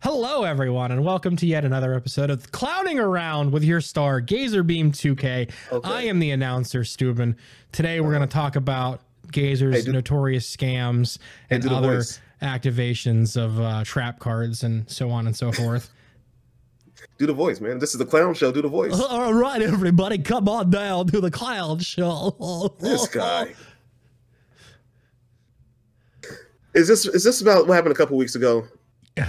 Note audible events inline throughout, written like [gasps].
Hello, everyone, and welcome to yet another episode of Clowning Around with your star, Gazer Beam 2K. Okay. I am the announcer, Steuben. Today, we're going to talk about Gazer's Hey, do- notorious scams and do other voice. activations of uh, trap cards and so on and so [laughs] forth. Do the voice, man. This is the clown show. Do the voice. [laughs] All right, everybody, come on down to the clown show. [laughs] This guy. Is this is this about what happened a couple weeks ago?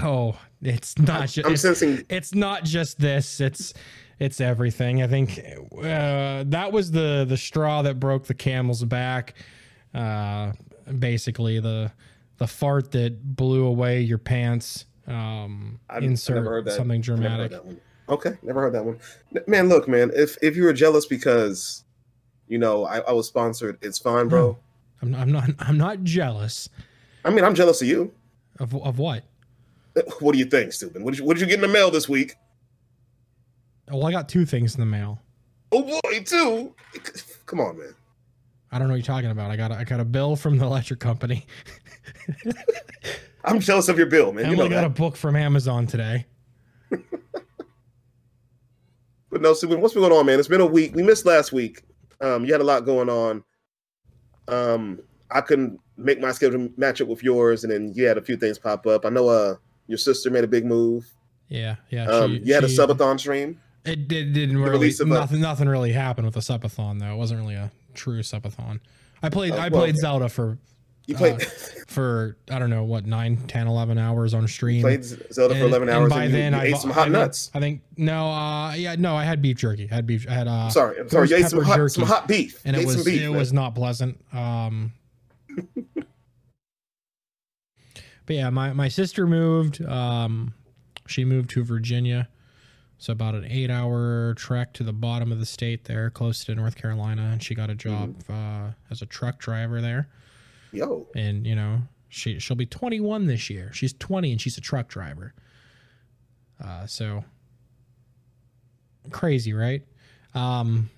Oh, it's not just. I'm it's, sensing it's not just this. It's it's everything. I think uh, that was the the straw that broke the camel's back. Uh, basically, the the fart that blew away your pants. Um, I've insert never heard that. something Never dramatic. one. Okay, never heard that one. Man, look, man. If if you were jealous because you know I, I was sponsored, it's fine, bro. I'm, I'm not. I'm not jealous I mean, I'm jealous of you. of of what. [laughs] What do you think, Stupid? What did you, what did you get in the mail this week? Well, I got two things in the mail. Oh boy, two. Come on, man. I don't know what you're talking about. I got a, I got a bill from the electric company. [laughs] I'm jealous of your bill, man. I You know only got a book from Amazon today. [laughs] But no, Stupid, what's been going on, man? It's been a week. We missed last week. Um, you had a lot going on. Um, I couldn't make my schedule match up with yours, and then you had a few things pop up. I know uh your sister made a big move. Yeah, yeah. Um, she- you had a subathon stream. It did, didn't The really nothing. Nothing really happened with the subathon though. It wasn't really a true subathon. I played. Oh, I well, played Zelda for You played Uh, [laughs] for I don't know what 9, 10, 11 hours on stream. played Zelda for And- eleven and hours, by and, you, then you I ate bu- some hot think- nuts. I think no. Uh, yeah, no. I had beef jerky. I had beef. I had uh, Sorry, I'm sorry. You ate some hot, jerky. some hot beef. and You it was some beef. it man. was not pleasant. Um, [laughs] but yeah, my my sister moved. Um, she moved to Virginia, so about an eight hour trek to the bottom of the state there, close to North Carolina, and she got a job Mm-hmm. uh, as a truck driver there. Yo, And you know, she she'll be 21 this year. She's 20 and she's a truck driver. Uh, so crazy, right? Um,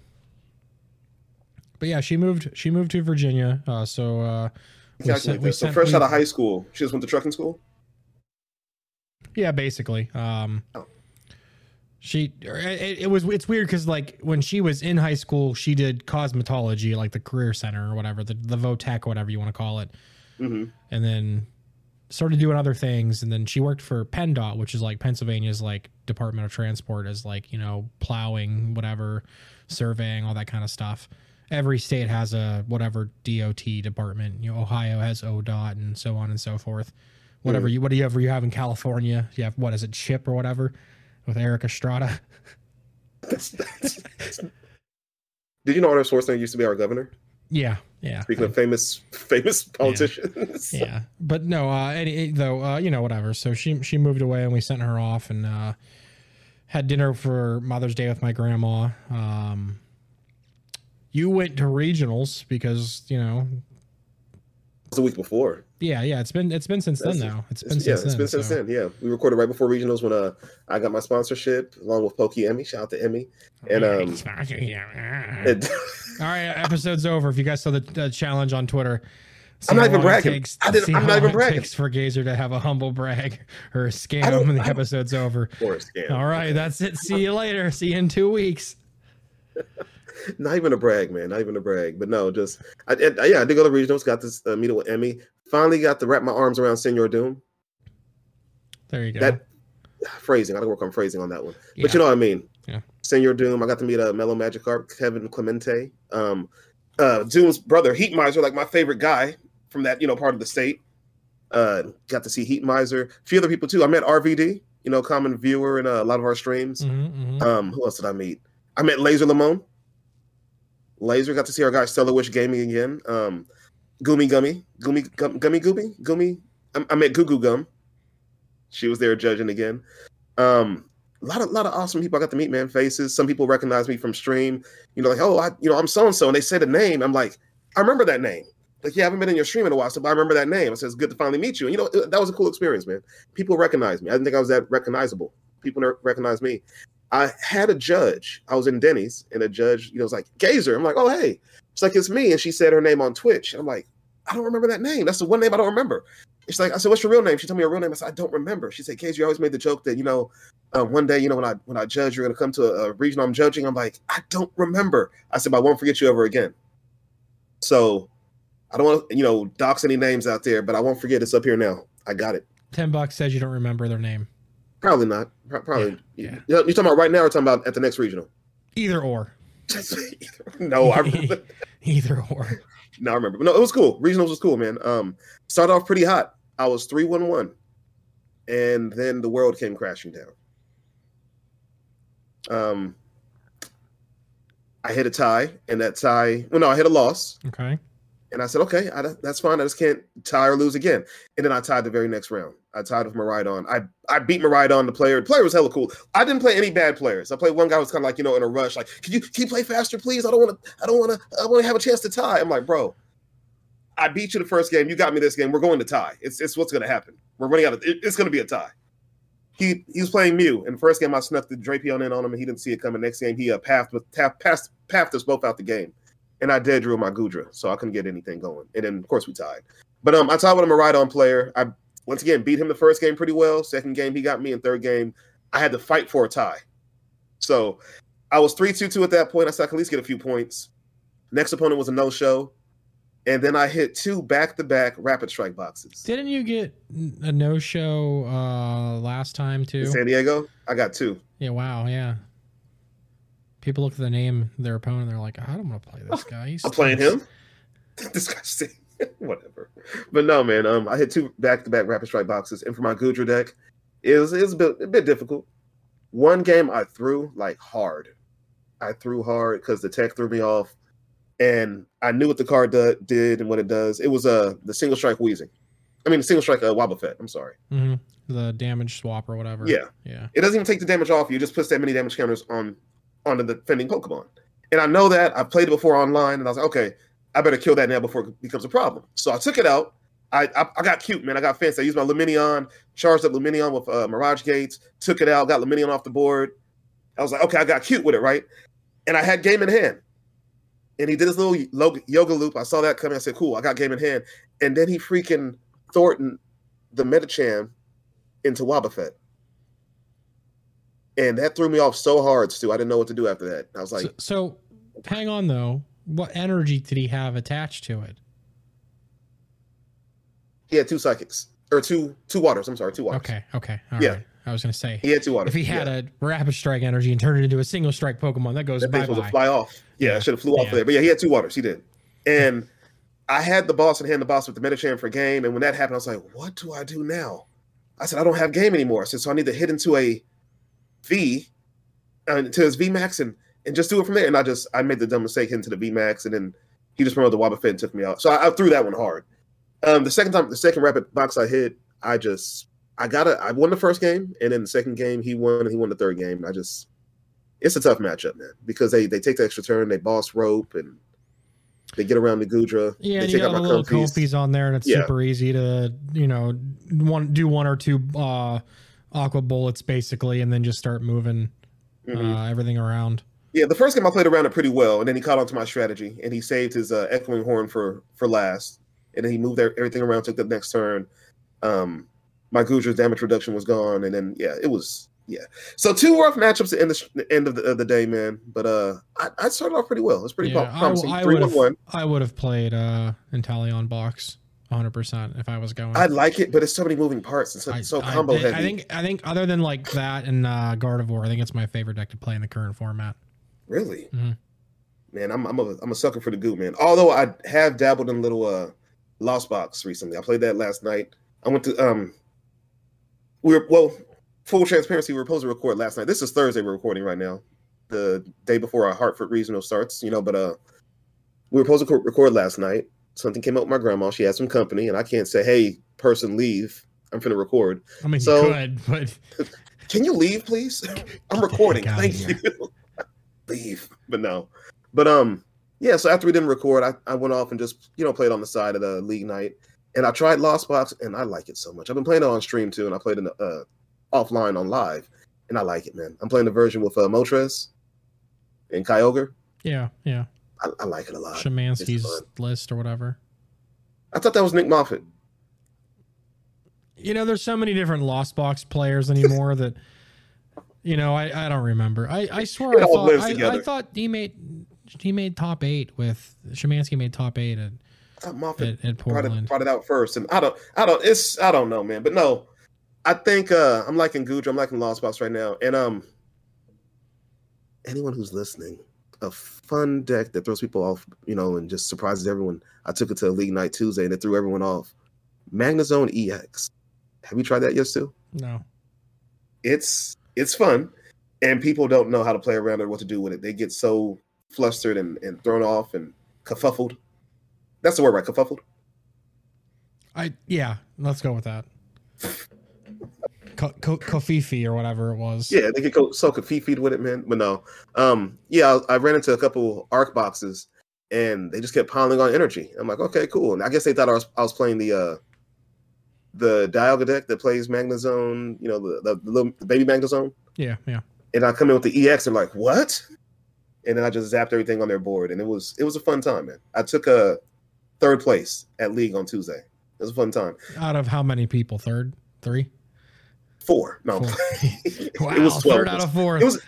but yeah, she moved. She moved to Virginia. Uh, so uh, we calculate sent, we this. So fresh we- out of high school, she just went to trucking school. Yeah, basically. Um, Oh. she it, it was it's weird because like when she was in high school, she did cosmetology, like the career center or whatever, the the Votech, whatever you want to call it. hmm and then started doing other things and then she worked for PennDOT which is like Pennsylvania's like Department of Transport as like you know plowing whatever surveying all that kind of stuff every state has a whatever DOT department you know Ohio has ODOT and so on and so forth. Whatever you whatever you have in California you have what is it CHIP or whatever with Erik Estrada? [laughs] Did you know Arnold Schwarzenegger used to be our governor? yeah yeah Speaking of famous, famous politicians. yeah. But no uh any, though uh you know whatever. So she she moved away and we sent her off and uh had dinner for mother's day with my grandma um you went to regionals because you know It was the week before. yeah yeah it's been it's been since then That's- now it's been yeah, since it's then been since so- then. Yeah, we recorded right before regionals when uh I got my sponsorship along with Pokey Emmy. Shout out to Emmy. And um, and, [laughs] all right episode's over if you guys saw the uh, challenge on twitter I'm not even bragging. takes- I see I'm not even bragging. takes for gazer to have a humble brag or a scam don't- the episode's over or a scam. All right, that's it. See you later. See you in two weeks. [laughs] [laughs] Not even a brag, man. Not even a brag. But no, just I, I yeah, I did go to regionals. Got this uh, meeting with Emmy. Finally got to wrap my arms around Senor Doom. There you go. That [sighs] phrasing. I got to work on phrasing on that one. Yeah. But you know what I mean. Yeah. Senor Doom. I got to meet a uh, Mellow Magikarp, Kevin Clemente. Um, uh, Doom's brother, Heat Miser, like my favorite guy from that you know part of the state. Uh, got to see Heat Miser. A few other people too. I met RVD. You know, common viewer in uh, a lot of our streams. Mhm, mhm. Um, who else did I meet? I met Laser Lamone. Laser got to see our guy Stellar Wish Gaming again. Um, Gummy Gummy, Gummy Gum, Gummy Gooby, Gummy. I, met Goo Goo Gum. She was there judging again. Um, a lot of lot of awesome people I got to meet, man. Faces. Some people recognize me from stream. You know, like oh, I you know I'm so and so, and they say the name. I'm like, I remember that name. Like, yeah, I haven't been in your stream in a while, so I remember that name. I said, it's good to finally meet you. And you know, that was a cool experience, man. People recognize me. I didn't think I was that recognizable. People recognize me. I had a judge. I was in Denny's, and a judge, you know, was like Gazer. I'm like, oh hey, it's like it's me, and she said her name on Twitch. I'm like, I don't remember that name. That's the one name I don't remember. She's like, I said, what's your real name? She told me her real name. I said, I don't remember. She said, Gazer, you always made the joke that you know, uh, one day, you know, when I when I judge, you're gonna come to a, a region I'm judging. I'm like, I don't remember. I said, but I won't forget you ever again. So I don't want to, you know, dox any names out there, but I won't forget it's up here now. I got it. Ten bucks says you don't remember their name. Probably not. Probably. Yeah. yeah. You're talking about right now or talking about at the next regional? Either or. [laughs] no, I [laughs] remember. Either or. No, I remember. But no, it was cool. Regionals was cool, man. Um, started off pretty hot. I was three one one, and then the world came crashing down. Um, I hit a tie, and that tie. Well, no, I hit a loss. Okay. And I said, okay, I, that's fine. I just can't tie or lose again. And then I tied the very next round. I tied with Miraidon. I I beat Miraidon, the player. The player was hella cool. I didn't play any bad players. I played one guy who was kind of like, you know, in a rush, like, can you can you play faster, please? I don't want to, I don't want to, I want to have a chance to tie. I'm like, bro, I beat you the first game. You got me this game. We're going to tie. It's it's what's gonna happen. We're running out of it, it's gonna be a tie. He he was playing Mew. In the first game, I snuck the Drapion in on him and he didn't see it coming. Next game, he uh pathed with passed pathed us both out the game and I dead drew my Goodra, so I couldn't get anything going. And then of course we tied. But um, I tied with him a ride on player. I once again beat him the first game pretty well. Second game he got me. In third game, I had to fight for a tie. So I was three two two at that point. I said I could at least get a few points. Next opponent was a no show. And then I hit two back to back rapid strike boxes. Didn't you get a no show uh last time too? In San Diego? I got two. Yeah, wow, yeah people look at the name their opponent, and they're like, I don't want to play this guy. He's [laughs] I'm playing him. [laughs] Disgusting. [laughs] Whatever. But no, man. Um, I hit two back to back rapid strike boxes, and for my Goodra deck, it was it was a bit, a bit difficult. One game I threw like hard. I threw hard because the tech threw me off, and I knew what the card do, did and what it does. It was uh the single strike Weezing. I mean, the single strike uh, Wobbuffet. I'm sorry. Mm-hmm. The damage swap or whatever. Yeah, yeah. It doesn't even take the damage off you. It just puts that many damage counters on on the defending Pokemon. And I know that I've played it before online, and I was like, okay, I better kill that now before it becomes a problem. So I took it out. I I, I got cute, man. I got fancy. I used my Luminon, charged up Luminon with uh, Mirage Gates, took it out, got Luminon off the board. I was like, okay, I got cute with it, right? And I had game in hand. And he did his little yoga loop. I saw that coming. I said, cool, I got game in hand. And then he freaking Thorton the Medicham into Wobbuffet and that threw me off so hard, Stu. I didn't know what to do after that. I was like, so, so hang on though. What energy did he have attached to it? He had two psychics or two two waters. I'm sorry, two waters. Okay, okay, all yeah. Right. I was gonna say he had two waters. If he had yeah. a rapid strike energy and turned it into a single strike Pokemon, that goes. That thing was to fly off. Yeah, yeah. I should have flew off there. But yeah, he had two waters. He did, and I had the boss and hand the boss with the Medicham for game. And when that happened, I was like, what do I do now? I said, I don't have game anymore. I said, so I need to hit into a V uh, to his V Max and and just do it from there. And I just I made the dumb mistake into the V Max, and then he just promoted the Wobbuffet and took me out. So I, I, threw that one hard. Um, the second time, the second rapid box I hit, I just I got it. I won the first game, and then the second game he won, and he won the third game. I just it's a tough matchup, man, because they they take the extra turn, they boss rope, and they get around the Goodra. Yeah, they you got the little comfies on there, and it's yeah. super easy to you know one do one or two uh aqua bullets basically, and then just start moving mm-hmm. uh, everything around. Yeah, the first game I played around it pretty well, and then he caught on to my strategy, and he saved his uh, echoing horn for for last, and then he moved everything around, took the next turn. Um, my Goodra's damage reduction was gone, and then yeah, it was yeah. So two rough matchups at the, end of the, of the day, man. But uh, I, I started off pretty well. It's pretty yeah, promising. I, I would have I would have played uh Inteleon box 100 percent if I was going. I'd like it, but it's so many moving parts. It's so, I, so combo I, heavy. I think I think other than like that and uh, Gardevoir, I think it's my favorite deck to play in the current format. Really, mm-hmm. man, I'm I'm a, I'm a sucker for the goo, man. Although I have dabbled in little uh Lost Box recently. I played that last night. I went to um, we were well, full transparency. We were supposed to record last night. This is Thursday. We're recording right now, the day before our Hartford regional starts. You know, but uh, we were supposed to record last night something came up with my grandma. She had some company, and I can't say, "Hey, person, leave." I'm finna record. I mean, So- could, but [laughs] Can you leave, please? [laughs] I'm recording. Thank you. [laughs] leave, but no. But um, yeah. So after we didn't record, I, I went off and just you know played on the side of the league night, and I tried Lost Box, and I like it so much. I've been playing it on stream too, and I played it uh offline on live, and I like it, man. I'm playing the version with uh, Moltres and Kyogre. yeah, yeah. I, I like it a lot. Shemansky's list or whatever. I thought that was Nick Moffat. You know, there's so many different Lost Box players anymore [laughs] that you know, I, I don't remember. I, I swear It I thought I, I thought he made he made top eight with Shemansky made top eight at, I thought Moffat at, at brought it, Portland. brought it out first, and I don't, I don't, it's, I don't know, man. But no, I think uh I'm liking Gucci. I'm liking Lost Box right now, and um, anyone who's listening, a fun deck that throws people off, you know, and just surprises everyone. I took it to League Night Tuesday, and it threw everyone off. Magnazone EX. Have you tried that yet, Stu? No. It's it's fun, and people don't know how to play around it, or what to do with it. They get so flustered and, and thrown off and kerfuffled. That's the word, right? Kerfuffled. I yeah, let's go with that. Ko- Ko- Kofifi or whatever it was. Yeah, they could go so feed with it, man. But no, um, yeah, I, I ran into a couple arc boxes, and they just kept piling on energy. I'm like, okay, cool. And I guess they thought I was I was playing the uh the Dialga deck that plays Magnazone, you know, the the, the little the baby Magnazone. Yeah, yeah. And I come in with the EX, and like, what? And then I just zapped everything on their board, and it was it was a fun time, man. I took a third place at league on Tuesday. It was a fun time. Out of how many people? Third, three, Four, no, Four. [laughs] wow, it was twelve. third out of four. It was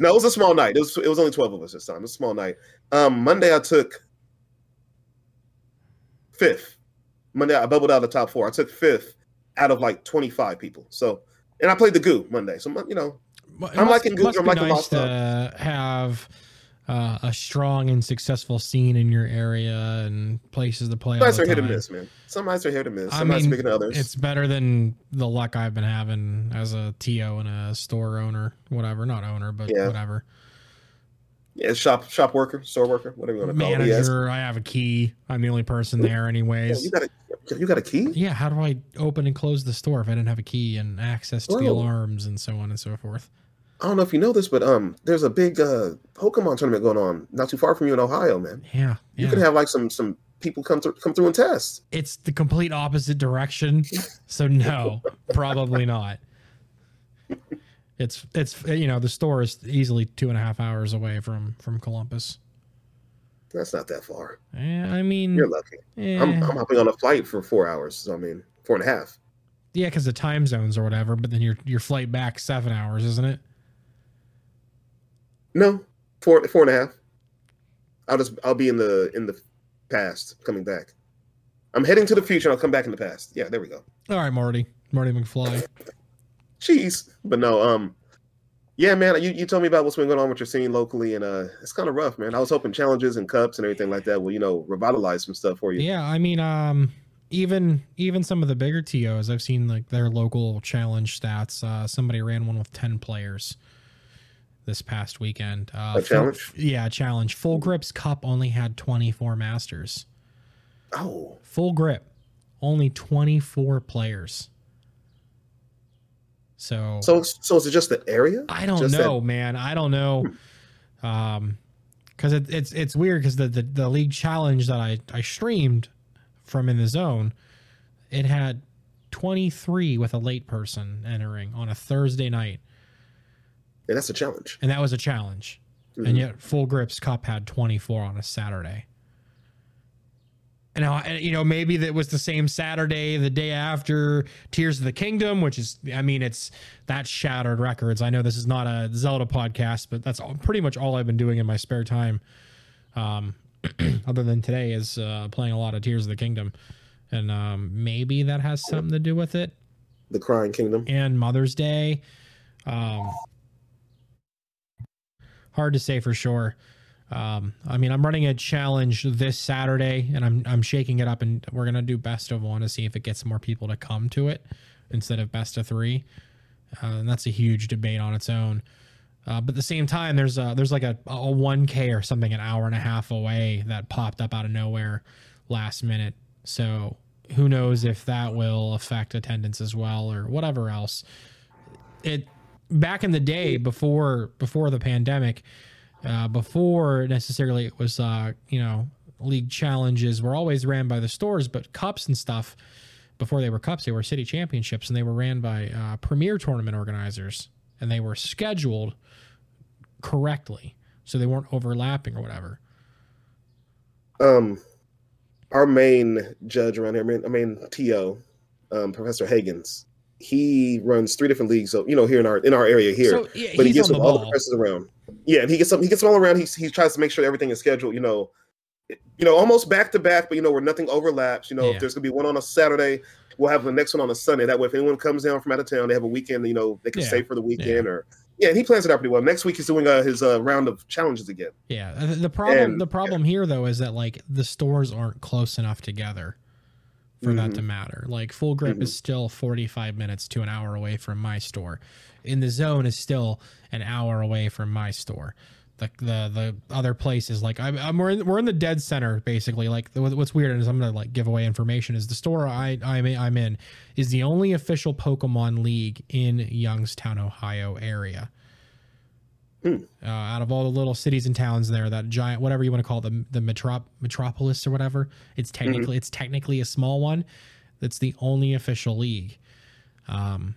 no, it was a small night. It was it was only twelve of us this time. It was a small night. Um, Monday I took fifth. Monday I bubbled out of the top four. I took fifth out of like twenty five people. So, and I played the goo Monday. So you know, Well, I'm must- liking Gooch, I'm liking nice to have uh, a strong and successful scene in your area and places to play. some nights are hit or miss, man. Some nights are hit or miss. I Some nights mean, than others. It's better than the luck I've been having as a TO and a store owner, whatever. Not owner, but Yeah. whatever. yeah, shop shop worker, store worker, whatever you want to call it. Manager, I have a key. I'm the only person there, Yeah, anyways. you got a you got a key? Yeah, how do I open and close the store if I didn't have a key and access to the alarms and so on and so forth? I don't know if you know this, but um, there's a big uh Pokemon tournament going on not too far from you in Ohio, man. Yeah, You yeah. could have like some some people come through come through and test. it's the complete opposite direction. [laughs] So no, probably not. It's it's you know the store is easily two and a half hours away from from Columbus. That's not that far. Eh, I mean, You're lucky. eh, I'm, I'm hopping on a flight for four hours. So I mean, four and a half. yeah, because the time zones or whatever. But then your your flight back seven hours, isn't it? No, four four and a half. I'll just I'll be in the in the past coming back. I'm heading to the future. I'll come back in the past. Yeah, there we go. All right, Marty, Marty McFly. Jeez, but no. Um, yeah, man. You, you told me about what's been going on with your scene locally, and uh, it's kind of rough, man. I was hoping challenges and cups and everything like that will you know revitalize some stuff for you. Yeah, I mean, um, even even some of the bigger TOs, I've seen like their local challenge stats. Uh, somebody ran one with ten players this past weekend. Uh, A full- challenge? yeah, challenge. Full Grips Cup only had twenty four masters. Oh, Full Grip, only twenty four players. So, so so is it just the area? I don't Just that- know, man. I don't know. [laughs] Um, because it, it's it's weird because the, the the league challenge that I I streamed from in the zone, it had 23 with a late person entering on a Thursday night, Yeah, that's a challenge. and that was a challenge. Mhm. And yet, Full Grips Cup had 24 on a Saturday. And now, and, you know, maybe that was the same Saturday, the day after Tears of the Kingdom, which is, I mean, it's that shattered records. I know this is not a Zelda podcast, but that's all, pretty much all I've been doing in my spare time, um, [clears throat] other than today, is uh, playing a lot of Tears of the Kingdom. And um, maybe that has something to do with it the Crying Kingdom. and Mother's Day. Um, hard to say for sure. Um, I mean, I'm running a challenge this Saturday, and I'm I'm shaking it up, and we're gonna do best of one to see if it gets more people to come to it instead of best of three. Uh, and that's a huge debate on its own. Uh, but at the same time, there's a there's like a a 1K or something an hour and a half away that popped up out of nowhere last minute. So who knows if that will affect attendance as well or whatever else. It back in the day before before the pandemic, uh, before necessarily it was uh, you know league challenges were always ran by the stores, but cups and stuff before they were cups, they were city championships, and they were ran by uh, premier tournament organizers, and they were scheduled correctly, so they weren't overlapping or whatever. Um, our main judge around here, I mean, I mean, To, um, Professor Hagens, he runs three different leagues. So you know, here in our in our area here, So, yeah, but he gets all the presses around. Yeah, he gets them. He gets them all around. He he tries to make sure everything is scheduled. You know, you know, almost back to back, but you know, where nothing overlaps. You know, Yeah. if there's gonna be one on a Saturday, we'll have the next one on a Sunday. That way, if anyone comes down from out of town, they have a weekend. You know, they can Yeah. stay for the weekend or. Yeah, and he plans it out pretty well. Next week he's doing uh, his uh, round of challenges again. Yeah, the, problem And- the problem here though is that like the stores aren't close enough together for that Mhm. to matter. Like full grip is still 45 minutes to an hour away from my store. In the zone is still an hour away from my store. The the the other places like I'm, I'm we're in, we're in the dead center basically. Like what's weird is I'm gonna like give away information is the store I I'm I'm in is the only official Pokemon league in Youngstown, Ohio area uh, out of all the little cities and towns there, that giant, whatever you want to call them, the metrop- metropolis or whatever, it's technically it's technically a small one. That's the only official league. Um,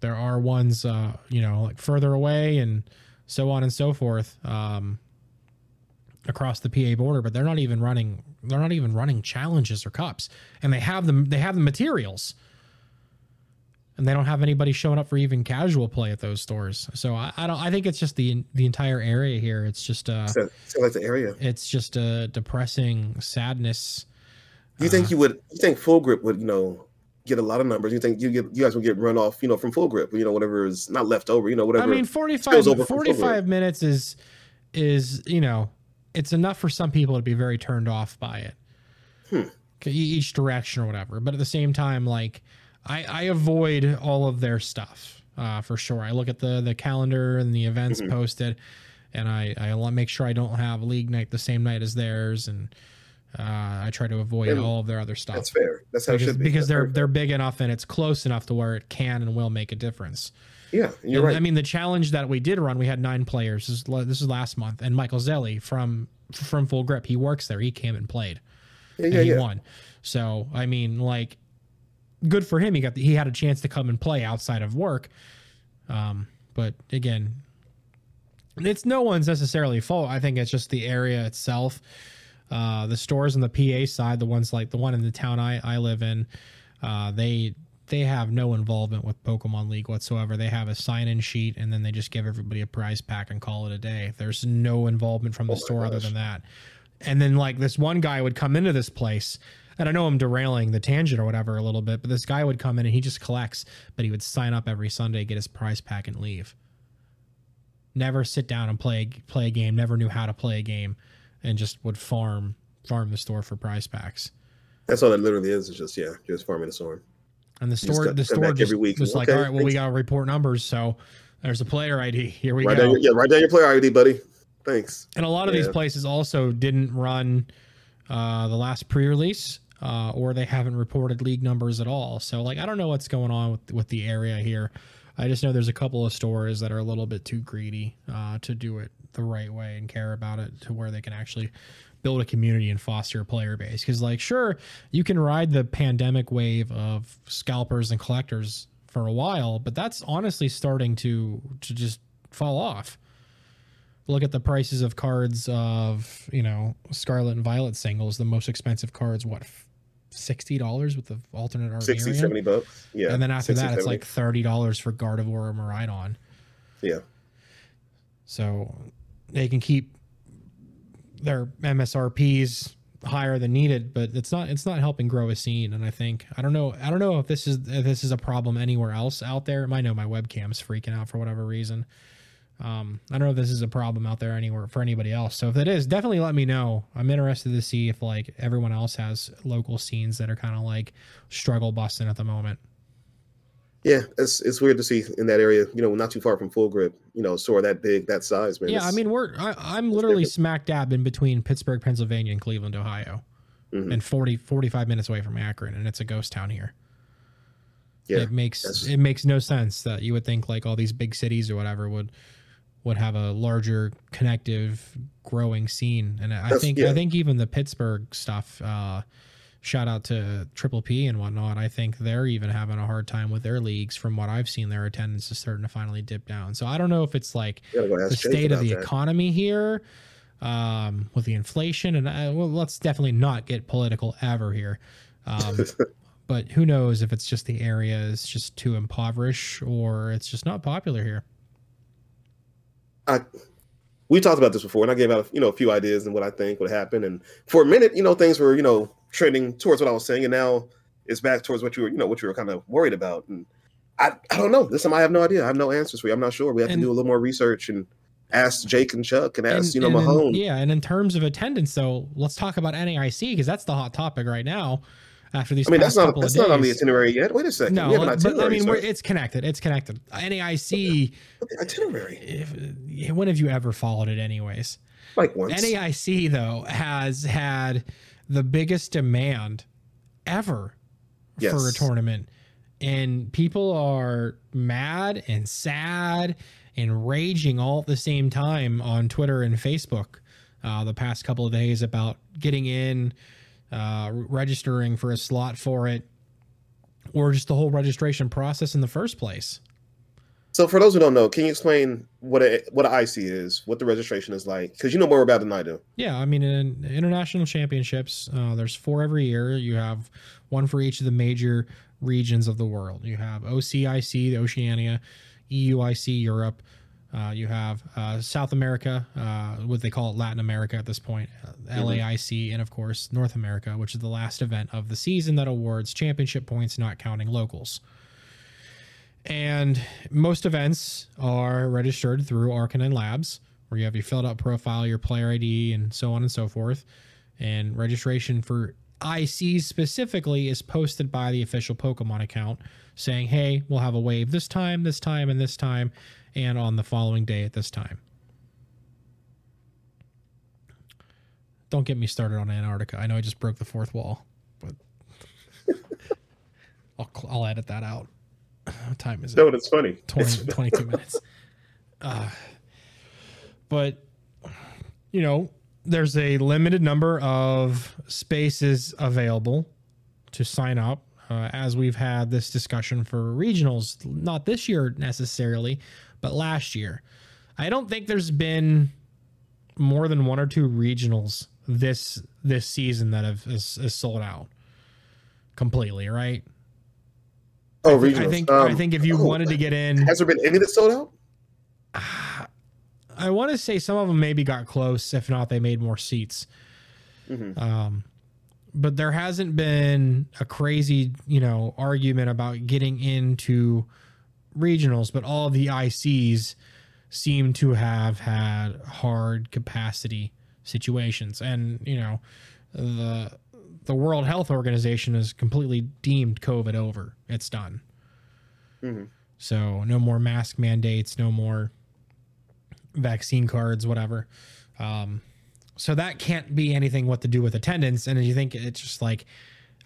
there are ones, uh, you know, like further away and so on and so forth um, across the PA border, but they're not even running. They're not even running challenges or cups, and they have them. They have the materials and they don't have anybody showing up for even casual play at those stores. So I, I don't. I think it's just the the entire area here. It's just uh, So, so like the area. it's just a depressing sadness. You think you would? You think full grip would? You know, get a lot of numbers. You think you get? You guys would get run off? You know, from full grip. You know, whatever is not left over. You know, whatever. I mean, 45, spills over from full 45 minutes is is you know it's enough for some people to be very turned off by it. Hmm. Each direction or whatever, but at the same time, like I, I avoid all of their stuff uh, for sure. I look at the the calendar and the events Mhm. posted, and I I make sure I don't have league night the same night as theirs, and uh, I try to avoid And all of their other stuff That's fair. That's how it because, should be. because That's they're fair. they're big enough and it's close enough to where it can and will make a difference. yeah. You're And, right. I mean, the challenge that we did run, we had nine players. This is, this is last month, and Michael Zelli from from Full Grip, he works there. He came and played, yeah, and yeah, he yeah. won. So I mean, like, good for him. He got the, he had a chance to come and play outside of work. Um, but again, it's no one's necessarily fault. I think it's just the area itself. Uh, the stores on the PA side, the ones like the one in the town I, I live in, uh, they they have no involvement with Pokemon League whatsoever. They have a sign in sheet and then they just give everybody a prize pack and call it a day. There's no involvement from the Oh store other than that. And then like this one guy would come into this place, and I know I'm derailing the tangent or whatever a little bit, but this guy would come in and he just collects, but he would sign up every Sunday, get his prize pack, and leave. Never sit down and play play a game. Never knew how to play a game, and just would farm farm the store for prize packs. That's all that literally is. Is just yeah, just farming the storm. And the store got- the store just every week. was like, all right, well, we got to report numbers, so there's a player ID. Here we Write go. down yeah, write down your player ID, buddy. Thanks. And a lot of these places also didn't run uh, the last pre-release, uh, or they haven't reported league numbers at all. So, like, I don't know what's going on with with the area here. I just know there's a couple of stores that are a little bit too greedy uh, to do it the right way and care about it to where they can actually build a community and foster a player base. Because, like, sure, you can ride the pandemic wave of scalpers and collectors for a while, but that's honestly starting to to just fall off look at the prices of cards of you know Scarlet and Violet singles. The most expensive cards, what sixty dollars with the alternate art 60, 70 bucks. Yeah. and then after 60, that, it's like thirty dollars for Gardevoir or Miraidon. yeah. So they can keep their MSRPs higher than needed, but it's not it's not helping grow a scene. And I think I don't know I don't know if this is if this is a problem anywhere else out there. I know my webcam's freaking out for whatever reason. Um, I don't know if this is a problem out there anywhere for anybody else. So if it is, definitely let me know. I'm interested to see if like everyone else has local scenes that are kind of like struggle busting at the moment. Yeah, it's it's weird to see in that area. You know, not too far from Full Grip. You know, store that big, that size, man. Yeah, I mean we're I, I'm literally different. smack dab in between Pittsburgh, Pennsylvania, and Cleveland, Ohio. Mhm. and 40, 45 minutes away from Akron, and it's a ghost town here. Yeah, it makes it makes no sense that you would think like all these big cities or whatever would would have a larger connective growing scene. And i That's- think yeah. i think even the pittsburgh stuff uh shout out to triple p and whatnot. I think they're even having a hard time with their leagues from what i've seen. Their attendance is starting to finally dip down. So i don't know if it's like You gotta go the state of the that. economy here um, with the inflation. And uh, well, let's definitely not get political ever here. Um, [laughs] but who knows if it's just the area is just too impoverished or it's just not popular here I we talked about this before, and I gave out you know a few ideas and what I think would happen. And for a minute, you know, things were you know trending towards what I was saying, and now it's back towards what you were you know what you were kind of worried about. And I I don't know. This time I have no idea. I have no answers for you. I'm not sure. We have And- to do a little more research and ask Jake and Chuck and ask And- you know in- Mahone. yeah and in terms of attendance though let's talk about NAIC because that's the hot topic right now after these I mean, that's not that's not on the itinerary yet. Wait a second. no we have an but I mean we're, it's connected it's connected NAIC itinerary. if, when have you ever followed it anyways Like once. NAIC though has had the biggest demand ever for a tournament, and people are mad and sad and raging all at the same time on Twitter and Facebook. Uh, the past couple of days about getting in, uh, registering for a slot for it, or just the whole registration process in the first place. So for those who don't know, can you explain what a what an IC is, what the registration is like? Because you know more about it than I do. Yeah, I mean, in international championships, uh, there's four every year. You have one for each of the major regions of the world. You have OCIC, the Oceania, EUIC, Europe. Uh, you have uh, South America, uh, what they call it Latin America at this point, uh, LAIC, and of course North America, which is the last event of the season that awards championship points, not counting locals. And most events are registered through RK9 Labs, where you have your filled out profile, your player ID, and so on and so forth. And registration for ICs specifically is posted by the official Pokemon account saying, hey, we'll have a wave this time, this time, and this time, and on the following day at this time. Don't get me started on Antarctica. I know I just broke the fourth wall, but [laughs] I'll, I'll edit that out. What time is it? No, it's funny. 20, 22 [laughs] minutes. Uh, but, you know, there's a limited number of spaces available to sign up. Uh, as we've had this discussion for regionals, not this year necessarily, but last year. I don't think there's been more than one or two regionals this this season that have is, is sold out completely. Right? Oh, I regionals. think I Um, think if you oh, wanted to get in, has there been any that sold out? [sighs] I want to say some of them maybe got close. If not, they made more seats. Mhm. Um, but there hasn't been a crazy, you know, argument about getting into regionals. But all the ICs seem to have had hard capacity situations, and you know, the the World Health Organization has completely deemed COVID over. It's done. Mhm. So no more mask mandates, no more vaccine cards, whatever. Um, so that can't be anything what to do with attendance. And you think it's just like,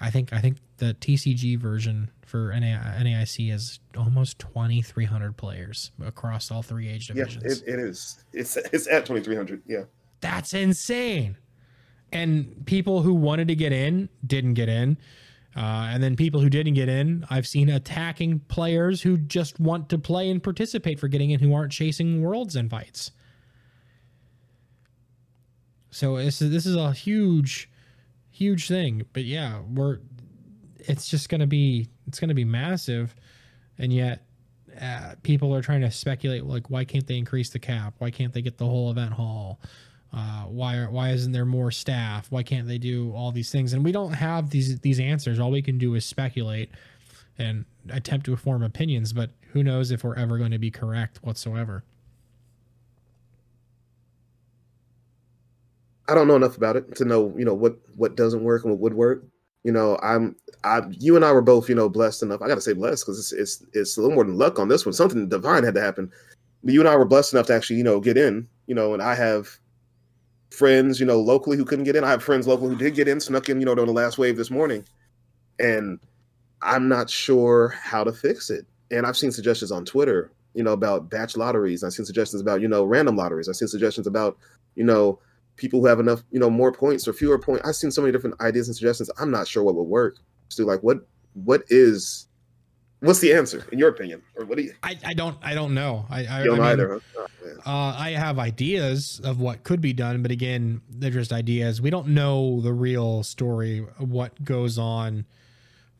I think I think the TCG version for NA, NAIC is almost twenty three hundred players across all three age Yeah, divisions. it, it is. It's it's at twenty three hundred. Yeah. That's insane. And people who wanted to get in didn't get in. Uh, and then people who didn't get in, I've seen attacking players who just want to play and participate for getting in who aren't chasing worlds invites. So this is this is a huge, huge thing. But yeah, we're it's just gonna be it's gonna be massive, and yet uh, people are trying to speculate like why can't they increase the cap? Why can't they get the whole event hall? Uh, why why isn't there more staff? Why can't they do all these things? And we don't have these these answers. All we can do is speculate and attempt to form opinions. But who knows if we're ever going to be correct whatsoever? I don't know enough about it to know, you know, what what doesn't work and what would work. You know, I'm I you and I were both, you know, blessed enough. I gotta say blessed because it's it's it's a little more than luck on this one. Something divine had to happen. But you and I were blessed enough to actually, you know, get in, you know, and I have friends, you know, locally who couldn't get in. I have friends locally who did get in, snuck in, you know, during the last wave this morning, and I'm not sure how to fix it. And I've seen suggestions on Twitter, you know, about batch lotteries. I've seen suggestions about, you know, random lotteries. I've seen suggestions about, you know, people who have enough, you know, more points or fewer points. I've seen so many different ideas and suggestions. I'm not sure what would work. So like what what is what's the answer in your opinion? Or what do you I, I don't I don't know. I, I don't I mean, either, huh? Oh, Uh, I have ideas of what could be done, but again, they're just ideas. We don't know the real story, of what goes on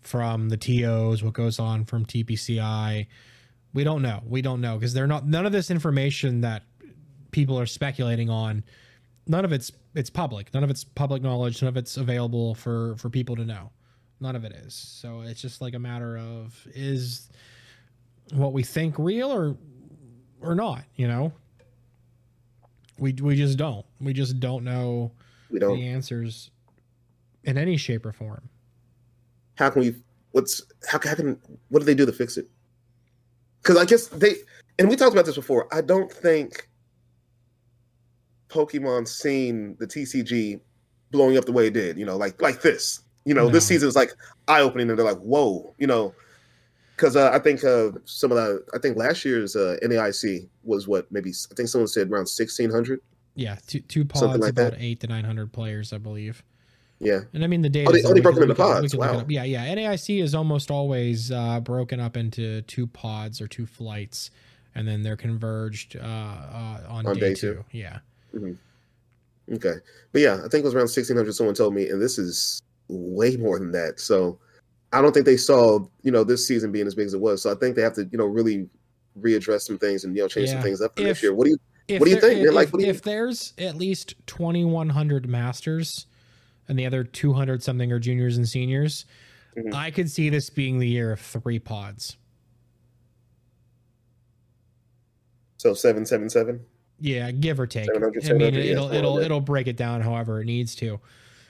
from the TOs, what goes on from TPCI. We don't know. We don't know because they're not. None of this information that people are speculating on, none of it's it's public. None of it's public knowledge. None of it's available for for people to know. None of it is. So it's just like a matter of is what we think real or or not. You know, we we just don't. We just don't know we don't the answers in any shape or form. how can we what's how, how can what do they do to fix it because i guess they and we talked about this before i don't think pokemon seen the tcg blowing up the way it did you know like like this you know this season is like eye-opening and they're like whoa you know because uh, i think uh, some of the i think last year's uh, naic was what maybe i think someone said around 1600 Yeah, two two pods, Something like about that. eight to nine hundred players, I believe. yeah And I mean the data. they- oh, they broke them into pods. Wow. Yeah, yeah. NAIC is almost always uh, broken up into two pods or two flights, and then they're converged uh, uh, on, On day, day two. two. Yeah. Okay. But yeah, I think it was around 1600 someone told me and this is way more than that. So I don't think they saw, you know, this season being as big as it was. So I think they have to, you know, really readdress some things and you know change some things up for If- next year. What do you If What do you there- think. If, Like, do you- if there's at least twenty one hundred masters, and the other two hundred something are juniors and seniors, Mhm. I could see this being the year of three pods. so 777? Yeah, give or take. I mean, 700, yeah, it'll it'll it'll break it down however it needs to,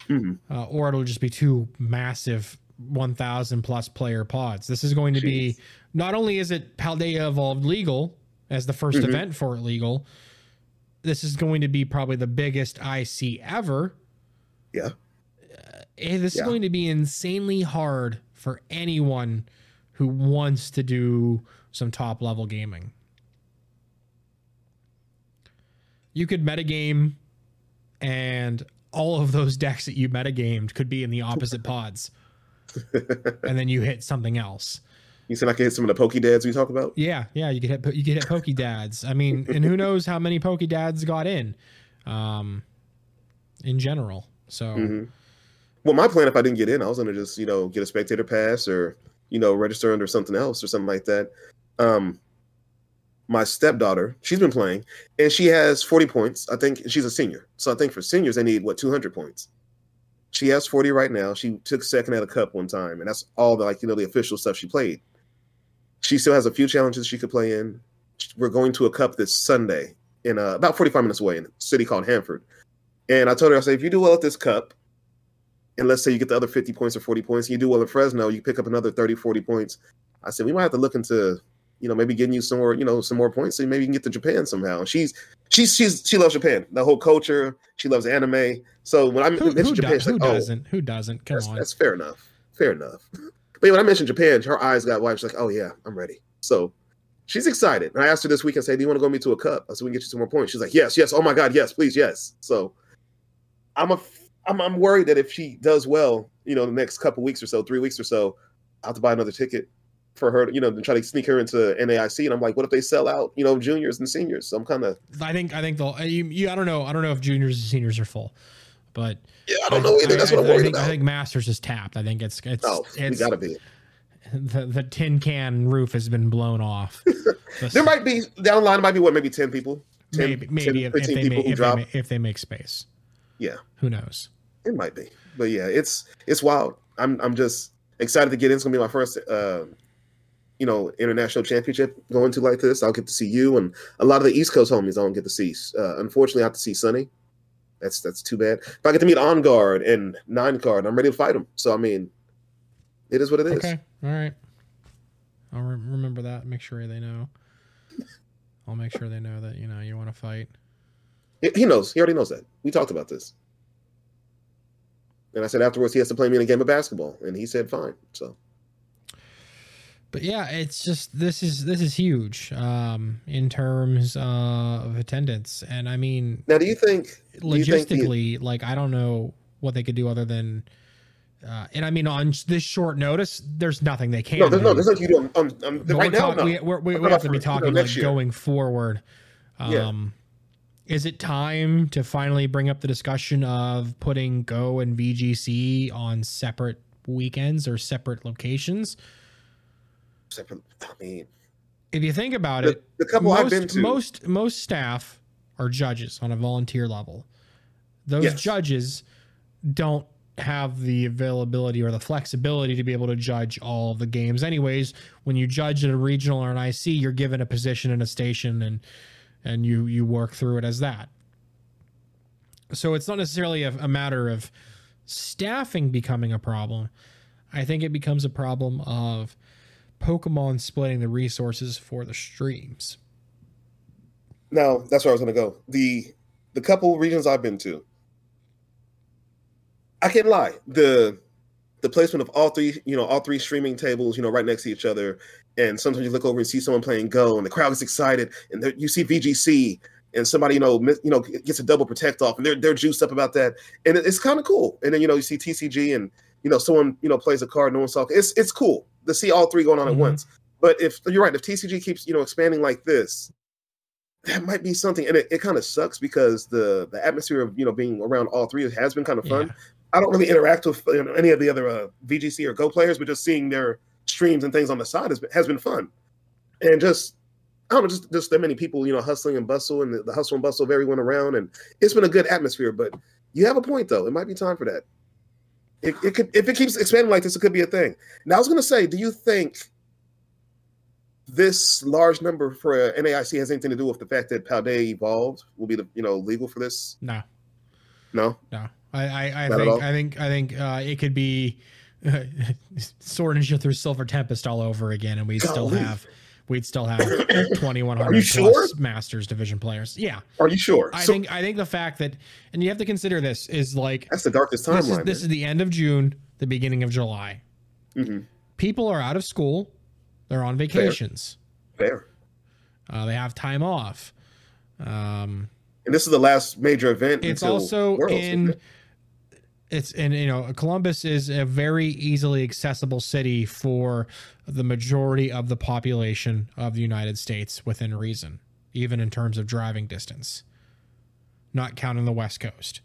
Mhm. uh, or it'll just be two massive one thousand plus player pods. This is going to be not only is it Paldea Evolved legal as the 1st Mhm. event for it legal, this is going to be probably the biggest IC ever. Yeah. Uh, eh, this Yeah. is going to be insanely hard for anyone who wants to do some top level gaming. You could metagame, and all of those decks that you metagamed could be in the opposite pods, [laughs] and then you hit something else. You said I could hit some of the Poke Dads we talk about? Yeah, yeah, you could hit you could hit Poke Dads. I mean, and who knows how many Poke Dads got in, um, in general. So Mhm. Well, my plan if I didn't get in, I was gonna just, you know, get a spectator pass or, you know, register under something else or something like that. Um my stepdaughter, she's been playing and she has 40 points. I think she's a senior. So I think for seniors they need what 200 points. She has 40 right now. She took second at a cup one time and that's all the like, you know, the official stuff she played. She still has a few challenges she could play in. We're going to a cup this Sunday in uh, about 45 minutes away in a city called Hanford. And I told her, I said, if you do well at this cup, and let's say you get the other 50 points or 40 points, and you do well at Fresno, you pick up another 30, 40 points. I said, we might have to look into, you know, maybe getting you some more, you know, some more points, so maybe you can get to Japan somehow. And she's she's she's she loves Japan, the whole culture. She loves anime. So when I who, mentioned who, Japan, do- she's who like, oh, doesn't? Who doesn't? Come that's, on. that's fair enough. Fair enough. But yeah, when I mentioned Japan, her eyes got wide. She's like, "Oh yeah, I'm ready." So she's excited. And I asked her this week and said, "Do you want to go meet to a cup?" I said, "We can get you some more points." She's like, "Yes, yes. Oh my god, yes, please, yes." So I'm a I'm I'm worried that if she does well, you know, the next couple weeks or so, three weeks or so, I'll have to buy another ticket for her, you know, to try to sneak her into NAIC. And I'm like, what if they sell out, you know, juniors and seniors? So I'm kind of, I think I think they'll. You, you, I don't know. I don't know if juniors and seniors are full, but yeah, I don't know either. That's what I'm I think, about. I think Masters is tapped. I think it's it's oh, we it's gotta be. the, the tin can roof has been blown off. [laughs] The- There might be down the line. Might be what, maybe ten people, 10, maybe maybe 10, if, if they people make, if, they, ma- if they make space. Yeah. Who knows? It might be, but yeah, it's it's wild. I'm I'm just excited to get in. It's gonna be my first, uh, you know, international championship going to like this. I'll get to see you and a lot of the East Coast homies. I don't get to see. Uh, unfortunately, I have to see Sunny. That's that's too bad. If I get to meet On Guard and Nine Guard, I'm ready to fight them. So I mean, it is what it is. Okay. All right. I'll re- remember that. Make sure they know. I'll make sure they know that you know you want to fight. He- He knows. He already knows that. We talked about this. And I said afterwards he has to play me in a game of basketball, and he said fine. So But yeah, it's just this is this is huge um, in terms uh, of attendance, and I mean now, do you think? do you think the- logistically, like I don't know what they could do other than, uh, and I mean on this short notice, there's nothing they can. no, there's no, there's nothing you do. On, But right we're now, talk- no. we, we're, we, we have to be for, you know, talking like year. going forward. Um, Yeah. Is it time to finally bring up the discussion of putting Go and VGC on separate weekends or separate locations? I mean, If you think about the, it, the couple most, I've been to, most most staff are judges on a volunteer level. Those Yes. judges don't have the availability or the flexibility to be able to judge all the games. Anyways, when you judge at a regional or an IC, you're given a position in a station and and you you work through it as that. So it's not necessarily a, a matter of staffing becoming a problem. I think it becomes a problem of Pokemon splitting the resources for the streams. No, that's where I was going to go. The the couple regions I've been to, I can't lie. The the placement of all three, you know, all three streaming tables, you know, right next to each other, and sometimes you look over and see someone playing Go, and the crowd gets excited, and you see VGC, and somebody, you know, miss, you know, gets a double protect off, and they're they're juiced up about that, and it's kind of cool. And then you know you see TCG, and you know someone you know plays a card, no one saw. It's it's cool to see all three going on Mhm. at once. But if you're right, if TCG keeps you know expanding like this, that might be something and it, it kind of sucks because the the atmosphere of you know being around all three has been kind of fun Yeah. i don't really interact with you know, any of the other uh, vgc or go players but just seeing their streams and things on the side has been, has been fun and just i don't know just just that many people you know hustling and bustle and the, the hustle and bustle of everyone around and it's been a good atmosphere but you have a point though it might be time for that it, it could if it keeps expanding like this it could be a thing now i was going to say do you think this large number for uh, NAIC has anything to do with the fact that Paldea evolved will be the you know legal for this? No, No, no. I, I, I think? I think I think uh, it could be Sword Ninja through Silver Tempest all over again, and we'd still have we'd still have twenty [coughs] one Are sure? plus Masters Division players. Yeah, are you sure? I So- think I think the fact that and you have to consider this is like that's the darkest this is timeline. this is the end of June, the beginning of July. hmm People are out of school, they're on vacations, Fair. uh, they have time off. Um, And this is the last major event. it's also Worlds, in? It's and you know columbus is a very easily accessible city for the majority of the population of the united states within reason even in terms of driving distance not counting the west coast.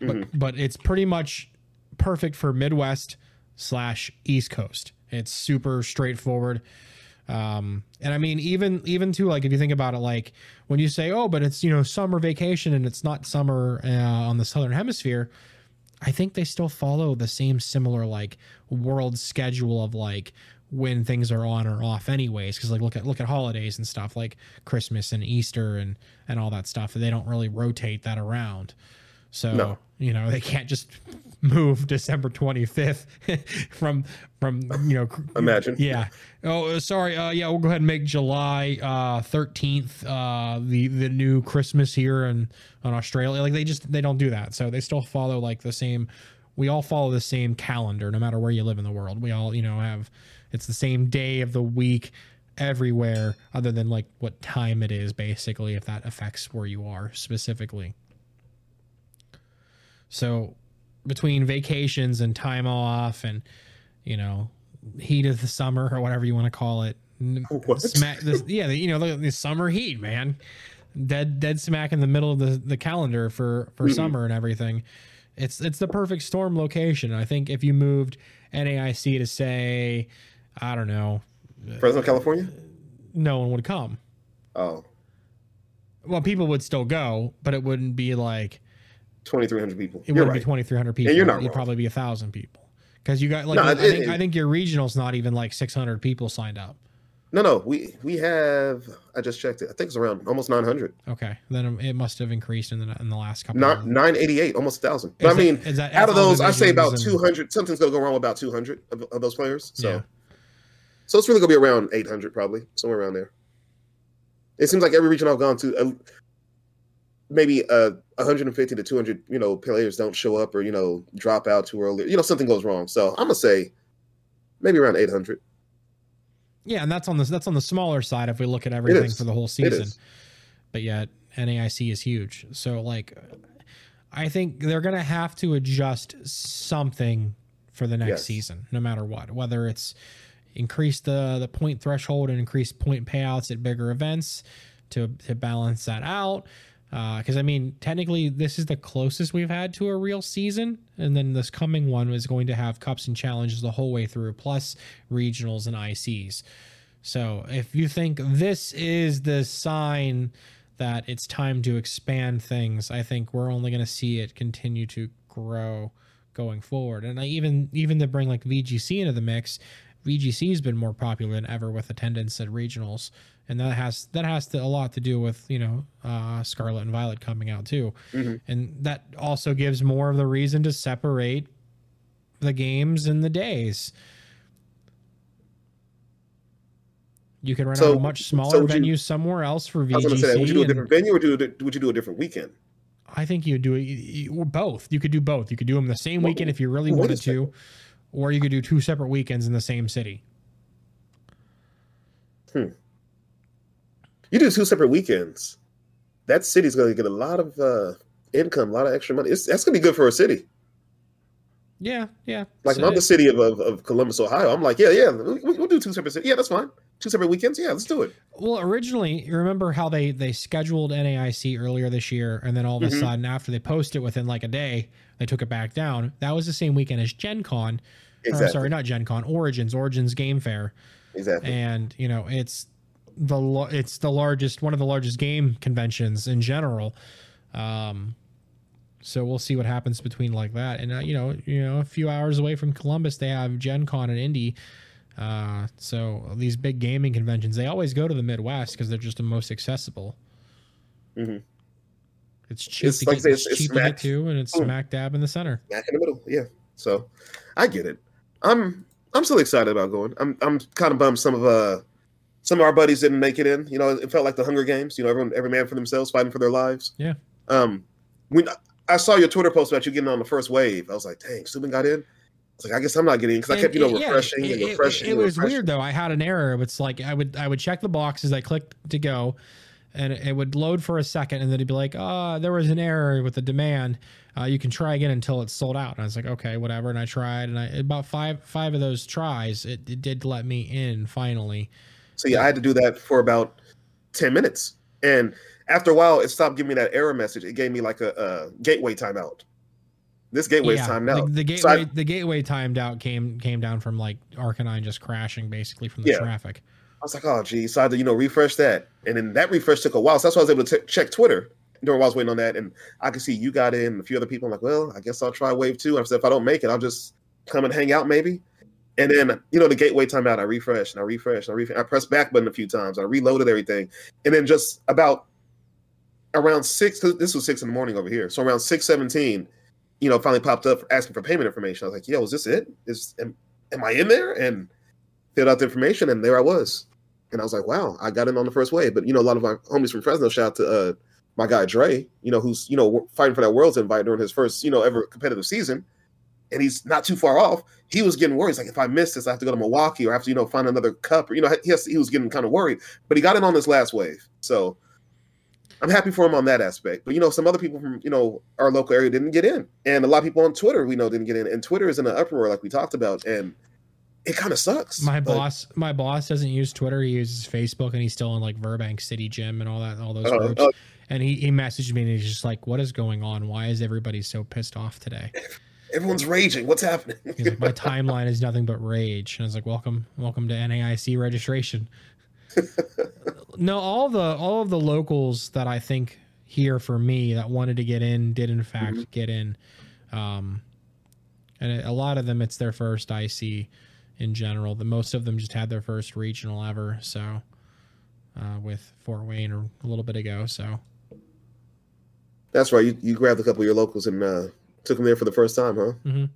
Mm-hmm. but but it's pretty much perfect for midwest slash east coast. It's super straightforward. Um and i mean even even too like if you think about it like when you say oh but it's you know summer vacation and it's not summer uh, on the southern hemisphere i think they still follow the same similar like world schedule of like when things are on or off anyways because like look at look at holidays and stuff like christmas and easter and and all that stuff they don't really rotate that around so No. you know they can't just move December 25th [laughs] from from you know Imagine. yeah. Oh uh, sorry uh yeah we'll go ahead and make July uh 13th uh the the new Christmas here in on Australia. Like they just they don't do that. So they still follow like the same we all follow the same calendar no matter where you live in the world. We all you know have it's the same day of the week everywhere other than like what time it is basically if that affects where you are specifically so between vacations and time off and you know heat of the summer or whatever you want to call it [laughs] smack this, yeah the, you know the, the summer heat man. Dead dead smack in the middle of the, the calendar for for Mhm. summer and everything. It's it's the perfect storm location. I think if you moved naic to say i don't know Fresno, California. no one would come. Oh, well people would still go but it wouldn't be like 2,300 people. it You're wouldn't right. be 2300 people you're not it'd wrong. probably be a thousand people because you got like No, I, it- think, it- I think your regional's not even like 600 people signed up No, no, we we have. I just checked it. I think it's around almost 900. okay then it must have increased in the in the last couple Not of 988, almost 1,000. But I mean, that out of those, I say about divisions and- 200. Something's gonna go wrong with about 200 of, of those players. So, Yeah. so it's really gonna be around 800, probably somewhere around there. It seems like every region I've gone to, maybe uh 150 to 200 you know players don't show up or you know drop out too early you know something goes wrong so i'm gonna say maybe around 800 Yeah, and that's on the that's on the smaller side if we look at everything for the whole season. But yet NAIC is huge. So like I think they're going to have to adjust something for the next Yes. season no matter what. Whether it's increase the the point threshold and increase point payouts at bigger events to to balance that out. Uh, because I mean, technically, this is the closest we've had to a real season, and then this coming one is going to have cups and challenges the whole way through, plus regionals and ICs. So if you think this is the sign that it's time to expand things, I think we're only going to see it continue to grow going forward. And I even even to bring like VGC into the mix, VGC has been more popular than ever with attendance at regionals, and that has that has to, a lot to do with you know uh, Scarlet and Violet coming out too, Mhm. and that also gives more of the reason to separate the games and the days. You could rent So- out a much smaller so would you- venue somewhere else for VGC. i was gonna say would you do a different venue or do would you do a different weekend I think you would do it you- you- both. You could do both. You could do them the same Well, weekend if you really wanted to, or you could do two separate weekends in the same city. You do two separate weekends that city's going to get a lot of uh income a lot of extra money it's, that's going to be good for a city Yeah, yeah. like So i'm the city of, of, of columbus ohio i'm like yeah yeah we, we'll do two separate cities yeah that's fine two separate weekends yeah let's do it well, originally, you remember how they they scheduled NAIC earlier this year, and then all of a Mhm. sudden, after they posted it within like a day, they took it back down. That was the same weekend as Gen Con. Or, exactly I'm sorry, not Gen Con, Origins, Origins Game Fair. exactly and you know it's the it's the largest one of the largest game conventions in general um so we'll see what happens between like that and uh, you know you know a few hours away from columbus they have gen con and indy uh so these big gaming conventions they always go to the midwest because they're just the most accessible Mhm. it's cheap It's to like get, say, it's it's- cheap smack- to and it's Boom. smack dab in the center back in the middle. Yeah. So I get it. I'm I'm still excited about going. I'm I'm kind of bummed some of uh some of our buddies didn't make it in. You know, it felt like the Hunger Games. You know, everyone every man for themselves fighting for their lives. Yeah. Um, when I saw your Twitter post about you getting on the first wave, I was like, dang, Subin got in. I was like, I guess I'm not getting in because I kept you know it- yeah, refreshing it, and it- refreshing. It, was refreshing. weird though. I had an error. It's like I would I would check the boxes. I clicked to go, and it would load for a second, and then it'd be like, "Ah, there was an error with the demand. Uh, you can try again until it's sold out." And I was like, "Okay, whatever." And I tried, and I about five five of those tries, it, it did let me in finally. So yeah, I had to do that for about ten minutes, and after a while, it stopped giving me that error message. It gave me like a, a gateway timeout. This gateway's timed the, out. the So I- gateway the gateway timed out came came down from like Arcanine just crashing basically from the Yeah. traffic. I was like, oh, geez. So I had to, you know, refresh that. And then that refresh took a while. So that's why I was able to t- check Twitter during while I was waiting on that. And I could see you got in, a few other people. I'm like, well, I guess I'll try wave two. I said, if I don't make it, I'll just come and hang out maybe. And then, you know, the gateway timeout, I refreshed and I refreshed and I refreshed. I pressed back button a few times. I reloaded everything. And then just about around six, this was six in the morning over here. So around 617, you know, finally popped up asking for payment information. I was like, yo, is this it? Is am, am I in there? And filled out the information and there I was. And I was like, wow, I got in on the first wave. But you know, a lot of my homies from Fresno, shout out to uh, my guy Dre, you know, who's you know fighting for that world's invite during his first you know ever competitive season, and he's not too far off. He was getting worried. He's like, if I miss this, I have to go to Milwaukee or I have to you know find another cup or you know he, has, he was getting kind of worried. But he got in on this last wave, so I'm happy for him on that aspect. But you know, some other people from you know our local area didn't get in, and a lot of people on Twitter we know didn't get in, and Twitter is in an uproar like we talked about, and it kind of sucks. My But- boss, my boss doesn't use Twitter. He uses Facebook, and he's still in like Burbank City Gym and all that, all those Uh, groups. uh, and he, he messaged me, and he's just like, "What is going on? Why is everybody so pissed off today?" [laughs] everyone's raging. What's happening? [laughs] He's like, "My timeline is nothing but rage." And I was like, "Welcome, welcome to NAIC registration." [laughs] no, all the all of the locals that I think here for me that wanted to get in did in fact Mhm. get in, um, and a lot of them it's their first IC in general. The most of them just had their first regional ever. So uh, with Fort Wayne or a little bit ago. So That's right. You, you grabbed a couple of your locals and uh, took him there for the first time, huh? Mhm.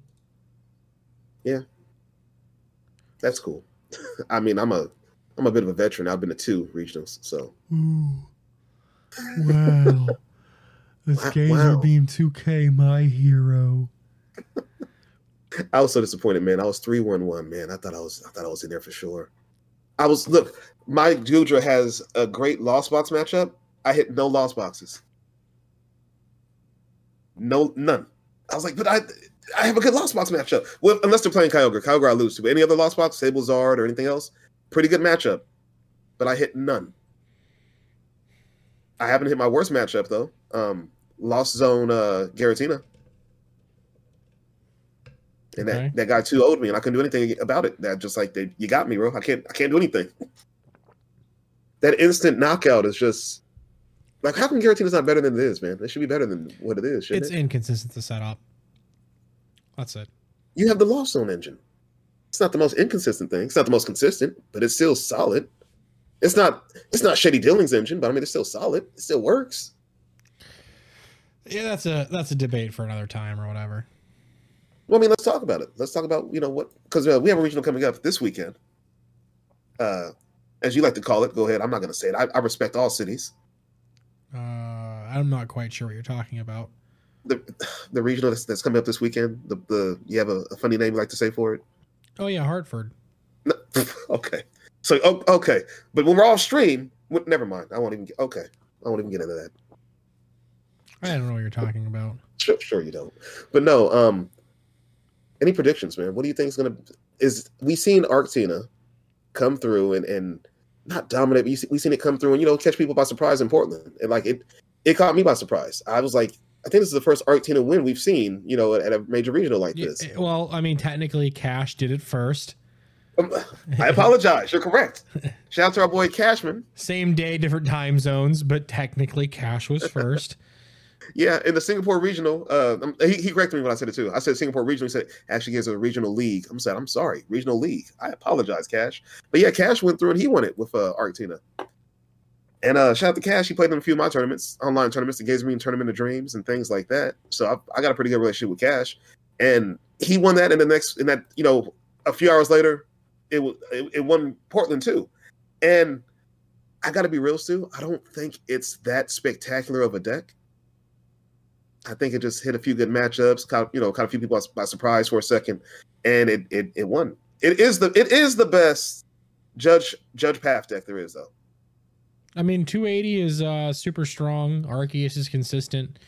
That's cool. [laughs] I mean, I'm a I'm a bit of a veteran. I've been to two regionals, so Ooh. Wow. [laughs] This Wow- Gazer wow. Beam 2K, my hero. [laughs] I was so disappointed, man. I was three one one, man. I thought I was I thought I was in there for sure. I was look, my Goodra has a great loss box matchup. I hit no loss boxes. No none. I was like, but I I have a good lost box matchup. Well, unless they're playing Kyogre. Kyogre I lose to. But any other lost box, Sable Zard or anything else, pretty good matchup. But I hit none. I haven't hit my worst matchup though. Um Lost Zone uh Giratina. And Okay. that, that guy too owed me, and I couldn't do anything about it. That just like they, you got me, bro. I can't I can't do anything. that instant knockout is just like how come Giratina's not better than it is, man? It should be better than what it is, It's it? inconsistent to set up. That's it. you have the Lost Zone engine. It's not the most inconsistent thing. It's not the most consistent, but it's still solid. It's not it's not Shady Dealings engine, but I mean it's still solid. It still works. Yeah, that's a that's a debate for another time or whatever. Well, I mean, let's talk about it. Let's talk about you know what because uh, we have a regional coming up this weekend. Uh, as you like to call it, go ahead. I'm not going to say it. I, I respect all cities. I'm not quite sure what you're talking about. The the regional that's, that's coming up this weekend. The the you have a, a funny name you like to say for it. Oh yeah, Hartford. No, [laughs] okay, so oh, okay, but when we're off stream, never mind. I won't even. Get, okay, I won't even get into that. I don't know what you're talking about. [laughs] Sure, sure you don't. But no, um any predictions, man? What do you think is gonna is we seen Arctina come through and and not dominate, but you see, we seen it come through and you know catch people by surprise in Portland. And like it it caught me by surprise. I was like, I think this is the first Arctina win we've seen, you know, at, a major regional like this. eh, well, I mean, technically, Cash did it first. Um, I apologize. You're correct. [laughs] Shout out to our boy Cashman. Same day, different time zones, but technically, Cash was first. [laughs] [laughs] Yeah, in the Singapore regional, uh, he, he corrected me when I said it too. I said Singapore regional. He said actually gives a regional league. I'm saying I'm sorry, regional league. I apologize, Cash. But yeah, Cash went through and he won it with uh, Arctina. And uh, shout out to Cash. He played in a few of my tournaments, online tournaments, the Games Green Tournament of Dreams and things like that. So I, I got a pretty good relationship with Cash, and he won that. in the next, in that, you know, a few hours later, it was it, it won Portland too. And I got to be real, Stu. I don't think it's that spectacular of a deck. I think it just hit a few good matchups, caught you know, caught a few people by surprise for a second, and it it, it won. It is the it is the best judge judge path deck there is though. I mean, 280 is uh, super strong. Arceus is consistent.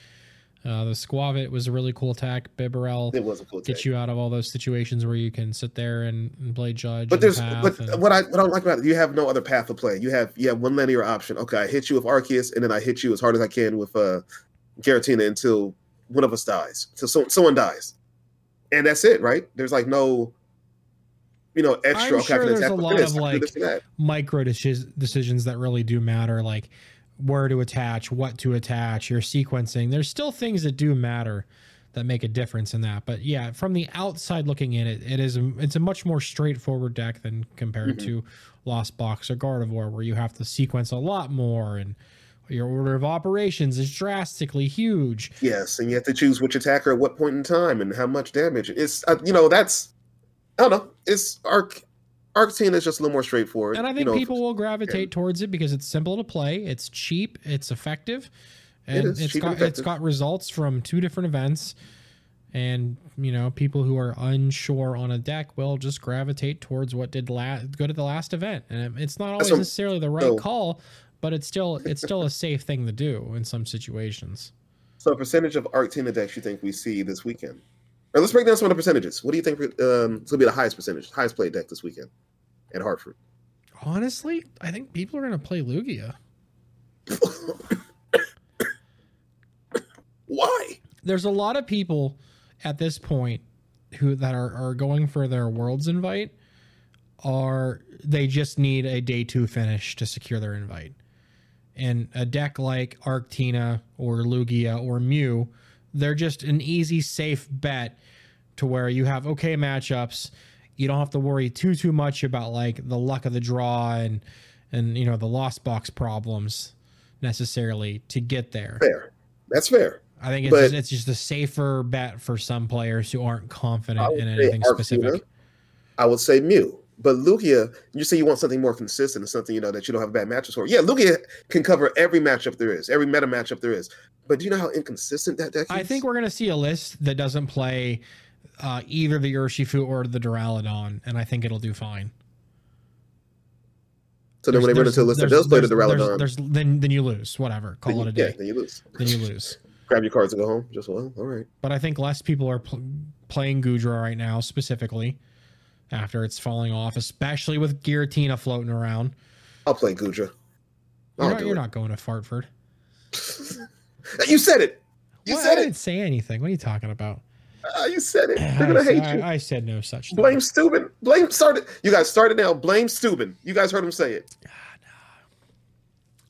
Uh, the Skwovet was a really cool attack. Bibarel It was a cool gets you out of all those situations where you can sit there and, and play judge. But there's but and- what I what I don't like about it, you have no other path to play. You have you have one linear option. Okay, I hit you with Arceus, and then I hit you as hard as I can with uh Giratina until one of us dies. Until so, someone dies. And that's it, right? There's like no you know, extra I'm sure there's a lot this, of, I can do like, this and that. micro decis- decisions that really do matter, like where to attach, what to attach, your sequencing. There's still things that do matter that make a difference in that. But yeah, from the outside looking in, it it is a, it's a much more straightforward deck than compared Mhm. to Lost Box or Gardevoir, where you have to sequence a lot more and your order of operations is drastically huge. Yes, and you have to choose which attacker at what point in time and how much damage. It's uh, you know that's I don't know. It's Arc Arctina is just a little more straightforward. And I you think know, people will gravitate towards it because it's simple to play, it's cheap, it's effective, It and cheap and got it's got results from two different events. And you know, people who are unsure on a deck will just gravitate towards what did la- go to the last event, and it's not always what- necessarily the right so- call, but it's still it's still a safe thing to do in some situations. So, a percentage of Arctina decks you think we see this weekend? Or let's break down some of the percentages. What do you think um, is going to be the highest percentage, highest play deck this weekend at Hartford? Honestly, I think people are going to play Lugia. [coughs] Why? there's a lot of people at this point who that are, are going for their worlds invite are they just need a day two finish to secure their invite and a deck like arctina or lugia or mew they're just an easy safe bet to where you have okay matchups you don't have to worry too too much about like the luck of the draw and and you know the lost box problems necessarily to get there Fair. That's fair. I think it's But- just, it's just a safer bet for some players who aren't confident in anything Arctina. specific. I would say Mew. But Lugia, you say you want something more consistent and something you know that you don't have bad matches for. Yeah, Lugia can cover every matchup there is, every meta matchup there is. But do you know how inconsistent that deck is? I think we're gonna see a list that doesn't play uh, either the Urshifu or the Duraludon, and I think it'll do fine. so then when they run into a list that does play the Duraludon, there's, there's, then then you lose. Whatever, call then it you, a yeah, day. then you lose. Then you lose. [laughs] Grab your cards and go home. Just well, all right. But I think less people are pl- playing Goodra right now, specifically after it's falling off, especially with Giratina floating around. I'll play Goodra. You're, not, you're not going to Fartford. [laughs] You said it. You What? said I it. didn't say anything. What are you talking about? Ah, you said it. [sighs] They're I, gonna hate I- you. I said no such thing. Blame Steuben. Blame started. You guys started now. Blame Steuben. You guys heard him say it.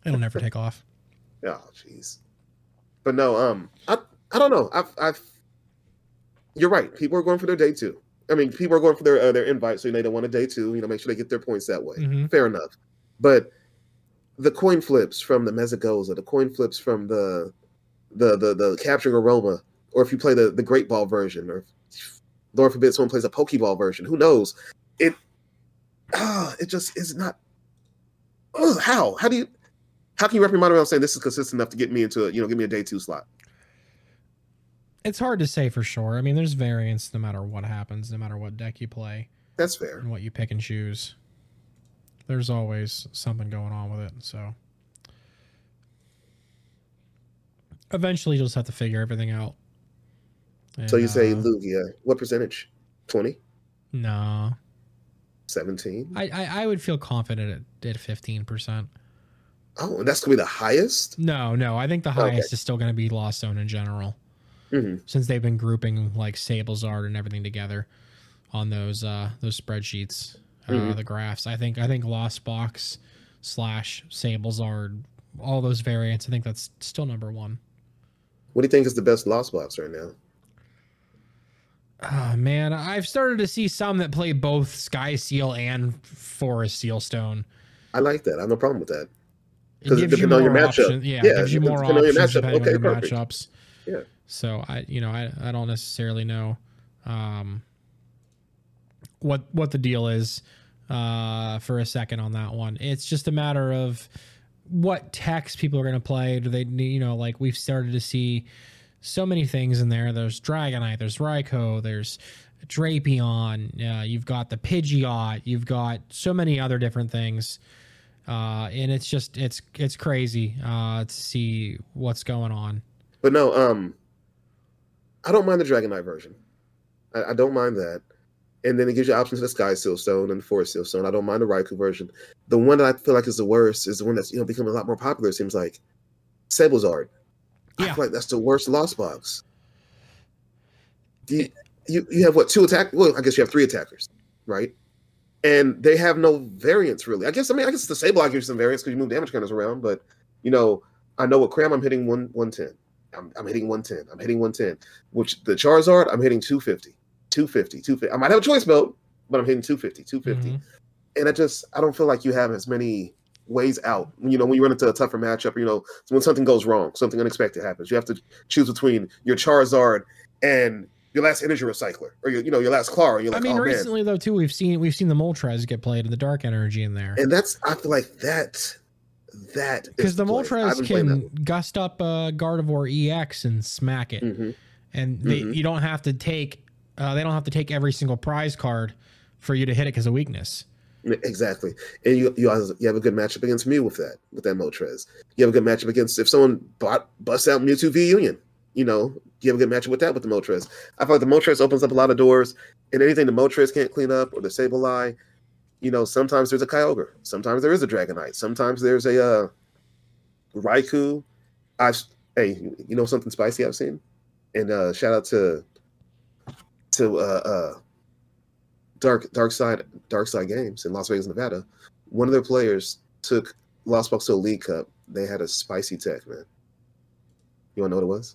It'll never take off. [laughs] Oh, jeez. But no, um, I I don't know. I've I've. You're right. People are going for their day two. I mean, people are going for their uh, their invite, so they don't want a day two. You know, make sure they get their points that way. Mhm. Fair enough. But the coin flips from the Mesagoza, the coin flips from the the the the capturing aroma, or if you play the the Great Ball version, or Lord forbid someone plays a Pokeball version, who knows? It ah, it just is not. Ugh, how how do you how can you wrap your mind around saying this is consistent enough to get me into a you know give me a day two slot? It's hard to say for sure. I mean, there's variance no matter what happens, no matter what deck you play That's fair. and what you pick and choose. There's always something going on with it. So eventually, you'll just have to figure everything out. So you say uh, Lugia, what percentage? 20, no? 17? I, I I would feel confident at fifteen percent. Oh, and that's gonna be the highest. No, no. I think the Okay. highest is still going to be Lost Zone in general, hmm since they've been grouping like Sablezard and everything together on those uh those spreadsheets, uh, Mhm. the graphs. I think I think Lost Box slash Sablezard, all those variants. I think that's still number one. What do you think is the best lost box right now? Oh man, I've started to see some that play both Sky Seal and Forest Sealstone. I like that. I have no problem with that. It 'Cause it gives you depends on more your matchup. Yeah, Yeah, gives you more depends on your options depending Okay, on your perfect. matchups. Yeah. So I, you know, I, I don't necessarily know um, what what the deal is uh, for a second on that one. It's just a matter of what text people are going to play. Do they, you know, like we've started to see so many things in there. There's Dragonite, there's Raikou, there's Drapion, uh, you've got the Pidgeot, you've got so many other different things. Uh, and it's just it's it's crazy uh, to see what's going on. But no, um, I don't mind the Dragonite version. I, I don't mind that. And then it gives you options to the Sky Seal Stone and the Forest Seal Stone. I don't mind the Raikou version. The one that I feel like is the worst is the one that's you know becoming a lot more popular. It seems like Sablezard. I Yeah. feel like that's the worst lost box. Do you, you you have what two attack? Well, I guess you have three attackers, right? And they have no variance really. I guess I mean I guess the Sableye gives you some variance because you move damage counters around, but you know I know with Cram I'm hitting one one ten. I'm, I'm hitting 110. I'm hitting 110. Which the Charizard, I'm hitting 250. 250. 250. I might have a choice belt, but I'm hitting 250. 250. Mhm. And I just I don't feel like you have as many ways out. You know, when you run into a tougher matchup, you know, when something goes wrong, something unexpected happens, you have to choose between your Charizard and your last energy recycler, or your, you know, your last Klara. You're I mean, oh man. recently though too, we've seen we've seen the Moltres get played in the dark energy in there And that's I feel like that that because the Moltres can gust up uh, Gardevoir EX and smack it, hmm and they, Mhm. you don't have to take uh, they don't have to take every single prize card for you to hit it because of weakness. Exactly, and you you have, you have a good matchup against me with that with that Moltres. You have a good matchup against if someone bought busts out Mewtwo V Union. You know, you have a good matchup with that with the Moltres. I feel like the Moltres opens up a lot of doors, and anything the Moltres can't clean up or the Sableye, you know, sometimes there's a Kyogre, sometimes there is a Dragonite, sometimes there's a uh, Raikou. I hey, you know something spicy I've seen, and uh, shout out to to uh, uh, Dark Dark Side Dark Side Games in Las Vegas, Nevada. One of their players took Lost Box to a League Cup. They had a spicy tech, man. You want to know what it was?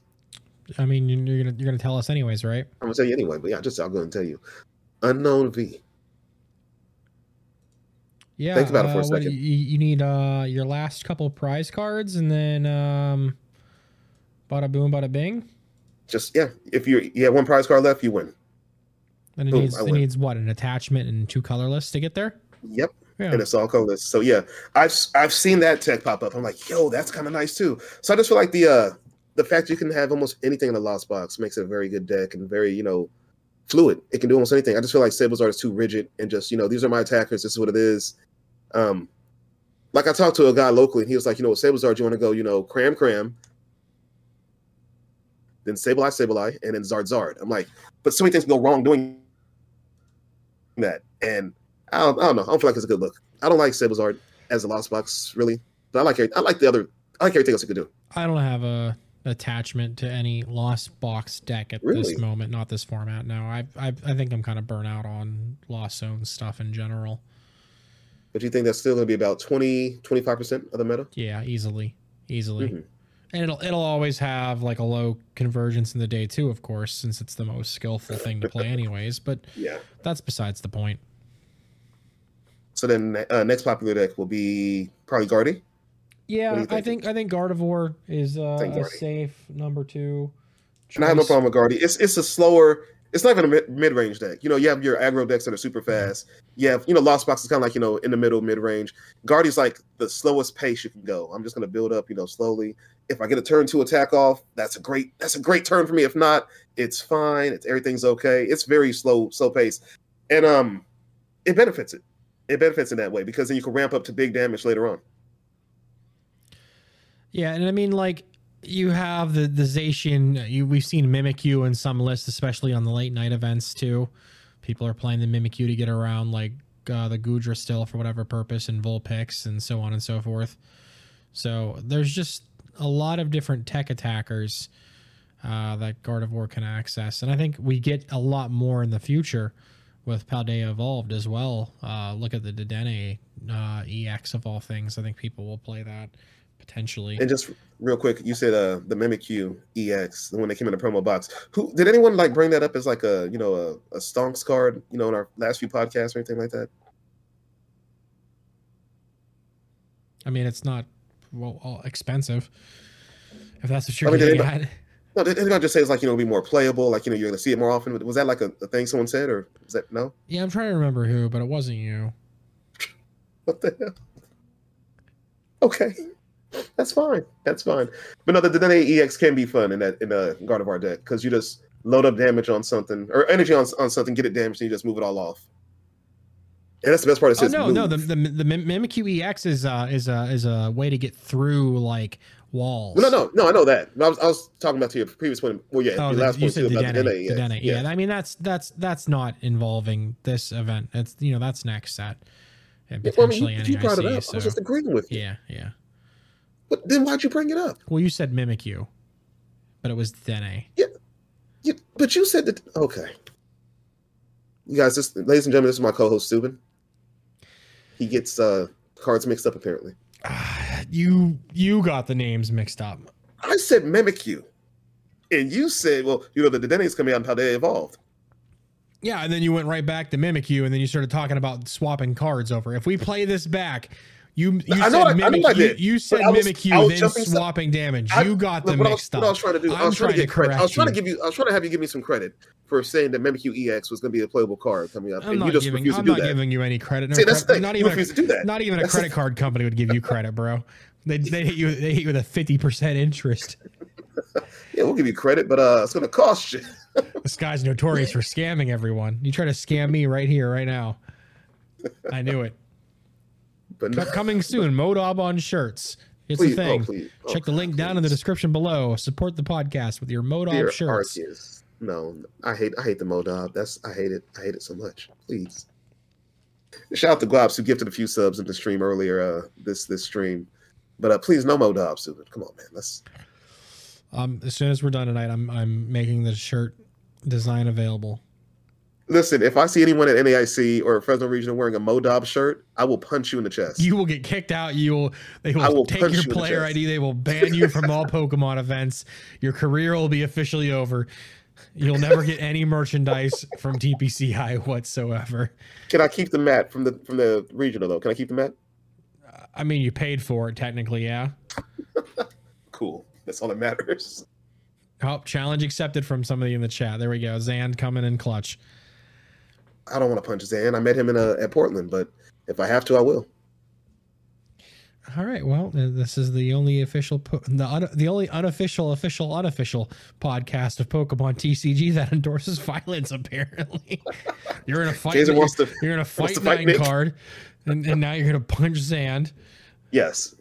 I mean, you- you're gonna you're gonna tell us anyways, right? I'm gonna tell you anyway, but yeah, just I'll go and tell you. Unown V. Yeah. Think about it for a uh, what- second. You, you need uh, your last couple prize cards, and then um, bada boom, bada bing. Just yeah, if you you have one prize card left, you win. And it Boom, needs it needs what an attachment and two colorless to get there. Yep. Yeah. and it's all colorless. So yeah, I've I've seen that tech pop up. I'm like, yo, that's kind of nice too. So I just feel like the uh the fact you can have almost anything in the lost box makes it a very good deck and very you know fluid. It can do almost anything. I just feel like Sablezard is too rigid and just you know these are my attackers. This is what it is. Um, like I talked to a guy locally and he was like, you know, with Sablezard, you want to go, you know, cram cram. Then Sableye, Sable Eye, and then Zard Zard. I'm like, but so many things can go wrong doing that. And I don't, I don't know. I don't feel like it's a good look. I don't like Sablezard as a lost box, really. But I like I like the other. I like everything else it could do. I don't have a attachment to any lost box deck at Really? this moment. Not this format. No, I I, I think I'm kind of burnt out on lost zone stuff in general. But you think that's still going to be about 20, 25 percent of the meta? Yeah, easily, easily. Mhm. And it'll it'll always have like a low convergence in the day too, of course, since it's the most skillful thing to play [laughs] anyways. But Yeah. that's besides the point. So then uh, next popular deck will be probably Guardy. Yeah, do I think? think I think Gardevoir is uh, Think a safe number two. And I have no problem with Guardy. It's it's a slower. It's not even a mid range deck. You know, you have your aggro decks that are super fast. You have you know Lost Box is kind of like you know in the middle mid range. Guardy's like the slowest pace you can go. I'm just going to build up you know slowly. If I get a turn to attack off, that's a great that's a great turn for me. If not, it's fine. It's everything's okay. It's very slow slow pace, and um, it benefits it. It benefits in that way because then you can ramp up to big damage later on. Yeah, and I mean like you have the the Zacian. You we've seen Mimikyu in some lists, especially on the late night events too. People are playing the Mimikyu to get around like uh, the Goodra still for whatever purpose, and Vulpix, and so on and so forth. So there's just a lot of different tech attackers uh, that Gardevoir can access, and I think we get a lot more in the future with Paldea Evolved as well. Uh, look at the Dedenne uh, EX of all things. I think people will play that potentially. And just real quick, you said uh the Mimikyu EX, the one that came in the promo box. Who did anyone like bring that up as like a you know a, a stonks card, you know, in our last few podcasts or anything like that? I mean, it's not well all expensive. If that's what you're I mean, did getting anybody- at. No, did anyone just say it's like you know be more playable, like you know you're gonna see it more often? Was that like a, a thing someone said, or was that no? Yeah, I'm trying to remember who, but it wasn't you. [laughs] What the hell? Okay, that's fine. That's fine. But no, the Dedenne EX can be fun in that in a Gardevoir deck because you just load up damage on something or energy on, on something, get it damaged, and you just move it all off. And that's the best part. It Oh says no, no, the move. the the Mimikyu EX is uh is a is a way to get through like walls. No, no, no, I know that. I was, I was talking about to your previous point. Well, yeah, Oh, your the, last you point said too about the Dene. the Yeah, Yeah, I mean that's that's that's not involving this event. It's you know that's next set and Well, I mean, potentially you, you brought it up. I was just agreeing with you. yeah, yeah. But then why'd you bring it up? Well, you said Mimikyu, but it was Dene. Yeah, but you said that. Okay. You guys, this, ladies and gentlemen, this is my co-host Subin. He gets uh cards mixed up apparently. Ah, you you got the names mixed up. I said Mimikyu, and you said, well, you know, the Dene's coming out and how they evolved. Yeah, and then you went right back to Mimikyu, and then you started talking about swapping cards over. If we play this back, you you I said know I- I know Mimic, I you, did, you said I was- Mimikyu, I was then swapping damage. I- you got Look, them what, I was, mixed what. I was trying to do, I I'm was trying to trying get credit. I was trying to give you, I was trying to have you give me some credit for saying that Mimikyu EX was going to be a playable card coming up, I'm and not you just giving. refused I'm to do not that. giving you any credit. No See, that's the cre- thing. Not even. A, to do that. not even a That's the- credit card company would give you credit, bro. They they hit you. They hit you with a fifty percent interest. [laughs] Yeah, we'll give you credit, but uh, it's going to cost you. [laughs] This guy's notorious for scamming everyone. You try to scam me right here, right now. I knew it. But Co- coming soon, [laughs] Modob on shirts. It's please, a thing. oh, please. Oh, Check the link down in the description below. Support the podcast with your Modob Dear shirts. Arceus. No, I hate I hate the Modob. That's I hate it. I hate it so much. Please. Shout out to Globs who gifted a few subs in the stream earlier, uh this this stream. But uh please no Modob, Susan. Come on, man. Let's Um, as soon as we're done tonight, I'm I'm making the shirt design available. Listen, if I see anyone at NAIC or Fresno Regional wearing a Modob shirt, I will punch you in the chest. You will get kicked out. You will. They will, will take your you in the player. ID. They will ban you from all Pokemon events. Your career will be officially over. You'll never get any merchandise from TPCI whatsoever. Can I keep the mat from the from the regional though? Can I keep the mat? I mean, you paid for it technically, yeah. [laughs] Cool. That's all that matters. Oh, challenge accepted from somebody in the chat. There we go. Zand coming in clutch. I don't want to punch Zan. I met him in a, at Portland, but if I have to, I will. All right. Well, uh, this is the only official, po- the un- the only unofficial, official, unofficial podcast of Pokemon TCG that endorses [laughs] violence. Apparently, [laughs] you're in a fight. Jason wants to. You're in a fight fight nine Nick. card, and, and now you're gonna punch Zand Yes.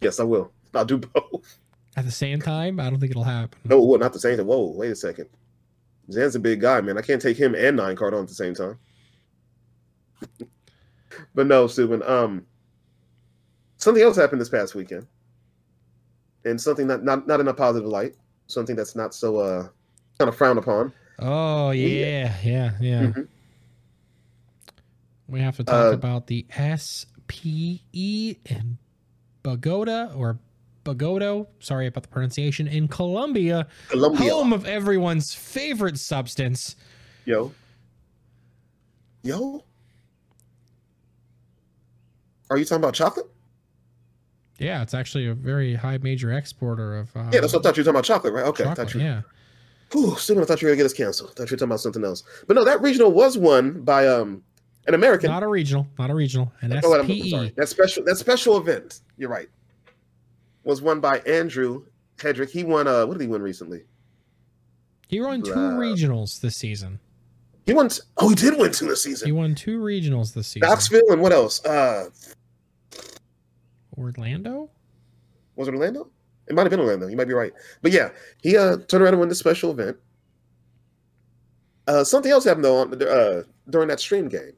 Yes, I will. I'll do both. at the same time. I don't think it'll happen. No, well, not the same thing. Whoa, wait a second. Zan's a big guy, man. I can't take him and nine card on at the same time. [laughs] but no, Subin. Um, something else happened this past weekend, and something that not not in a positive light. Something that's not so uh kind of frowned upon. Oh yeah, yeah, yeah. Mhm. We have to talk Uh, about the SPE in Bogota or Bogoto. Sorry about the pronunciation in Colombia, Colombia, home of everyone's favorite substance. yo, yo. Are you talking about chocolate? Yeah, it's actually a very high major exporter of. Uh, Yeah, that's what I thought you were talking about. Chocolate, right? Okay, I chocolate, thought you. yeah. Whew, Subin, I thought you were gonna get us canceled. I thought you were talking about something else. But no, that regional was won by um an American. Not a regional, not a regional, an Oh, SPE. sorry. That special that special event. You're right. Was won by Andrew Hedrick. He won. Uh, what did he win recently? He won two Blah. regionals this season. He won. Oh, he did win two this season. He won two regionals this season. Knoxville and what else? Uh, Orlando. was it Orlando? It might have been Orlando. You might be right. But yeah, he uh turned around and won the special event. Uh, something else happened though on, uh, during that stream game.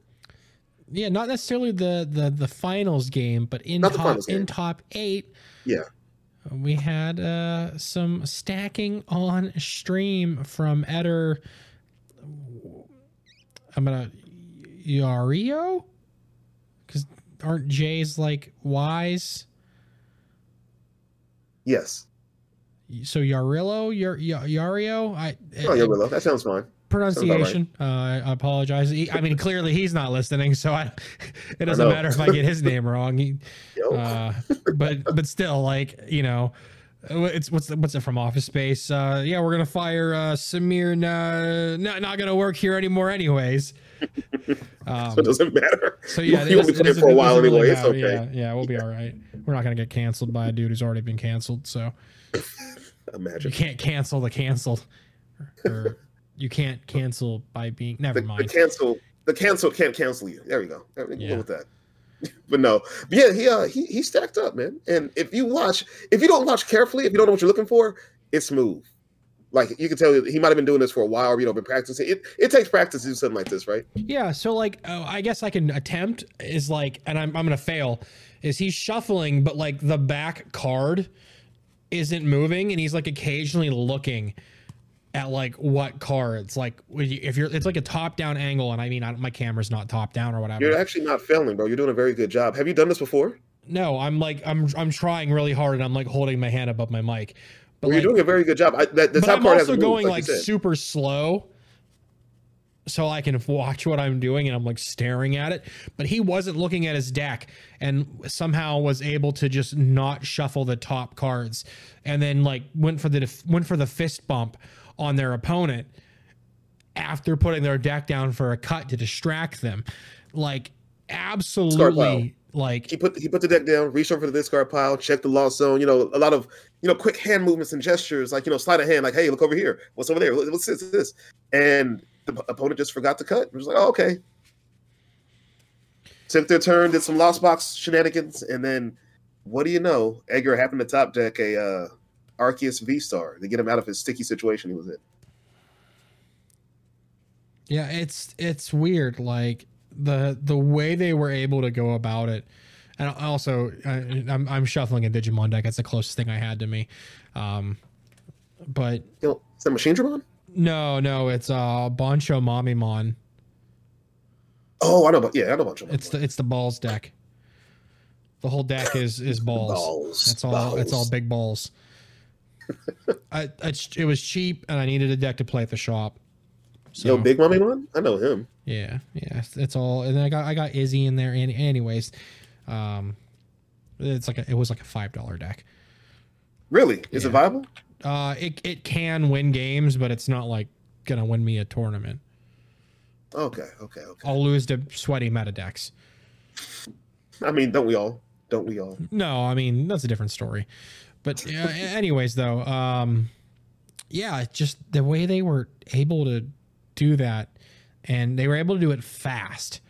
Yeah, not necessarily the the the finals game, but in Not top finals game. in top eight. Yeah. We had uh some stacking on stream from Eder. I'm gonna Yario, because aren't J's like Y's? Yes. So Yarillo, Yar, Yar- Yario. I Oh, yeah, Willow. That sounds fine. Pronunciation. Uh, I apologize. He, I mean, clearly he's not listening, so I, [laughs] it doesn't know. matter if I get his [laughs] name wrong. He, uh, but but still, like you know, it's what's the, what's it from Office Space? Uh, yeah, we're gonna fire uh, Samir. Nah, not not gonna work here anymore, anyways. Um, [laughs] so it doesn't matter. so yeah, you won't it be playing for a while really anyway. It's okay. Yeah, yeah, we'll be all right. We're not gonna get canceled by a dude who's already been canceled. So imagine you can't cancel the canceled, or you can't cancel by being. Never the, the cancel the cancel can't cancel you. There we go. There we Yeah. go with that. [laughs] but no, but yeah, he uh he he stacked up, man. And if you watch, if you don't watch carefully, if you don't know what you're looking for, it's smooth. Like you can tell he might have been doing this for a while, or you know, been practicing. It it takes practice to do something like this, right? Yeah, so like uh, I guess I can attempt is like, and I'm I'm gonna fail. Is he's shuffling, but like the back card isn't moving, and he's like occasionally looking at like what cards. Like if you're, it's like a top down angle, and I mean I, my camera's not top down or whatever. You're actually not failing, bro. You're doing a very good job. Have you done this before? no, I'm like I'm I'm trying really hard, and I'm like holding my hand above my mic. But Well, like, you're doing a very good job. I, that, the but I'm also hasn't going moved, like, super slow so I can watch what I'm doing and I'm like staring at it. But he wasn't looking at his deck and somehow was able to just not shuffle the top cards and then like went for the def- went for the fist bump on their opponent after putting their deck down for a cut to distract them. Like absolutely like he put he put the deck down, reached over to the discard pile, checked the lost zone. You know, a lot of you know quick hand movements and gestures, like you know, slide a hand, like hey, look over here, what's over there, what's this, this, and the opponent just forgot to cut. It was like, oh, okay. Took their turn, did some lost box shenanigans, and then what do you know? Edgar happened to top deck a uh, Arceus V Star to get him out of his sticky situation he was in. Yeah, it's it's weird. Like the the way they were able to go about it, and also I, I'm I'm shuffling a Digimon deck. That's the closest thing I had to me. Um, but You know, is that Machinedramon? no, no, it's uh BanchoMamemon. Oh, I know, but yeah, I know about you. It's the it's the balls deck. The whole deck is is balls. balls. That's all. That's all balls. big balls. I, it's, it was cheap, and I needed a deck to play at the shop. So Yo, Big Mommy Mon? I know him. Yeah, yeah, it's- it's all. And then I got I got Izzy in there. Any, anyways, um, it's like a, it was like a five dollar deck. Really? Is Yeah. it viable? Uh, it it can win games, but it's not like gonna win me a tournament. Okay, okay, okay. I'll lose to sweaty meta decks. I mean, don't we all? Don't we all? No, I mean that's a different story. But uh, anyways, though, um, yeah, just the way they were able to do that, and they were able to do it fast.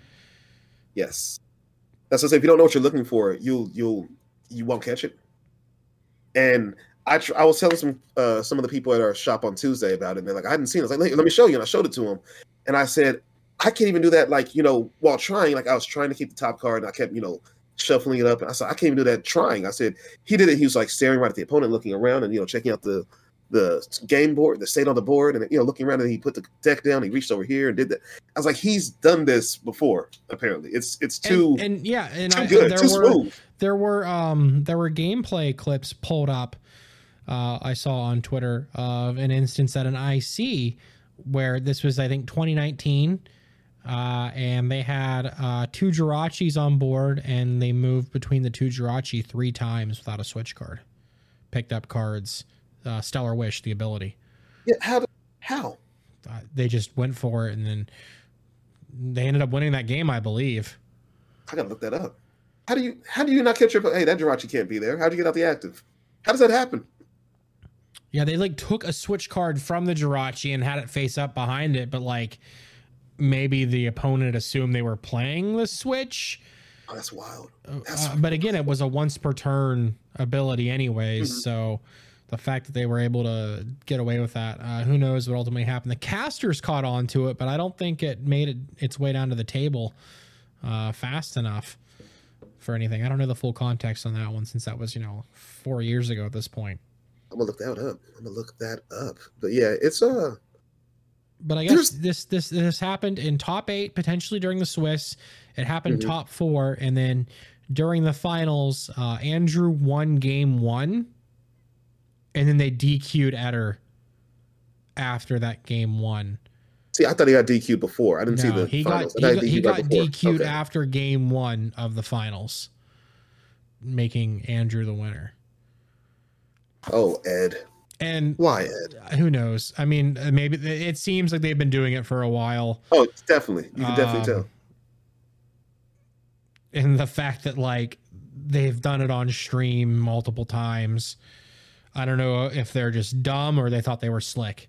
Yes, that's what I say. If you don't know what you're looking for, you'll you'll you won't catch it. And I tr- I was telling some uh, some of the people at our shop on Tuesday about it. And they're like, I hadn't seen it. I was like, let, let me show you. And I showed it to them. And I said, I can't even do that. Like you know, while trying, like I was trying to keep the top card, and I kept you know shuffling it up. And I said, I can't even do that trying. I said he did it. He was like staring right at the opponent, looking around, and you know checking out the the game board, the state on the board, and you know looking around, and he put the deck down. He reached over here and did that. I was like, he's done this before. Apparently, it's it's too and, and yeah, and too I, good, there too were smooth. there were um there were gameplay clips pulled up. Uh, I saw on Twitter of an instance at an IC where this was I think 2019. Uh, and they had uh, two Jirachis on board, and they moved between the two Jirachi three times without a switch card. Picked up cards, uh, Stellar Wish, the ability. Yeah, how? do- How? Uh, they just went for it, and then they ended up winning that game, I believe. I gotta look that up. How do you how do you not catch your hey that Jirachi can't be there? How'd you get out the active? How does that happen? Yeah, they like took a switch card from the Jirachi and had it face up behind it, but like maybe the opponent assumed they were playing the switch. Oh, that's wild. That's Uh, but again, it was a once per turn ability, anyways. Mhm. So the fact that they were able to get away with that, uh, who knows what ultimately happened? The casters caught on to it, but I don't think it made it its way down to the table uh, fast enough for anything. I don't know the full context on that one since that was you know four years ago at this point. I'm gonna look that up. I'm gonna look that up. But yeah, it's uh but I There's- guess this this this happened in top eight potentially during the Swiss. It happened Mhm. top four, and then during the finals, uh, Andrew won game one, and then they DQ'd Eder after that game one. see, I thought he got DQ'd before. I didn't see No, the he got finals. he got, thought he got right. DQ'd Okay. after game one of the finals, making Andrew the winner. Oh, Ed. And Why Ed? who knows? I mean, uh, maybe it seems like they've been doing it for a while. Oh, definitely. You can definitely Um, tell. and the fact that like they've done it on stream multiple times i don't know if they're just dumb or they thought they were slick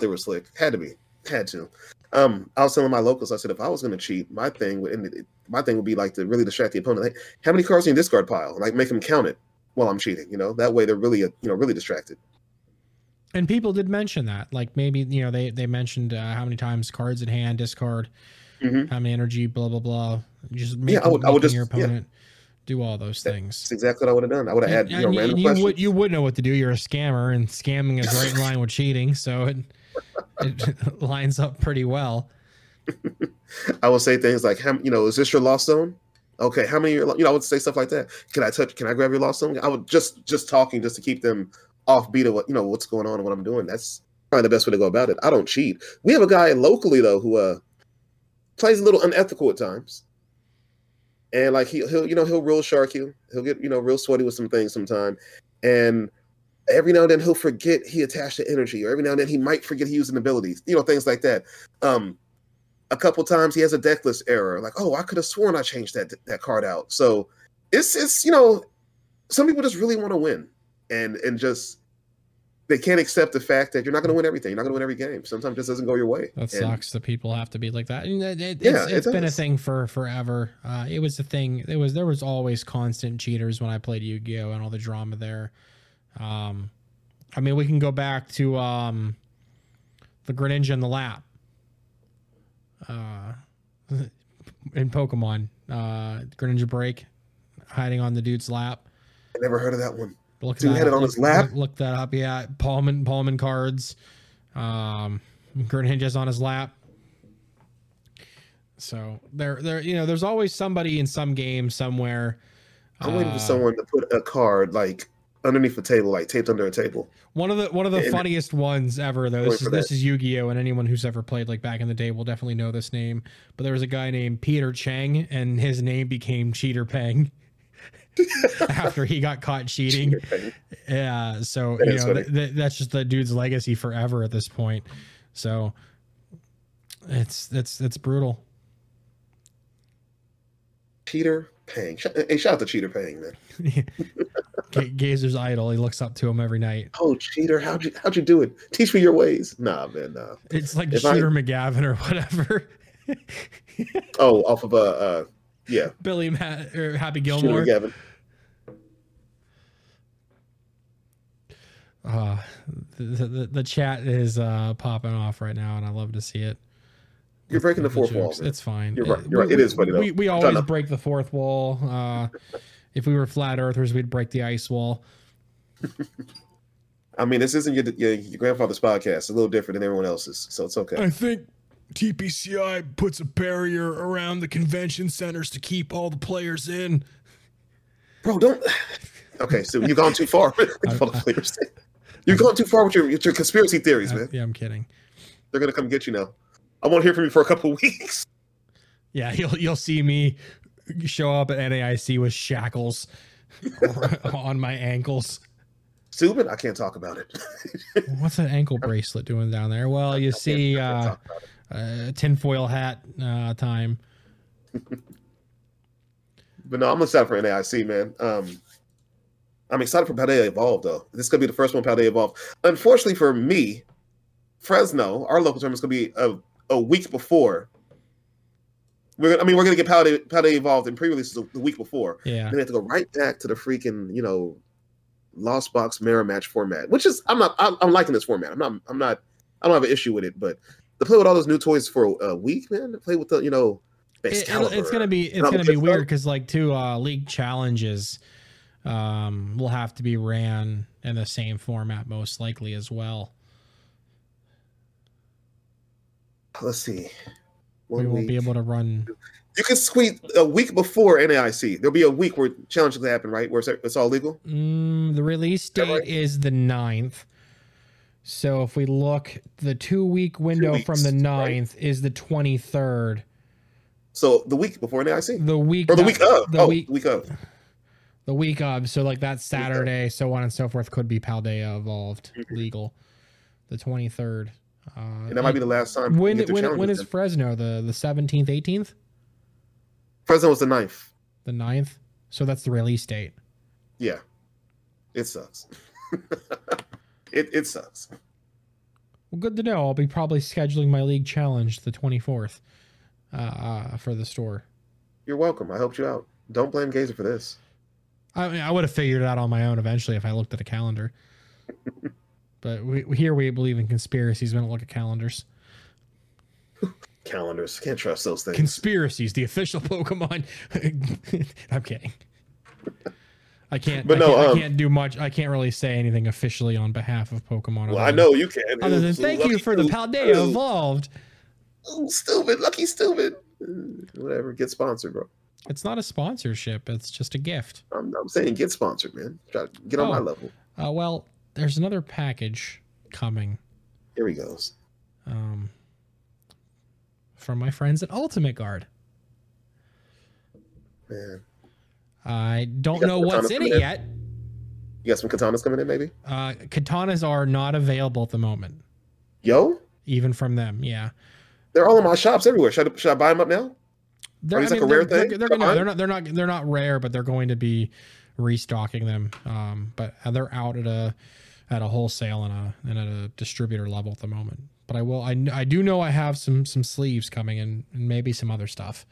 They were slick. Had to be. Had to. Um, I was telling my locals. I said if I was going to cheat, my thing would my thing would be like to really distract the opponent. Like, how many cards in your discard pile? Like make them count it while I'm cheating. You know that way they're really uh, you know really distracted. And people did mention that like maybe you know they they mentioned uh, how many times cards in hand discard Mhm. how many energy blah blah blah just Yeah, I would- I would making your just- yeah. opponent do all those things That's exactly what I would have done. I would have had you know random you questions. would you would know what to do you're a scammer and scamming is right in line with cheating so it it [laughs] lines up pretty well [laughs] I would say things like, how, you know, is this your lost zone? Okay, how many? You know, I would say stuff like that. Can I touch? Can I grab your lost zone? I would just just talking just to keep them off beat of what you know what's going on and what I'm doing. That's probably the best way to go about it. I don't cheat. We have a guy locally though who uh plays a little unethical at times, and like he, he'll you know he'll real shark you. He'll get you know real sweaty with some things sometime, and every now and then he'll forget he attached the energy, or every now and then he might forget he used an ability. You know things like that. Um, a couple times he has a deck error. Like, oh, I could have sworn I changed that that card out. So it's it's you know, some people just really want to win, and and just they can't accept the fact that you're not going to win everything. You're not going to win every game. Sometimes it just doesn't go your way. That And sucks that people have to be like that. And it, it, Yeah, it's, it it's been a thing for forever. Uh, it was a thing. It was there was always constant cheaters when I played Yu Gi Oh and all the drama there. Um, I mean, we can go back to um, the Greninja in the lap. Uh, [laughs] in Pokemon, uh, Greninja break, hiding on the dude's lap. I never heard of that one. Look that had it on his lap? Look, look that up. Yeah, Palman Palman cards. Um, Greninja's on his lap. So there, there, you know, there's always somebody in some game somewhere. I'm waiting uh, for someone to put a card like underneath the table, like taped under a table. One of the one of the And- funniest ones ever though. This is this that. is Yu-Gi-Oh, and anyone who's ever played like back in the day will definitely know this name. But there was a guy named Peter Chang, and his name became Cheater Peng [laughs] after he got caught cheating. [laughs] Yeah, so That you know th- th- that's just the dude's legacy forever at this point. So It's it's it's brutal. Cheater Pang. Hey, shout out to Cheater Pang, man. [laughs] Ga- Gazer's idol. He looks up to him every night. Oh, Cheater, how'd you how'd you do it? Teach me your ways. Nah, man, nah. It's like If I- Shooter McGavin or whatever. Oh, off of uh, uh yeah, Billy Matt or Happy Shooter Gilmore. Uh, the, the the chat is uh popping off right now, and I love to see it. You're breaking the fourth wall. jokes. man. It's fine. You're right. Uh, You're right. we- It is funny, though. We, we always to- break the fourth wall. Uh, if we were flat earthers, we'd break the ice wall. I mean, this isn't your, your your grandfather's podcast. It's a little different than everyone else's, so it's okay. I think TPCI puts a barrier around the convention centers to keep all the players in. Bro, don't. [sighs] Okay, so you've gone too far. [laughs] You've gone too far with your, with your conspiracy theories, Uh, man. yeah, I'm kidding. They're gonna come get you now. I won't hear from you for a couple [laughs] weeks. Yeah, you'll you'll see me show up at NAIC with shackles [laughs] on my ankles. st00ben, I can't talk about it. [laughs] What's that ankle bracelet doing down there? Well, you I see, I uh, talk about it. uh, tinfoil hat uh, time. But no, I'm gonna excited for NAIC, man. Um, I'm excited for Paldea Evolve, though. This could be the first one Paldea Evolve. Unfortunately for me, Fresno, our local tournament is gonna be a, a week before. We're gonna, I mean, we're gonna get Paldea, Paldea Evolved in pre-releases the, the week before. Yeah, Then we have to go right back to the freaking, you know, Lost Box mirror match format, which is I'm not I'm, I'm liking this format. I'm not I'm not I don't have an issue with it, but to play with all those new toys for a week, man, to play with the you know, It- it's gonna be it's gonna be weird because like two uh, league challenges um, will have to be ran in the same format most likely as well. Let's see. We won't be able to run. You can squeeze a week before NAIC. There'll be a week where challenges happen, right? Where it's, all legal. Mm, the release date right? is the 9th. So if we look, the two week window from weeks, the right? 9th is the 23rd. So the week before NAIC, The week or the week of. the oh, week week of. The week of. So like that Saturday, so on and so forth, could be Paldea evolved legal. The 23rd. Uh, And that might be the last time. when when when is then. Fresno? The the 17th, 18th, Fresno was the 9th. the 9th. So that's the release date. Yeah, it sucks. [laughs] it it sucks. Well, good to know. I'll be probably scheduling my league challenge the 24th uh, uh, for the store. You're welcome. I helped you out. Don't blame Gazer for this. I mean, I would have figured it out on my own eventually if I looked at a calendar. [laughs] but we, here we believe in conspiracies. We don't look at calendars. Calendars can't trust those things. Conspiracies, the official [laughs] Pokemon. [laughs] I'm kidding. I can't. But I, no, can't I um, can't do much. I can't really say anything officially on behalf of Pokemon. well, other I than- know you can. Other than Ooh, thank you for the Ooh, Paldea evolved. ooh, stupid, lucky stupid. Whatever, get sponsored, bro. It's not a sponsorship. It's just a gift. I'm, I'm saying get sponsored, man. Try get on my Oh. level. Uh, well, there's another package coming Here he goes. um, from my friends at Ultimate Guard. Man, I don't know what's in it in? yet. you got some katanas coming in, maybe? Uh, katanas are not available at the moment, Yo, even from them. Yeah, they're all in my shops everywhere. Should I, should I buy them up now? They're, these like a rare they're, thing? They're, Come no, they're not. They're not. They're not rare, but they're going to be restocking them. Um, but they're out at a at a wholesale and a and at a distributor level at the moment. But I will. I, I do know I have some some sleeves coming and, and maybe some other stuff.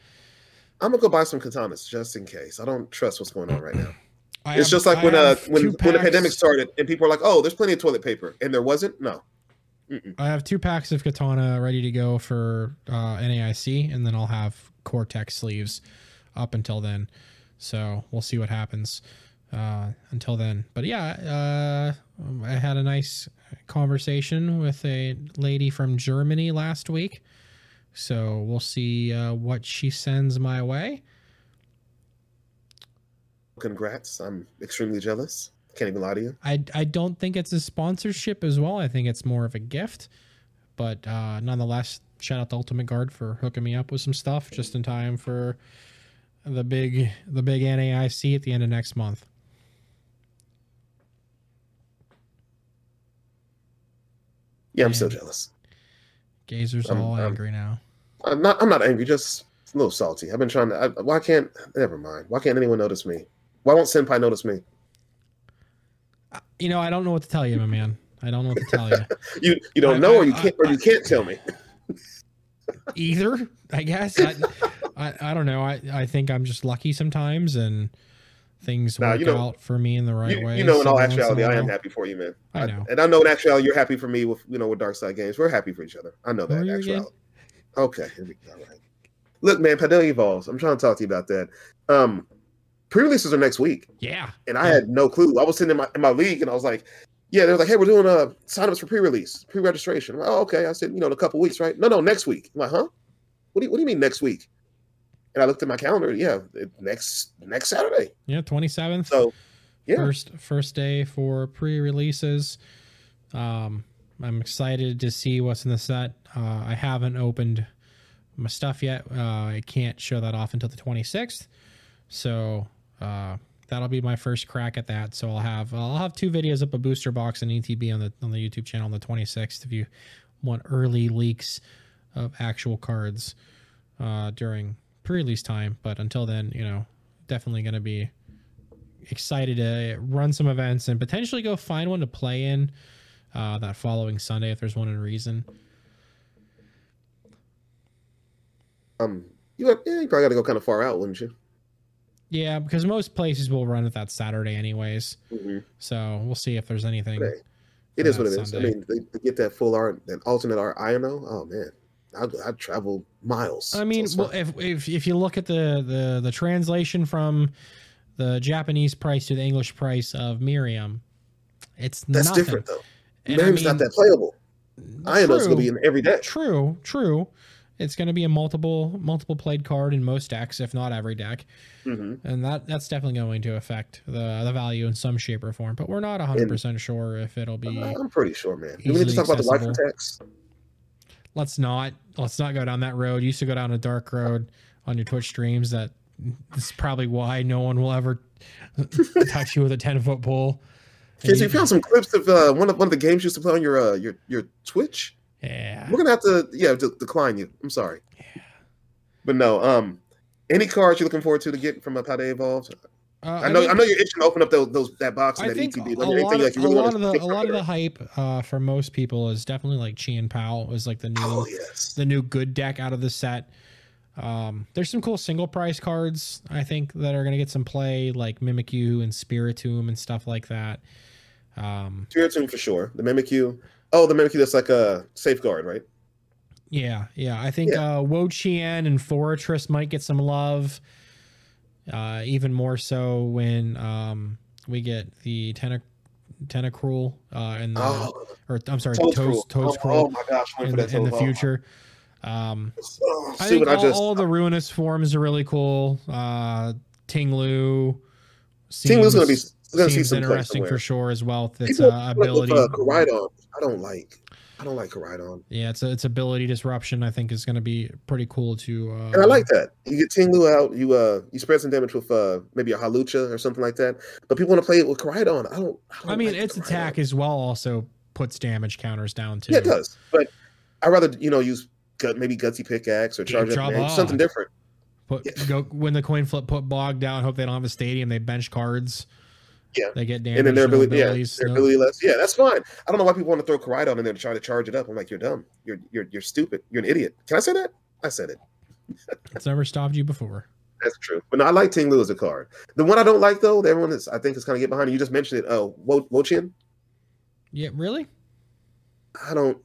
I'm gonna go buy some katanas just in case. I don't trust what's going on right now. I it's have- just like I when uh when two when the pandemic started and people are like, "Oh, there's plenty of toilet paper," and there wasn't. No, Mm-mm. I have two packs of katana ready to go for uh, NAIC, and then I'll have Cortex sleeves up until then. So we'll see what happens uh, until then. But yeah, uh, I had a nice conversation with a lady from Germany last week. So we'll see uh, what she sends my way. congrats. I'm extremely jealous. Can't even lie to you. I, I don't think it's a sponsorship as well. I think it's more of a gift. But uh, nonetheless, shout out to Ultimate Guard for hooking me up with some stuff just in time for the big the big NAIC at the end of next month. Yeah, I'm still Man. jealous. Gazer's I'm- all I'm- angry now. I'm not. I'm not angry. Just a little salty. I've been trying to. I, why can't? Never mind. Why can't anyone notice me? Why won't Senpai notice me? Uh, you know, I don't know what to tell you, my man. I don't know what to tell you. [laughs] You you don't I- know, I- or you can't, or you can't tell me. Either, I guess. I, I, I don't know. I, I think I'm just lucky sometimes, and things Nah, work you know- out for me in the right you, way. you know, in all every once in a actuality, I am happy for you, man. I know. and I know in actuality, you're happy for me with you know with Dark Side Games. We're happy for each other. I know that. in actuality. Okay, here we go. All right. Look, man, Paldea evolves. I'm trying to talk to you about that. Um, pre-releases are next week, Yeah. and I had no clue. I was sitting in my in my league, and I was like, "Yeah." They're like, "Hey, we're doing uh signups for pre-release, pre-registration." Like, oh, okay. I said, "You know, in a couple weeks, right?" No, no, next week. I'm like, "Huh? What do you What do you mean next week?" And I looked at my calendar. Yeah, next next Saturday. Yeah. 27th. So, yeah, First first day for pre-releases. Um, I'm excited to see what's in the set. Uh, I haven't opened my stuff yet. Uh, I can't show that off until the 26th. So uh, that'll be my first crack at that. So I'll have I'll have two videos up a booster box and ETB on the on the YouTube channel on the 26th if you want early leaks of actual cards uh, during pre-release time. But until then, you know, definitely going to be excited to run some events and potentially go find one to play in uh, that following Sunday if there's one in Reason. um, you have, yeah, you probably got to go kind of far out, wouldn't you? Yeah, because most places will run it that Saturday anyways. Mm-hmm. So we'll see if there's anything. Right. It is what it is. Sunday. I mean, they, they get that full art, that alternate art Iono. Oh man, I'd, I'd travel miles. I mean, well, if, if if you look at the the the translation from the Japanese price to the English price of Miriam, it's that's nothing. different though. And I Miriam's not mean, that playable. Iono's true. gonna be in every deck. True, true. It's going to be a multiple multiple played card in most decks, if not every deck, hmm and that that's definitely going to affect the the value in some shape or form. But we're not hundred percent sure if it'll be. I'm pretty sure, man. Do we need to talk about the accessible. text? let's not let's not go down that road. You used to go down a dark road on your Twitch streams. That is probably why no one will ever [laughs] touch you with a ten foot pole. Kids, you- you found some clips of uh, one of one of the games you used to play on your uh, your your Twitch. Yeah, We're gonna have to yeah de- decline you. I'm sorry, but no. Um, any cards you're looking forward to to get from Paldea Evolved? Uh, I know I, mean- know you're itching to open up those, those that box and I that think ETB. a Let lot, of, like you a really lot want of the a lot of the hype uh, for most people is definitely like Chien Pao is like the new Oh yes. the new good deck out of the set. Um, there's some cool single price cards I think that are gonna get some play, like Mimikyu and Spiritomb and stuff like that. Um, Spiritomb for sure. The Mimikyu. Oh, the Mimikyu that's like a safeguard, right? Yeah, yeah. I think uh Wo Chien and Fortress might get some love. Uh even more so when um we get the Tena Tentacruel uh in the Oh, or I'm sorry, Toes. Toes Oh, oh my gosh, in, the, in the future. Um oh, I think what I all, just all the ruinous forms are really cool. Uh Tinglu Tinglu's gonna be seems- gonna see some interesting for sure as well. Its uh, like with, ability. uh. I don't like. I don't like Koraidon. Yeah, it's its ability disruption. I think is going to be pretty cool to. Uh, And I like that. You get Tinglu out, you uh you spread some damage with uh maybe a Hawlucha or something like that. But people want to play it with Koraidon. I don't I, don't I mean, like its Koraidon. attack as well also puts damage counters down too. Yeah, it does. But I'd rather, you know, use gut maybe gutsy pickaxe or charge up something different. Put Yeah. go when the coin flip put bog down. Hope they don't have a stadium. They bench cards. Yeah. they get damage. And then their ability, yeah, their no- ability less. Yeah, that's fine. I don't know why people want to throw Koraidon in there to try to charge it up. I'm like, you're dumb. You're you're you're stupid. You're an idiot. Can I say that? I said it. [laughs] It's never stopped you before. That's true. But no, I like Tinglu as a card. The one I don't like though, that everyone is I think is kind of get behind. You just mentioned it. Oh, Wo Wochin. Yeah, really. I don't.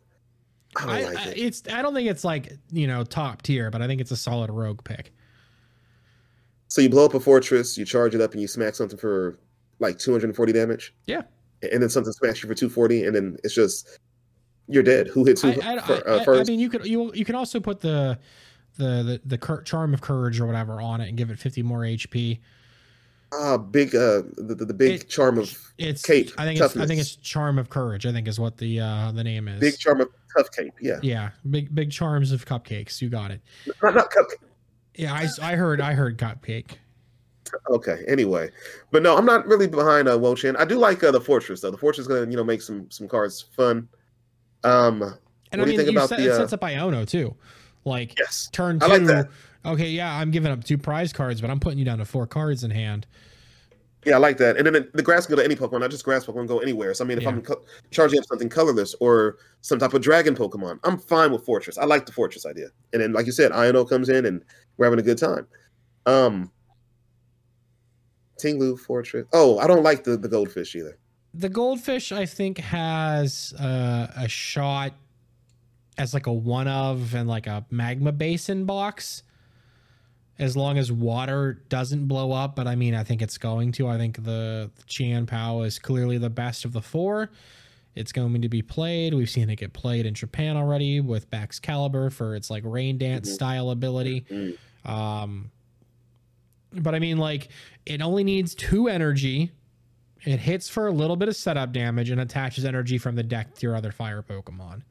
I don't I, like I, it. it's. I don't think it's like you know top tier, but I think it's a solid rogue pick. So you blow up a fortress, you charge it up, and you smack something for like 240 damage. Yeah. And then something smashes you for 240, and then it's just you're dead. Who hits who I, I, I- uh, I- first? I mean, you could you you can also put the the the, the cur- charm of courage or whatever on it and give it 50 more HP. Ah, big uh, the, the, the big It- charm of It's Cape, I think it's I think it's charm of courage. I think is what the uh the name is. big charm of tough cape. Yeah, yeah, big big charms of cupcakes. You got it. not not cupcake. Yeah, I, I heard I heard cupcake. Okay. Anyway, but no, I'm not really behind uh, Wo Chien. I do like uh, the fortress though. The fortress is gonna you know make some some cards fun. Um, And I do you mean, think you about set, the, it uh, sets up Iono too. Like Yes. turn two. Like. Okay, yeah, I'm giving up two prize cards, but I'm putting you down to four cards in hand. Yeah, I like that. And then the, the grass can go to any Pokemon, not just grass Pokemon, go anywhere. So I mean, if Yeah. I'm co- charging up something colorless or some type of dragon Pokemon, I'm fine with Fortress. I like the Fortress idea. And then, like you said, Iono comes in and we're having a good time. Um, Tinglu Fortress. Oh, I don't like the the goldfish either. The goldfish, I think, has uh, a shot as like a one of and like a magma basin box. As long as water doesn't blow up, but I mean, I think it's going to. I think the, the Chien Pao is clearly the best of the four. It's going to be played. We've seen it get played in Japan already with Baxcalibur for its like rain dance Mhm. style ability. Mm. Um, but I mean, like, it only needs two energy. It hits for a little bit of setup damage and attaches energy from the deck to your other fire Pokemon.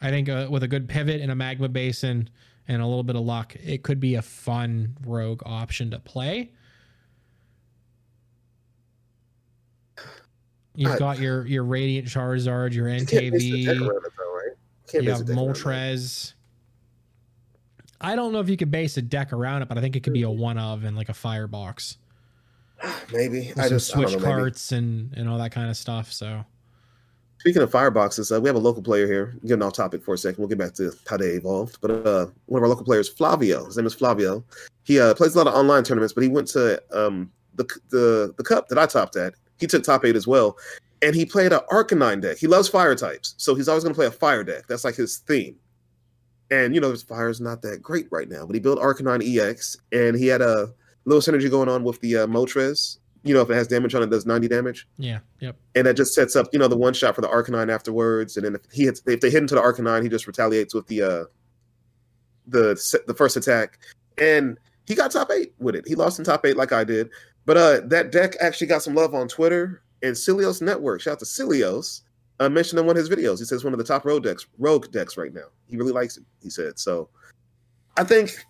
I think uh, with a good pivot and a magma basin and a little bit of luck, it could be a fun rogue option to play. You've got your your Radiant Charizard, your You can't base the deck NKV, though, right? You have. Moltres. I don't know if you could base a deck around it, but I think it could be a one of and like a firebox. [sighs] Maybe I just switch know, maybe. carts and and all that kind of stuff. So Speaking of fireboxes, uh, we have a local player here. Getting off topic for a second. We'll get back to Paldea Evolved. But uh, one of our local players, Flavio. His name is Flavio. He uh, plays a lot of online tournaments, but he went to um, the the the cup that I topped at. He took top eight as well, and he played an Arcanine deck. He loves fire types, so he's always going to play a fire deck. That's like his theme. And you know, his fire's not that great right now, but he built Arcanine EX, and he had a little synergy going on with the uh, Moltres. You know, if it has damage on it, it does ninety damage yeah, yep. and that just sets up you know the one shot for the Arcanine afterwards. And then if he hits, if they hit into the Arcanine, he just retaliates with the uh the the first attack, and he got top eight with it. He lost in top eight like I did, but uh that deck actually got some love on Twitter and Celio's Network. Shout out to Celio's. Uh, mentioned in one of his videos. He says one of the top rogue decks, rogue decks right now. He really likes it. He said so. I think.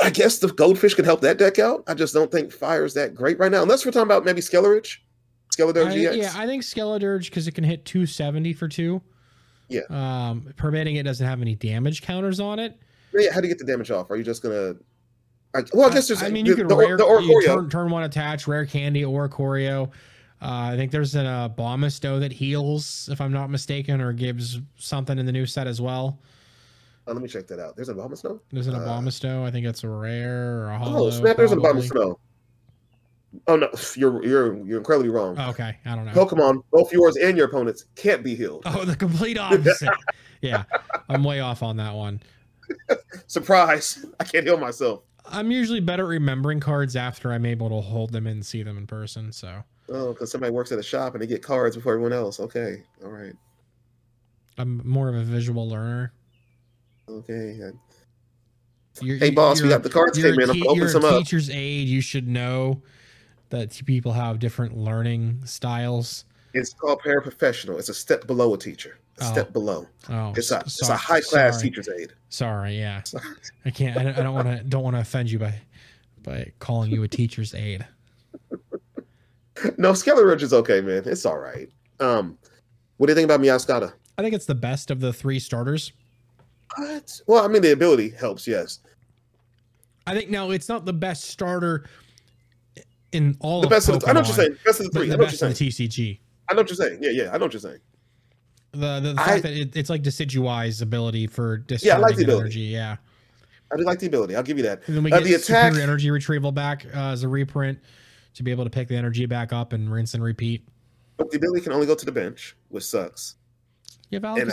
I guess the goldfish could help that deck out. I just don't think fire is that great right now, unless we're talking about maybe Skeledirge. Skeletor GX. yeah, I think Skeledirge because it can hit 270 for two. Yeah. Um, permitting it doesn't have any damage counters on it. Yeah, how do you get the damage off? Are you just gonna? I, well, I guess there's. I mean, the, you could the, rare the you turn, turn one attach, rare candy or Corio. Uh, I think there's an uh, Bombisto that heals, if I'm not mistaken, or gives something in the new set as well. Oh, let me check that out. There's an Abomasnow. There's an Uh, I think it's a rare or a hollow. Oh snap! There's an probably. Abomasnow. Oh no, [laughs] you're you're you're incredibly wrong. Oh, okay, I don't know. Pokemon, both yours and your opponents can't be healed. Oh, the complete [laughs] opposite. yeah, I'm way off on that one. [laughs] Surprise! I can't heal myself. I'm usually better at remembering cards after I'm able to hold them and see them in person. So Oh, because somebody works at a shop and they get cards before everyone else. Okay, all right, I'm more of a visual learner. okay. You're, Hey, boss, we got the cards came in. I'm open you're some a up. teacher's aide. You should know that people have different learning styles. It's called paraprofessional. It's a step below a teacher. A Oh. step below. Oh, It's a it's a high class sorry. teacher's aide. Sorry, yeah. [laughs] I can't. I don't- I don't want to. Don't want to offend you by by calling you a teacher's aide. No, Skeledirge is okay, man. It's all right. Um, what do you think about Meowscarada? I think it's the best of the three starters. What? Well, I mean, the ability helps, yes. I think now it's not the best starter in all The of best of the, I know what you're Pokemon, saying. Best of the three. I the know what you're best saying. of the TCG. I know what you're saying. Yeah, yeah. I know what you're saying. The the, the I- fact that it, it's like Decidueye's ability for Yeah, I like the ability. energy. Yeah. I do like the ability. I'll give you that. And then we Uh, get the attack- energy retrieval back uh, as a reprint to be able to pick the energy back up and rinse and repeat. But the ability can only go to the bench, which sucks. You have And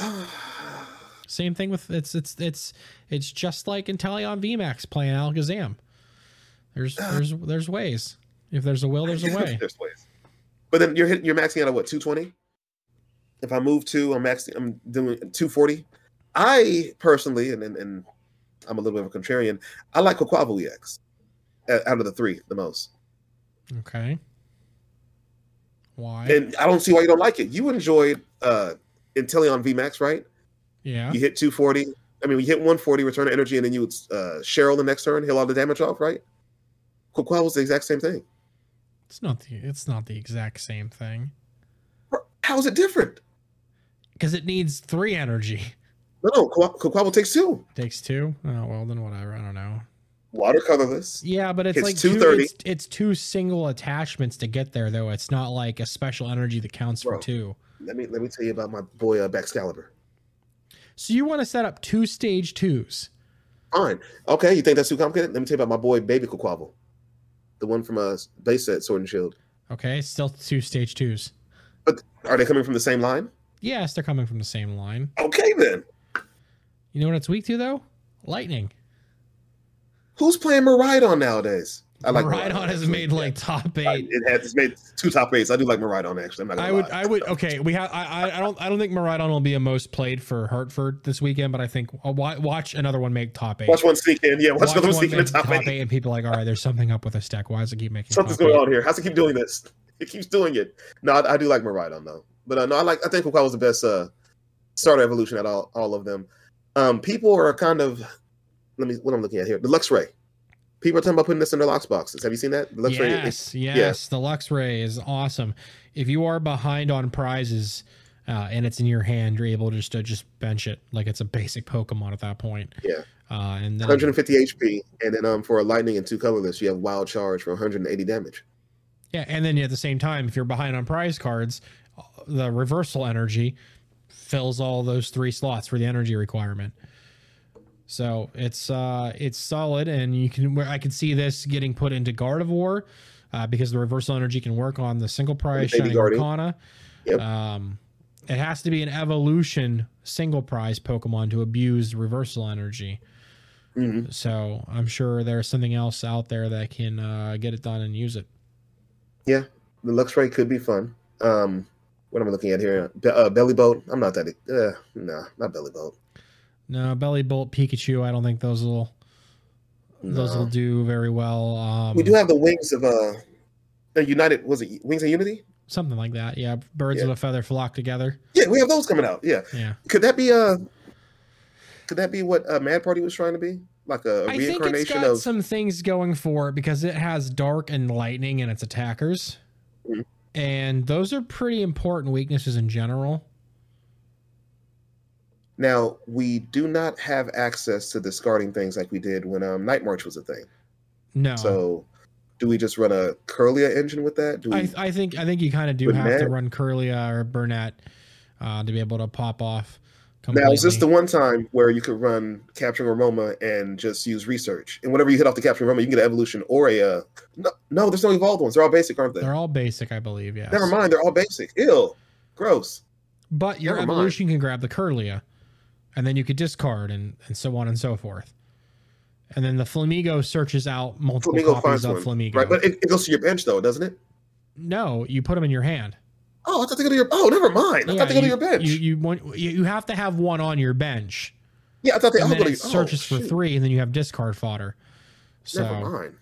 I- [sighs] Same thing with it's it's it's it's just like Inteleon VMAX playing Alakazam. There's [sighs] there's there's ways. If there's a will, there's a [laughs] way. There's ways. But then you're hitting, you're maxing out at what 220. If I move two, I'm maxing. I'm doing 240. I personally, and and, and I'm a little bit of a contrarian. I like Quaquaval EX out of the three the most, Okay. Why? and I don't see why you don't like it. You enjoyed uh Inteleon VMAX, right? yeah. You hit 240. I mean, you hit 140, return energy, and then you would uh, Cheryl the next turn, heal all the damage off, right? Quaquaval was the exact same thing. It's not the it's not the exact same thing. How is it different? because it needs three energy. No, no, Kwa- takes two. Takes two. Oh well, then whatever. I don't know. Water colorless. Yeah, but it's It's like two, 230. it's, it's two single attachments to get there, though. It's not like a special energy that counts Bro. for two. Let me let me tell you about my boy uh, Baxcalibur. So you want to set up two stage twos? Fine. Okay, you think that's too complicated? Let me tell you about my boy Baby Quaquaval. The one from uh base set Sword and Shield. Okay, still two stage twos. But are they coming from the same line? Yes, they're coming from the same line. Okay then. You know what it's weak to though? Lightning. Who's playing Miraidon nowadays? I like Rhydon has made like top eight. It has made two top eights. I do like Miraidon actually. I'm not gonna I would, lie. I would. Okay, we have. I, I, I don't, I don't think Miraidon will be a most played for Hartford this weekend, but I think I'll watch another one make top eight. watch one sneak in. Yeah, watch, Watch another one sneak in make top, eight. and people are like, all right, there's something up with this deck. Why does it keep making Something's top going eight? on here. How's it keep doing this? It keeps doing it. No, I, I do like Miraidon though. But uh, no, I like. I think Quaquaval was the best uh, starter evolution at all all of them. Um, people are kind of. Let me. What I'm looking at here. The Luxray. People are talking about putting this in their Lux boxes. Have you seen that? The Luxray. Yes, yes, the Luxray is awesome. If you are behind on prizes uh, and it's in your hand, you're able just to just bench it like it's a basic Pokemon at that point. Yeah. Uh, and then 150 HP, and then um for a lightning and two colorless, you have wild charge for 180 damage. yeah, and then at the same time, if you're behind on prize cards, uh, the reversal energy fills all those three slots for the energy requirement. So it's uh it's solid, and you can where I can see this getting put into Gardevoir uh, because the reversal energy can work on the single prize Baby Shining Guardian. Arcana. Yep. Um, it has to be an evolution single prize Pokemon to abuse reversal energy. Mhm. So I'm sure there's something else out there that can uh, get it done and use it. Yeah, the Luxray could be fun. Um, what am I looking at here? Be- uh, Belly Boat. I'm not that. Uh, no, not Belly Boat. No, Bellibolt Pikachu. I don't think those will those No. will do very well. Um, We do have the wings of uh, the United. Was it Wings of Unity? something like that. Yeah, birds Yeah. of a feather flock together. Yeah, we have those coming out. Yeah, Yeah, could that be uh Could that be what uh, Mad Party was trying to be? Like a, a I think it's reincarnation got of some things going for it because it has dark and lightning in its attackers, Mhm. and those are pretty important weaknesses in general. Now we do not have access to discarding things like we did when um, Night March was a thing. No, So, do we just run a Kirlia engine with that? Do we? I, I think I think you kind of do have to run Kirlia or Burnet uh, to be able to pop off. now, is this the one time where you could run Capturing Aroma and just use research, and whenever you hit off the Capturing Aroma, you can get an evolution or a uh, no, no, there's no evolved ones. They're all basic, aren't they? They're all basic, I believe. Yeah. Never mind, they're all basic. Ew, gross. But your Never mind. evolution can grab the Kirlia, and then you could discard and and so on and so forth. And then the Flamigo searches out multiple Flamingo copies of one, Flamigo. right? But it, it goes to your bench though, doesn't it? no, you put them in your hand. Oh, I thought they go to your. Oh, never mind. I Yeah, thought they go to your bench. You you, want, you you have to have one on your bench, yeah, I thought they all go to it oh, searches oh, for three, and then you have discard fodder. So Never mind.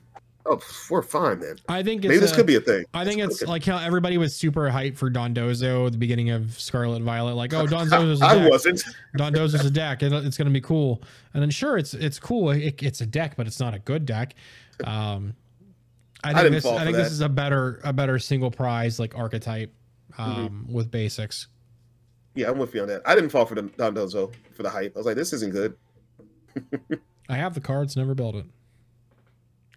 Oh, we're fine then. I think it's Maybe this a- could be a thing. I think it's like how everybody was super hyped for Dondozo at the beginning of Scarlet Violet, like, oh, [laughs] Dondozo's a I deck. wasn't. [laughs] Dondozo's a deck. It, it's going to be cool. And then sure, it's it's cool. It, it's a deck, but it's not a good deck. Um, I think didn't this. I think this is a better a better single prize like archetype um, with basics. Yeah, I'm with you on that. I didn't fall for the Don Dozo for the hype. I was like, this isn't good. [laughs] I have the cards, never built it.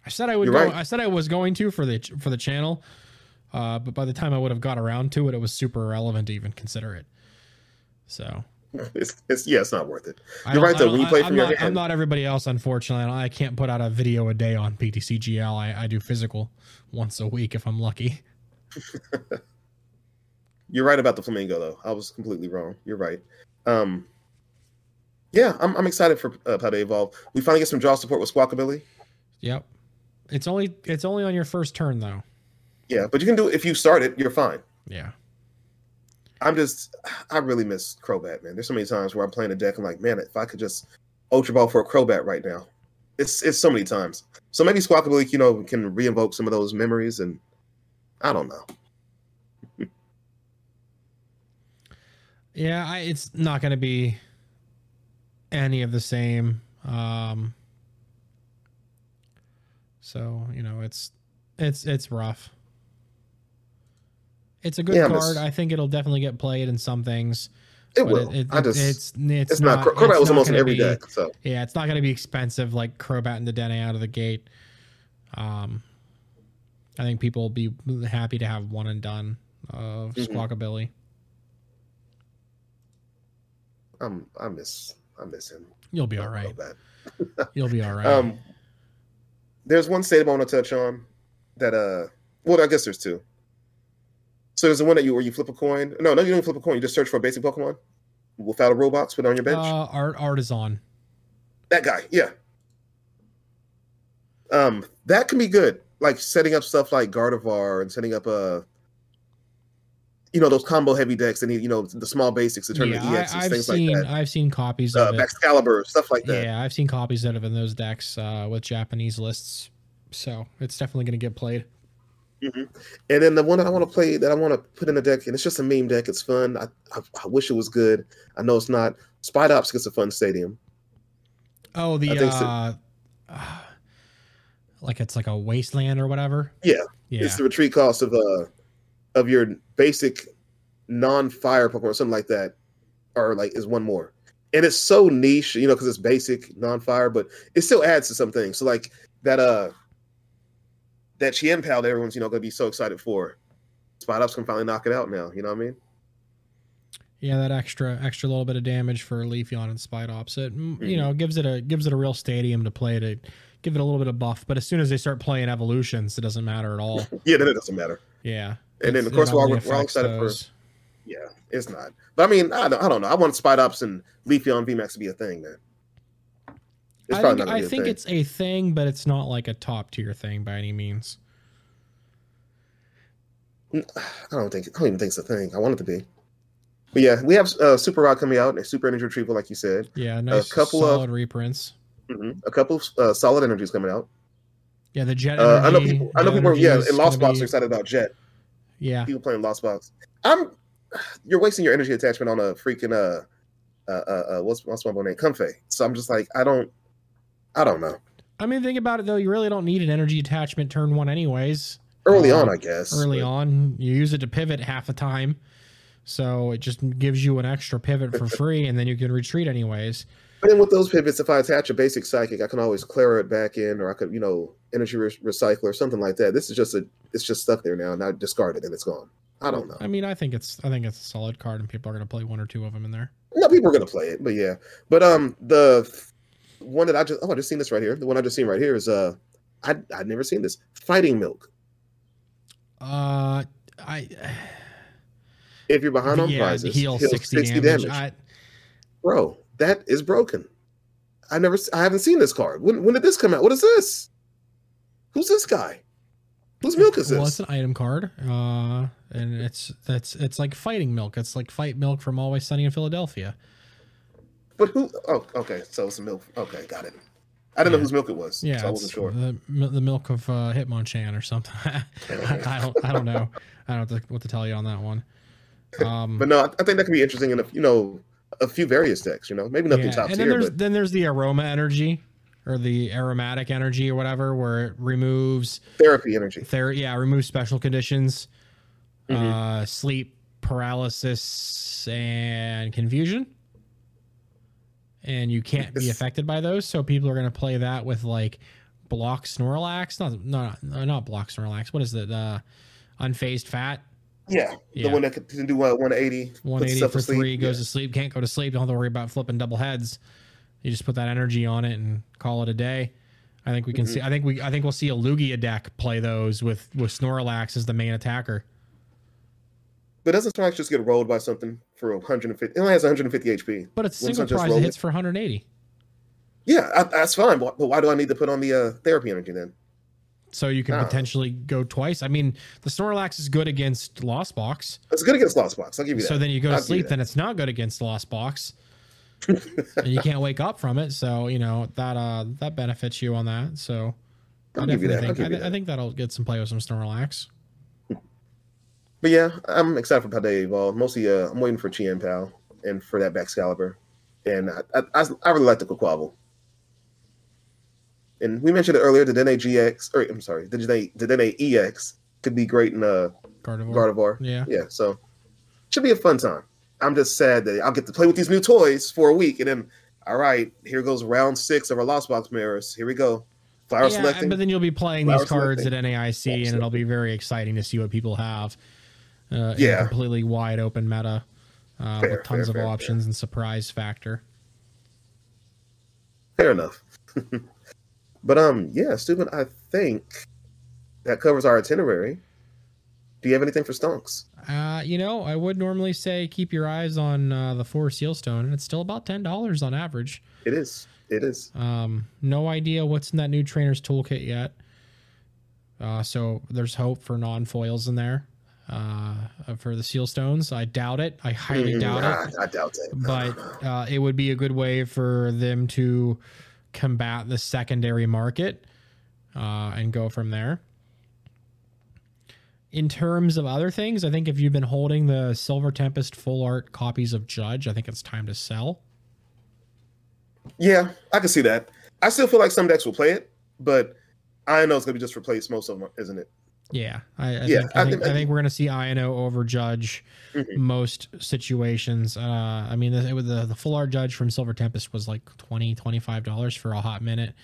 I said I would. Go, right. I said I was going to for the for the channel, uh, but by the time I would have got around to it, it was super irrelevant to even consider it. So [laughs] It's, it's yeah, it's not worth it. You're right, though. When you play I- from I'm your not, I'm not everybody else, unfortunately. I, can't put out a video a day on PTCGL. I, I do physical once a week if I'm lucky. [laughs] You're right about the flamingo though. I was completely wrong. You're right. Um, yeah, I'm, I'm excited for uh, Paldea Evolve. We finally get some draw support with Squawkabilly. Yep. It's only it's only on your first turn though. Yeah, but you can do it if you start it. You're fine. Yeah. I'm just, I really miss Crobat, man. There's so many times where I'm playing a deck. I'm like, man, if I could just Ultra Ball for a Crobat right now. It's it's so many times. So maybe Squawkabilly, you know, can reinvoke some of those memories, and I don't know. [laughs] Yeah, I, it's not going to be any of the same. Um, so you know, it's it's it's rough. It's a good Yeah, card. I think it'll definitely get played in some things. It will. It, it, I just it's it's, it's, not, not Crobat was almost in every be- deck. So Yeah, it's not going to be expensive like Crobat and the Dedenne out of the gate. Um, I think people will be happy to have one and done of Mhm. Squawkabilly. I'm I miss I miss him. You'll be all right. [laughs] You'll be all right. Um, there's one state I want to touch on that uh, well, I guess there's two. So there's the one that you where you flip a coin. No, no, you don't flip a coin. You just search for a basic Pokemon without a Rule Box. Put on your bench. uh, art Artazon. that guy, yeah. Um, that can be good. Like setting up stuff like Gardevoir and setting up a, you know, those combo heavy decks and you know the small basics to turn Yeah, the EXs, I, have things seen like that. I've seen copies Uh, of it. Excalibur, stuff like that. Yeah, I've seen copies that have in those decks uh, with Japanese lists. So it's definitely going to get played. And then the one that I want to play that I want to put in a deck, and it's just a meme deck. It's fun. I, I, I wish it was good. I know it's not. Spidops gets a fun stadium. Oh, the so. uh, [sighs] like it's like a wasteland or whatever. Yeah, Yeah, It's the retreat cost of uh of your basic non-fire Pokemon or something like that, or like is one more. And it's so niche, you know, because it's basic non-fire, but it still adds to something. So like that uh that Chien Pao that everyone's you know gonna be so excited for. Spidops can finally knock it out now. You know what I mean? yeah, that extra extra little bit of damage for Leafeon and Spidops. It mm, Mhm. you know gives it a gives it a real stadium to play to give it a little bit of buff. But as soon as they start playing evolutions, it doesn't matter at all. [laughs] Yeah, then it doesn't matter. Yeah, And then of course we're all, we're all excited for yeah, it's not. But I mean, I don't, I don't know. I want Spidops and Leafeon VMAX to be a thing, man. It's I probably think, not gonna I think it's a thing, but it's not like a top tier thing by any means. I don't think I don't even think it's a thing. I want it to be. But yeah, we have uh, Super Rod coming out, a Super Energy Retrieval, like you said. Yeah, nice couple of- solid reprints. hmm A couple of uh, Solid Energies coming out. Yeah, the jet. Uh, I know people. I know people. Are, yeah, Energy in Lost Box be- are excited about Jet. Yeah, People playing Lost Box. I'm. You're wasting your energy attachment on a freaking uh, uh, uh, uh what's what's my name? Comfey. So I'm just like, I don't, I don't know. I mean, think about it though. You really don't need an energy attachment turn one, anyways. Early Uh, on, I guess. Early but- on, you use it to pivot half the time, so it just gives you an extra pivot for [laughs] free, and then you can retreat anyways. But then with those pivots, if I attach a basic psychic, I can always clear it back in, or I could, you know, energy re- recycle or something like that. This is just a, it's just stuck there now, and I discard it and it's gone. I don't know. I mean, I think it's I think it's a solid card, and people are going to play one or two of them in there. No, people are gonna play it, but yeah. But um, the one that I just oh, I just seen this right here. The one I just seen right here is uh, I I'd never seen this fighting milk. Uh, I If you're behind on yeah, prizes, heal heal 60, damage. I, bro. That is broken. I never, I haven't seen this card. When when did this come out? What is this? Who's this guy? Whose milk is well, this? it's an item card, uh, and it's that's it's like fighting milk. It's like fight milk from Always Sunny in Philadelphia. But who? Oh, okay. So it's milk. Okay, got it. I didn't Yeah. know whose milk it was. Yeah, so I wasn't sure. the, the milk of uh, Hitmonchan or something. I, [laughs] I don't I don't know. I don't know what to, tell you on that one. Um, [laughs] But no, I think that could be interesting in a you know a few various decks. You know, maybe nothing yeah, top and then tier, there's but then there's the aroma energy or the aromatic energy or whatever, where it removes therapy energy. There, yeah, remove special conditions, Mhm. uh, sleep paralysis, and confusion. And you can't be affected by those, so people are going to play that with like block Snorlax, not not not block Snorlax. What is it? Uh, unfazed fat, Yeah, Yeah. the one that can do uh, 180. puts 180 itself for to three, goes Yeah. to sleep, can't go to sleep. Don't have to worry about flipping double heads. You just put that energy on it and call it a day. I think we can Mhm. see. I think we. I think we'll see a Lugia deck play those with with Snorlax as the main attacker. But doesn't Snorlax just get rolled by something for 150? It only has 150 HP. But it's Wouldn't single prize roll that it? hits for 180. Yeah, I, that's fine. But, but why do I need to put on the uh, therapy energy then? So you can No. potentially go twice. I mean, the Snorlax is good against Lost Box. It's good against Lost Box. I'll give you that. So then you go to I'll give sleep, then it's not good against Lost Box. [laughs] and you can't wake up from it. So, you know, that uh that benefits you on that. So I I'll give you definitely think I, th- I that. think that'll get some play with some Snorlax. But yeah, I'm excited for Paldea Evolve. Mostly, uh, I'm waiting for Chien Pao and for that Excalibur. And I, I, I, I really like the Quaquaval. And we mentioned it earlier, the Dedenne GX, or I'm sorry, the Dedenne, the Dedenne EX could be great in uh, Gardevoir. Gardevoir. Yeah. Yeah, so should be a fun time. I'm just sad that I'll get to play with these new toys for a week, and then all right, here goes round six of our Lost Box mirrors. Here we go. Flower yeah, selecting. but then you'll be playing Flower these cards selecting. at NAIC, and it'll be very exciting to see what people have. Uh, in a Yeah. completely wide open meta uh, Fair, with tons fair, of fair, options and surprise factor. Fair enough. [laughs] but um, yeah, Stupid. I think that covers our itinerary. Do you have anything for stonks? Uh, you know, I would normally say keep your eyes on uh, the Forest Seal Stone, and it's still about ten dollars on average. It is. It is. Um, no idea what's in that new trainer's toolkit yet. Uh, so there's hope for non foils in there. Uh, for the seal stones, I doubt it. I highly Mm, doubt nah, it. [laughs] I doubt it. But uh, it would be a good way for them to combat the secondary market uh, and go from there. In terms of other things, I think if you've been holding the Silver Tempest full art copies of Judge, I think it's time to sell. Yeah, I can see that. I still feel like some decks will play it, but I know it's gonna be just replace most of them, isn't it? Yeah, I, I Yeah, think, I, think, I think we're going to see Iono over Judge Mhm. most situations. Uh, I mean, the, it was the the full art Judge from Silver Tempest was like 20 dollars for a hot minute.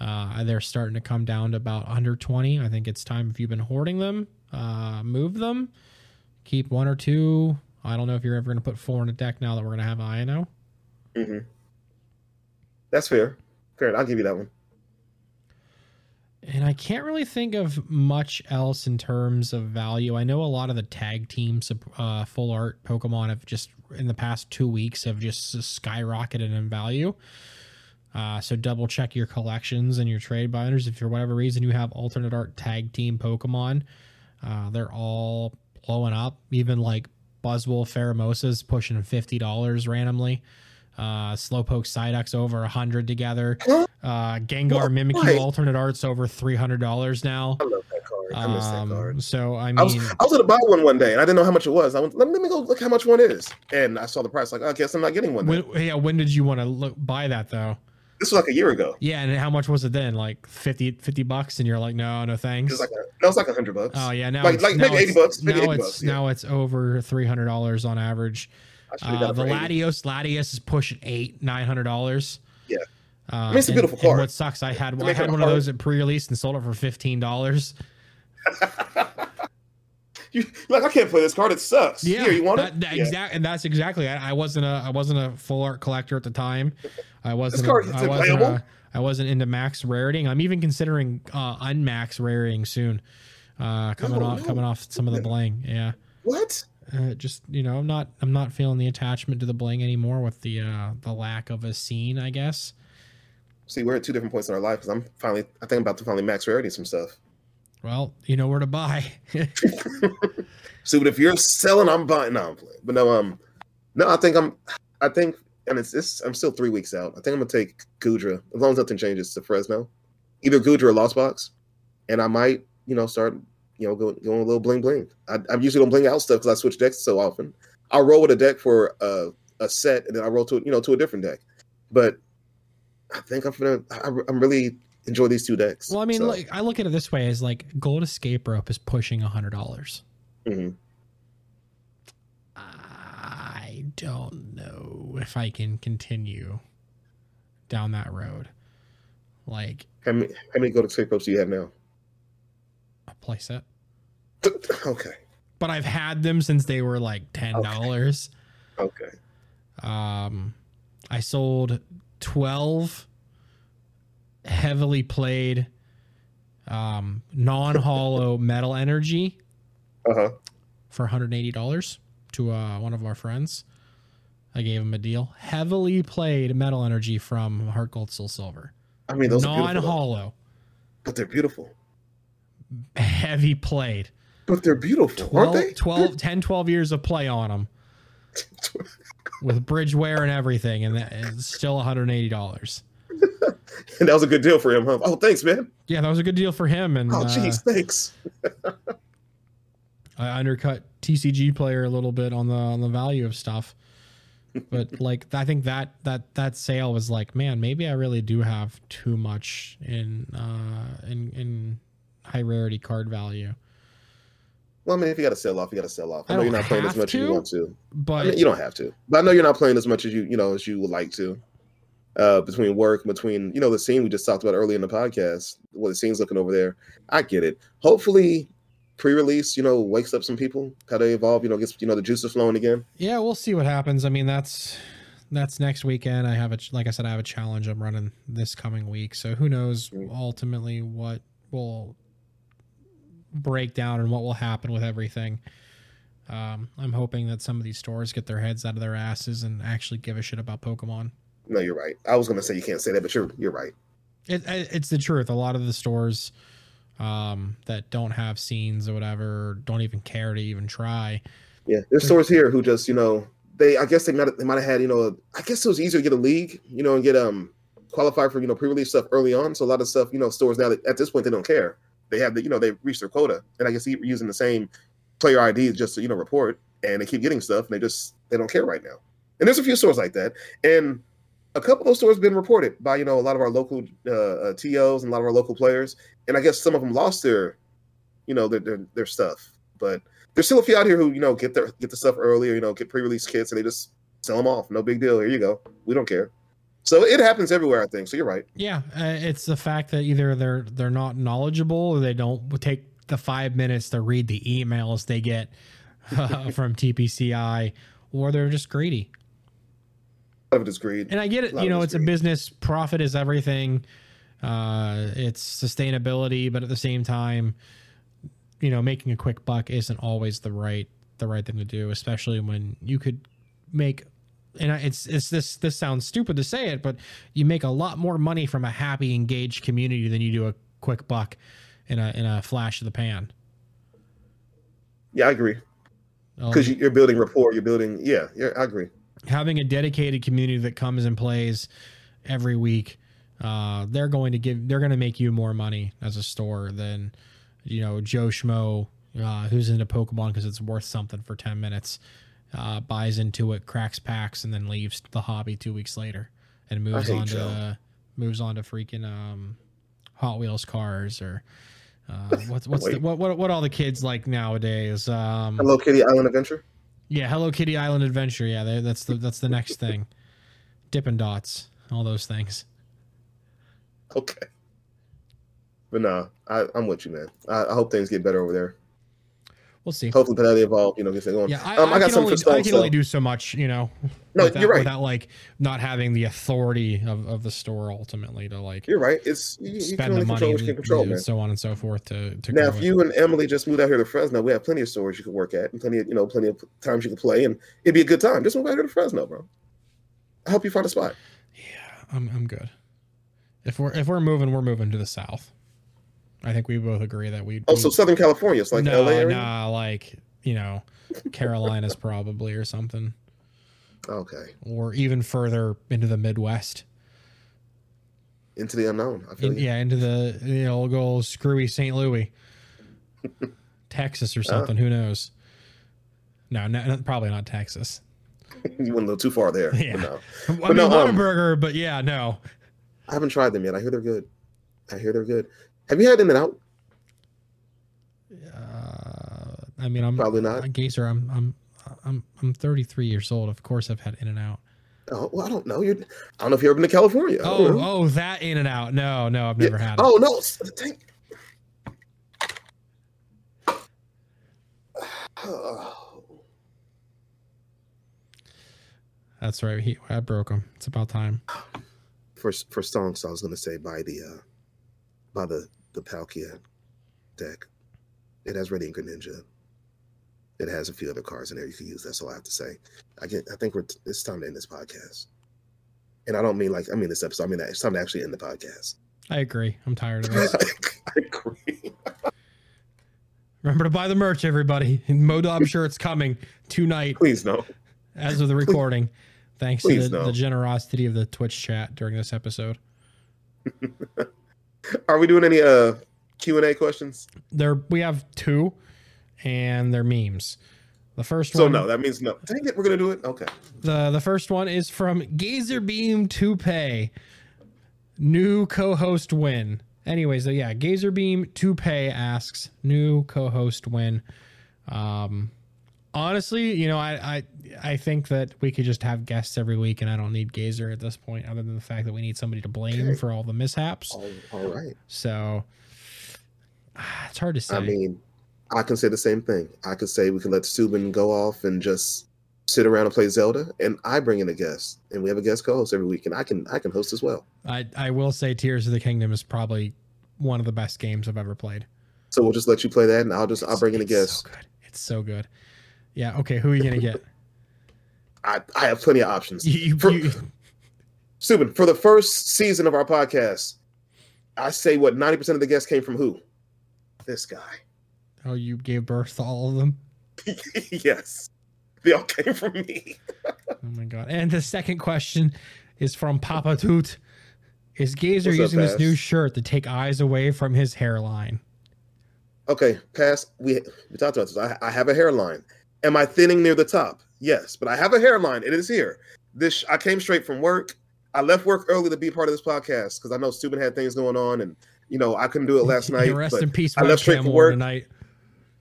Uh, they're starting to come down to about under twenty. I think it's time if you've been hoarding them, uh, move them, keep one or two. I don't know if you're ever going to put four in a deck now that we're going to have Iono. hmm That's fair. Fair. I'll give you that one. And I can't really think of much else in terms of value. I know a lot of the tag teams, uh, full art Pokemon have just in the past two weeks have just skyrocketed in value. Uh, so double check your collections and your trade binders. If for whatever reason you have alternate art tag team Pokemon, uh, they're all blowing up. Even like Buzzwole Pheromosa's pushing fifty dollars randomly. Uh, Slowpoke Psyduck's over a hundred together. [gasps] Huh? Uh, Gengar? Mimikyu alternate art's over three hundred dollars now. I love that card. I miss that Um, card. so I I was mean, I was gonna buy one one day and I didn't know how much it was. I went, let me, go look how much one is, and I saw the price. Like, I guess I'm not getting one. then. when, yeah, when did you want to look buy that though? This was like a year ago. Yeah, and how much was it then? Like 50, 50 bucks, and you're like, no, no It thanks. was like a, no, it like hundred bucks. oh yeah, now like- it's, like now maybe 80 bucks, maybe now 80 it's bucks, yeah. now it's over three hundred dollars on average. I Uh, the for 80. Latios Latios is pushing eight nine hundred dollars. Yeah. Uh, mean, it's a and- beautiful and card. what sucks, I had I had one of those at pre-release and sold it for fifteen dollars. [laughs] You, like I can't play this card. It sucks. Yeah, Here, you want that, it? that Yeah. exact, and that's exactly. I, I wasn't a I wasn't a full art collector at the time. I wasn't. This card a, I wasn't. A, I wasn't into max raring. I'm even considering uh, unmax raring soon. Uh, coming No, off no. coming off some of the bling. Yeah. What? Uh, just you know, I'm not I'm not feeling the attachment to the bling anymore with the uh, the lack of a scene. I guess. See, we're at two different points in our life because I'm finally. I think I'm about to finally max rarity some stuff. Well, you know where to buy. [laughs] [laughs] See, but if you're selling, I'm buying. No, I'm playing. But no, um, no, I think I'm. I think, and it's this. I'm still three weeks out. I think I'm gonna take Goodra as long as nothing changes to Fresno, either Goodra or Lost Box, and I might, you know, start, you know, going going a little bling bling. I, I'm usually don't bling out stuff because I switch decks so often. I'll roll with a deck for a, a set, and then I roll to you know to a different deck. But I think I'm gonna. I, I'm really enjoy these two decks. well, I mean, So, like I look at it this way: as like Gold Escape Rope is pushing a hundred dollars. Mm-hmm. I don't know if I can continue down that road. Like how many how many go to safe ropes do you have now? Playset. Okay, But I've had them since they were like ten dollars. okay. Um I sold twelve heavily played um non-hollow [laughs] metal energy Uh huh. for $180 to uh, one of our friends. I gave him a deal. Heavily played metal energy from Heart Gold Soul Silver. I mean, those are beautiful. Non-hollow. but they're beautiful. Heavy played. But they're beautiful, aren't 12, they? 12 10 12 years of play on them [laughs] with bridge wear and everything and that is still $180 [laughs] and that was a good deal for him, huh? Oh, thanks, man. yeah that was a good deal for him and Oh, uh, jeez, thanks. [laughs] i undercut tcg player a little bit on the on the value of stuff but like i think that that that sale was like man maybe i really do have too much in uh in in high rarity card value Well, I mean, if you got to sell off, you got to sell off. I, I know you're don't playing as much as you want to. But I mean, you don't have to, but I know you're not playing as much as you you know as you would like to. Uh, between work, between you know the scene we just talked about earlier in the podcast, what the scene's looking over there. I get it. Hopefully, pre-release, you know, wakes up some people. Paldea Evolve, you know, gets you know the juices flowing again. yeah, we'll see what happens. I mean, that's that's next weekend. I have a like I said, I have a challenge I'm running this coming week. So who knows Mm. ultimately what will break down and what will happen with everything. Um, I'm hoping that some of these stores get their heads out of their asses and actually give a shit about Pokemon. No, you're right. I was gonna say you can't say that, but you're you're right. It, it, it's the truth. A lot of the stores um, that don't have scenes or whatever, don't even care to even try. Yeah, there's stores here who just you know they I guess they might they might have had you know I guess it was easier to get a league you know and get um qualify for you know pre-release stuff early on. So a lot of stuff you know stores now that at this point they don't care. They have the you know they've reached their quota, and I guess they're using the same player IDs just to you know report, and they keep getting stuff, and they just they don't care right now. And there's a few stores like that, and a couple of those stores have been reported by you know a lot of our local uh, uh, TOs and a lot of our local players, and I guess some of them lost their you know their their, their stuff, but there's still a few out here who you know get their get the stuff earlier, you know, get pre-release kits and they just sell them off. No big deal. Here you go. We don't care. So it happens everywhere, I think. So you're right. Yeah, uh, it's the fact that either they're they're not knowledgeable or they don't take the five minutes to read the emails they get uh, [laughs] from TPCI, or they're just greedy. A lot of it is greed. And I get it. You know, it's it's a business. Profit is everything. Uh, it's sustainability, but at the same time, you know, making a quick buck isn't always the right the right thing to do, especially when you could make. And it's it's this this sounds stupid to say it, but you make a lot more money from a happy, engaged community than you do a quick buck in a in a flash of the pan. Yeah, I agree. Um, Because you're building rapport. You're building. Yeah, yeah, I agree. having a dedicated community that comes and plays every week uh, they're going to give they're going to make you more money as a store than you know joe schmo uh, who's into pokemon because it's worth something for 10 minutes uh, buys into it cracks packs and then leaves the hobby two weeks later and moves on Joe. to moves on to freaking um, hot wheels cars or uh, [laughs] what's what's the, what, what what all the kids like nowadays um, Hello Kitty Island Adventure. yeah, Hello Kitty Island Adventure. Yeah, they- that's the that's the next thing. Dippin' Dots, all those things. Okay. But no, I, I'm with you, man. I, I hope things get better over there. We'll see. Hopefully, Paldea Evolve, you know, gets it going. Yeah, I, um, I, I, got some something only for Stone. I can so- only do so much, you know. No, [laughs] without, you're right. Without like not having the authority of, of the store ultimately to like You're right. It's you, you spend only the control money, you can and control, man. so on and so forth to to Now, if it. you and Emily just moved out here to Fresno, we have plenty of stores you could work at, and plenty of you know, plenty of times you could play, and it'd be a good time. Just move out here to Fresno, bro. I hope you find a spot. Yeah, I'm I'm good. If we're if we're moving, we're moving to the south. I think we both agree that we. Oh, so Southern California, it's like no, LA area. nah, like you know, [laughs] Carolinas probably or something. Okay, or even further into the Midwest. into the unknown. I feel In- yeah, into the you know go old screwy St. Louis, [laughs] Texas or something. Who knows? No, no, probably not Texas. [laughs] you went a little too far there. Yeah. But no, I But mean, no, um, but yeah, no. I haven't tried them yet. I hear they're good. I hear they're good. Have you had In and Out? Uh, I mean, I'm Probably not. I'm Gazer. I'm I'm I'm I'm 33 years old. Of course, I've had In and Out. Oh, well, I don't know. You're, I don't know if you've ever been to California. Oh, oh, that In and Out. No, no, I've Yeah. never had it. Oh no, [sighs] That's right. He, I broke him. It's about time. for for songs, I was gonna say by the uh by the the Palkia deck. It has Radiant Greninja. It has a few other cards in there you can use. That's all I have to say. I get. I think we're. It's time to end this podcast. And I don't mean like I mean this episode. I mean that it's time to actually end the podcast. I agree. I'm tired of [laughs] this. I agree. [laughs] Remember to buy the merch, everybody. Modob [laughs] shirt's coming tonight Please no. as of the recording. Thanks Please to the, no. the generosity of the Twitch chat during this episode. [laughs] Are we doing any uh Q and A questions? There we have two, and they're memes. The first So one, So no, that means no. Dang it, we're gonna do it. Okay. the the first one is from Gazer Beam Toupee. New co-host win. Anyways, so yeah, Gazer Beam Toupee asks, new co-host win. Um, honestly, you know, I, I I think that we could just have guests every week, and I don't need Gazer at this point, other than the fact that we need somebody to blame Okay. for all the mishaps. All, all right. So ah, it's hard to say. I mean, I can say the same thing. I could say we can let st00ben go off and just sit around and play Zelda, and I bring in a guest, and we have a guest co-host every week, and I can I can host as well. I I will say Tears of the Kingdom is probably one of the best games I've ever played. So we'll just let you play that, and I'll just I'll bring in a It's guest. So good. It's so good. Yeah. Okay. Who are you gonna get? [laughs] I I have plenty of options. You, you, For- you- [laughs] st00ben, for the first season of our podcast, I say what ninety percent of the guests came from who? This guy. oh, you gave birth to all of them. [laughs] yes, they all came from me. Oh my god. And the second question is from Papa Toot. Is Gazer using this new shirt to take eyes away from his hairline? Okay, pass. We we talked about this. I, I have a hairline. Am I thinning near the top? Yes, but I have a hairline. It is here. This I came straight from work. I left work early to be part of this podcast because I know st00ben had things going on, and you know I couldn't do it last night. Rest but, in peace, I left straight from work. tonight.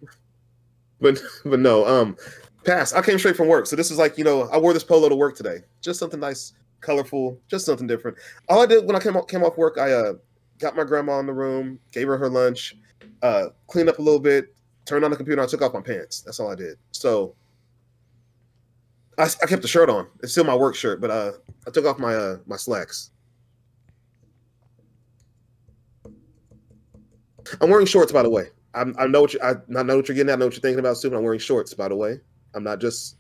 [laughs] but but no, um, pass. I came straight from work, so this is like you know I wore this polo to work today. Just something nice, colorful, just something different. All I did when I came off, came off work, I uh got my grandma in the room, gave her her lunch, uh, cleaned up a little bit, turned on the computer, and I took off my pants. That's all I did. So I, I kept the shirt on. It's still my work shirt, but uh, I took off my uh my slacks. I'm wearing shorts, by the way. I'm, I know what you, I, I know what you're getting at. I know what you're thinking about, Stupid. I'm wearing shorts, by the way. I'm not just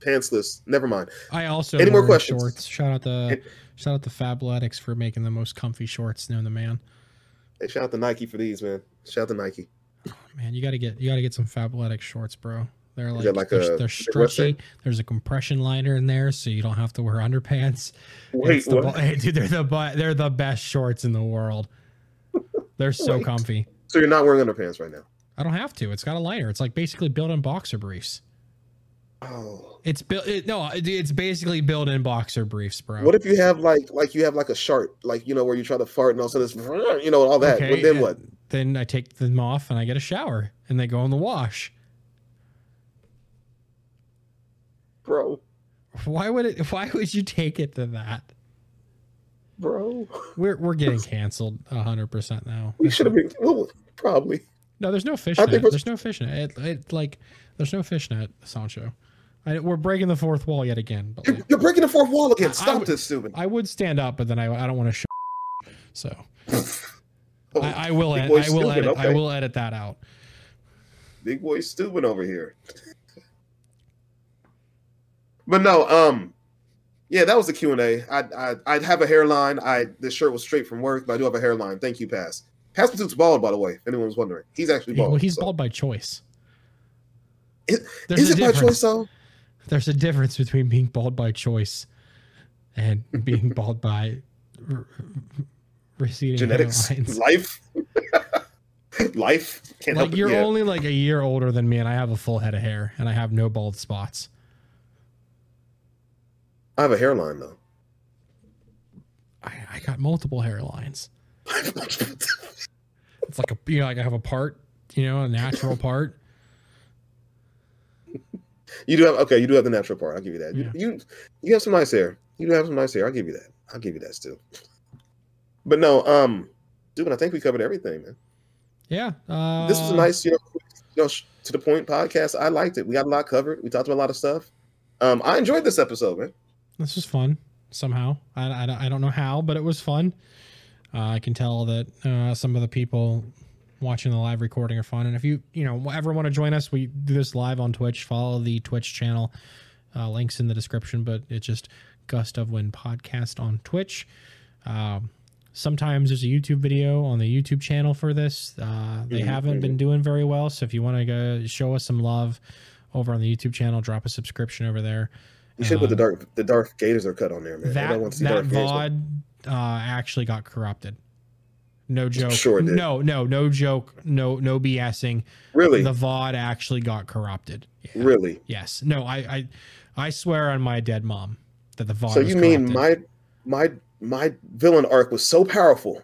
pantsless. Never mind. I also Any more questions? shorts. Shout out the shout out to Fabletics for making the most comfy shorts known to man. Hey, shout out to Nike for these, man. Shout out to Nike. Man, you gotta get you gotta get some Fabletics shorts, bro. They're like, like they're, a they're stretchy. There's a compression liner in there, so you don't have to wear underpants. Wait, the hey, [laughs] dude, they're the they're the best shorts in the world. They're so Wait. comfy. So you're not wearing underpants right now? I don't have to. It's got a liner. It's like basically built-in boxer briefs. Oh. It's built. It, no, it- it's basically built-in boxer briefs, bro. What if you have like like you have like a shark, like you know where you try to fart and all of a sudden it's you know all that. but then what? Then I take them off and I get a shower and they go in the wash. Bro. Why would it? Why would you take it to that? Bro. We're we're getting [laughs] canceled hundred percent now. We should have been oh, probably. No, there's no I fishnet. think we're- There's no fishnet. It, it like there's no fishnet, Sancho. I, we're breaking the fourth wall yet again. But You're, like, you're breaking the fourth wall again. I Stop would- this, st00ben. I would stand up, but then I I don't want to show. So [laughs] Oh, I, I will ed- I will edit I will edit that out. Big boy st00ben over here. [laughs] but no, um, yeah, that was the Q and A. I I I have a hairline. I this shirt was straight from work, but I do have a hairline. Thank you, Pass. Pass Patoot's bald, by the way. If anyone was wondering, he's actually bald. well, he's so- bald by choice. Is- There's Is a it by choice though? There's a difference between being bald by choice and [laughs] being bald by r- receding Genetics, hairlines. life, [laughs] life. Can't Like you're only like a year older than me, and I have a full head of hair, and I have no bald spots. I have a hairline though. I, I got multiple hairlines. [laughs] It's like a you know, like I have a part, you know, a natural part. You do have okay. You do have the natural part. I'll give you that. You- Yeah. You you have some nice hair. You do have some nice hair. I'll give you that. I'll give you that still. But no, um, dude, I think we covered everything, man. Yeah. Uh, This was a nice, you know, you know, to the point podcast. I liked it. We got a lot covered. We talked about a lot of stuff. Um, I enjoyed this episode, man. This was fun somehow. I, I, I don't know how, but it was fun. Uh, I can tell that uh, some of the people watching the live recording are fun. And if you you know ever want to join us, we do this live on Twitch. Follow the Twitch channel. Uh, links in the description, but it's just Gust of Wind podcast on Twitch. Um, sometimes there's a YouTube video on the YouTube channel for this. Uh, they Mhm, haven't been doing very well, so if you want to go show us some love over on the YouTube channel, drop a subscription over there. You should put the Um, dark the Darth Gators are cut on there, man. I that don't want to see that. VOD uh, actually got corrupted. No joke. Sure did. No, no, no joke. No, no BSing. Really, The VOD actually got corrupted. Yeah. really. Yes. No, I, I, I swear on my dead mom that the VOD. So you mean corrupted. my my my villain arc was so powerful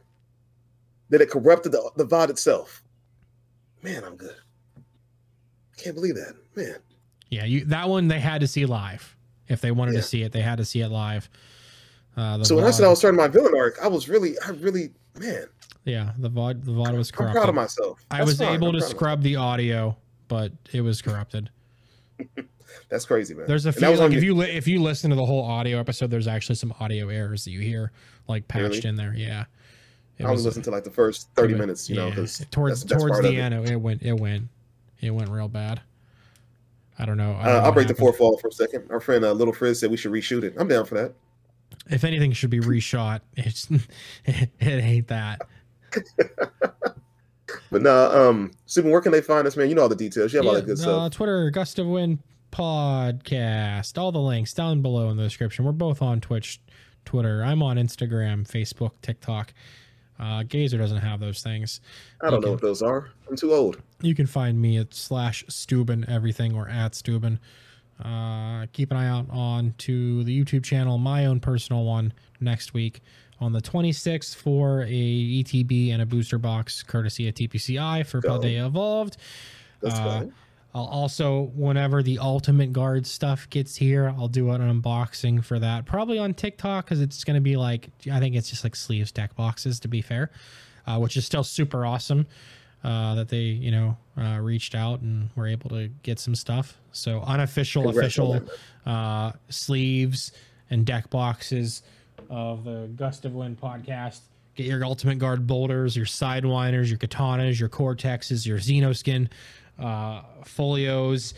that it corrupted the, the VOD itself? Man, I'm good. I Can't believe that, man. Yeah, you that one they had to see live. If they wanted Yeah. to see it, they had to see it live. Uh, So when I said I was starting my villain arc, I was really, I really, man, yeah, the VOD, the VOD was corrupted. I'm proud of myself. I was fine. able I'm to scrub the audio, but it was corrupted. [laughs] That's crazy, man. There's a few like if you li- if you listen to the whole audio episode, there's actually some audio errors that you hear like patched Really? in there. Yeah, It I was was- listening to like the first 30 went- minutes, you know, yeah, because towards that's the towards the end, it, it went it went it went real bad. I don't know. I don't Uh, know break the fourth wall for a second. Our friend uh, Little Frizz said we should reshoot it. I'm down for that. If anything should be reshot, it's [laughs] it ain't that. [laughs] But nah, um, Stephen, where can they find us, man? You know all the details. You have all Yeah, that good uh, stuff. Twitter, Gust of Wind podcast. All the links down below in the description. We're both on Twitch, Twitter. I'm on Instagram, Facebook, TikTok. Uh, Gazer doesn't have those things. I don't you know what those are. I'm too old. You can find me at slash st00ben everything or at st00ben. Uh, keep an eye out on to the YouTube channel, my own personal one next week on the 26th for a ETB and a booster box courtesy of TPCI for Go. Paldea Evolved. That's Uh. I'll also, whenever the Ultimate Guard stuff gets here, I'll do an unboxing for that. Probably on TikTok because it's going to be like, I think it's just like sleeves deck boxes, to be fair, uh, which is still super awesome uh, that they, you know, uh, reached out and were able to get some stuff. So, unofficial, official uh, sleeves and deck boxes of the Gust of Wind podcast. Get your Ultimate Guard boulders, your Sidewinders, your Katanas, your Cortexes, your Xenoskin uh, folios,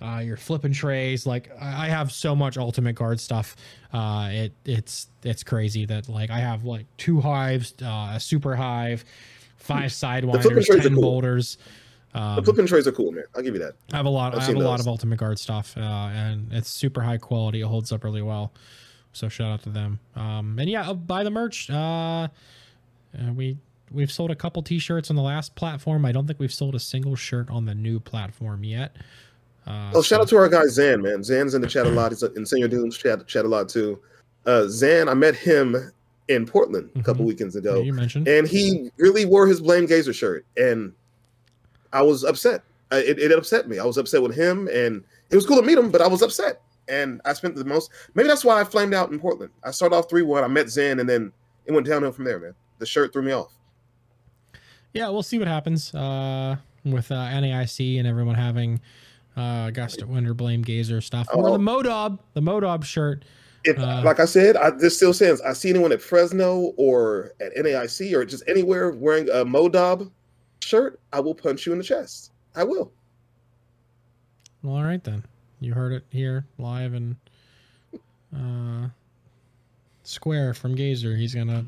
uh, your flipping trays. Like I I have so much Ultimate Guard stuff. Uh, it it's it's crazy that like I have like two hives, uh, a super hive, five [laughs] flipping sidewinders, trays are ten cool. boulders. Um, the flipping trays are cool, man. I'll give you that. I have a lot. I've I have a seen lot of Ultimate Guard stuff, uh, and it's super high quality. It holds up really well. So shout out to them. Um, and yeah, uh, buy the merch. Uh, uh, we we've sold a couple T-shirts on the last platform. I don't think we've sold a single shirt on the new platform yet. Uh, Oh, shout so- out to our guy Zan, man. Zan's in the chat a lot. He's in Senior Dooms chat chat a lot too. Uh, Zan, I met him in Portland a couple Mhm. weekends yeah, ago, you mentioned. and he really wore his Blame Gazer shirt, and I was upset. I, it, it upset me. I was upset with him, and it was cool to meet him, but I was upset. And I spent the most. Maybe that's why I flamed out in Portland. I started off three one. I met Zen, and then it went downhill from there, man. The shirt threw me off. yeah, we'll see what happens uh, with uh, NAIC and everyone having uh, Gust Winter Blame Gazer stuff, or Oh. the Modob, the Modob shirt. If, Uh, like I said, I, this still stands. I see anyone at Fresno or at NAIC or just anywhere wearing a Modob shirt, I will punch you in the chest. I will. Well, all right then. You heard it here live and uh, square from Gazer. He's gonna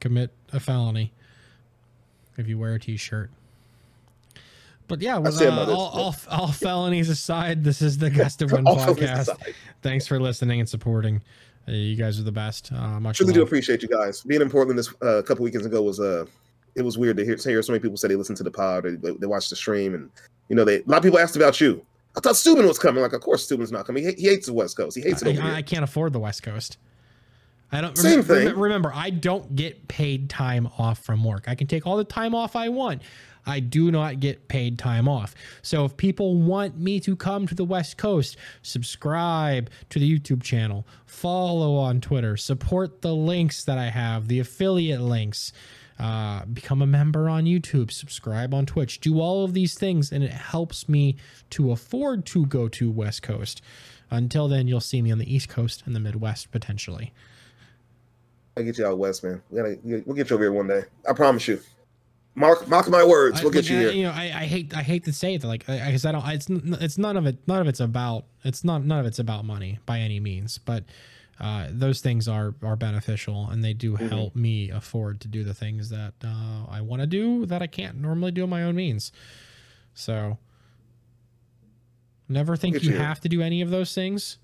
commit a felony if you wear a T-shirt. But yeah, with, uh, all, all, all felonies aside, this is the Gust of Wind podcast. Thanks for listening and supporting. Uh, you guys are the best. Uh, much Truly do appreciate you guys. Being in Portland this uh, a couple weekends ago was uh it was weird to hear, to hear so many people say they listen to the pod or they, they watch the stream and you know they a lot of people asked about you. I thought st00ben was coming. Like, of course st00ben's not coming. He, he hates the West Coast. He hates it over I, I can't afford the West Coast. I don't Same remem- thing. remem- remember. I don't get paid time off from work. I can take all the time off I want. I do not get paid time off. So if people want me to come to the West Coast, subscribe to the YouTube channel, follow on Twitter, support the links that I have, the affiliate links. Uh, become a member on YouTube, subscribe on Twitch, do all of these things, and it helps me to afford to go to West Coast. Until then, you'll see me on the East Coast and the Midwest potentially. I'll get you out west, man. We gotta we'll get you over here one day. I promise you. Mark mark my words. We'll I- get you I- here. You know, I, I hate I hate to say it, like because I don't. It's it's none of it. None of it's about. It's not none of it's about money by any means. But uh, those things are are beneficial and they do Mm-hmm. help me afford to do the things that uh, I want to do that I can't normally do on my own means. So never think Get you you. have to do any of those things.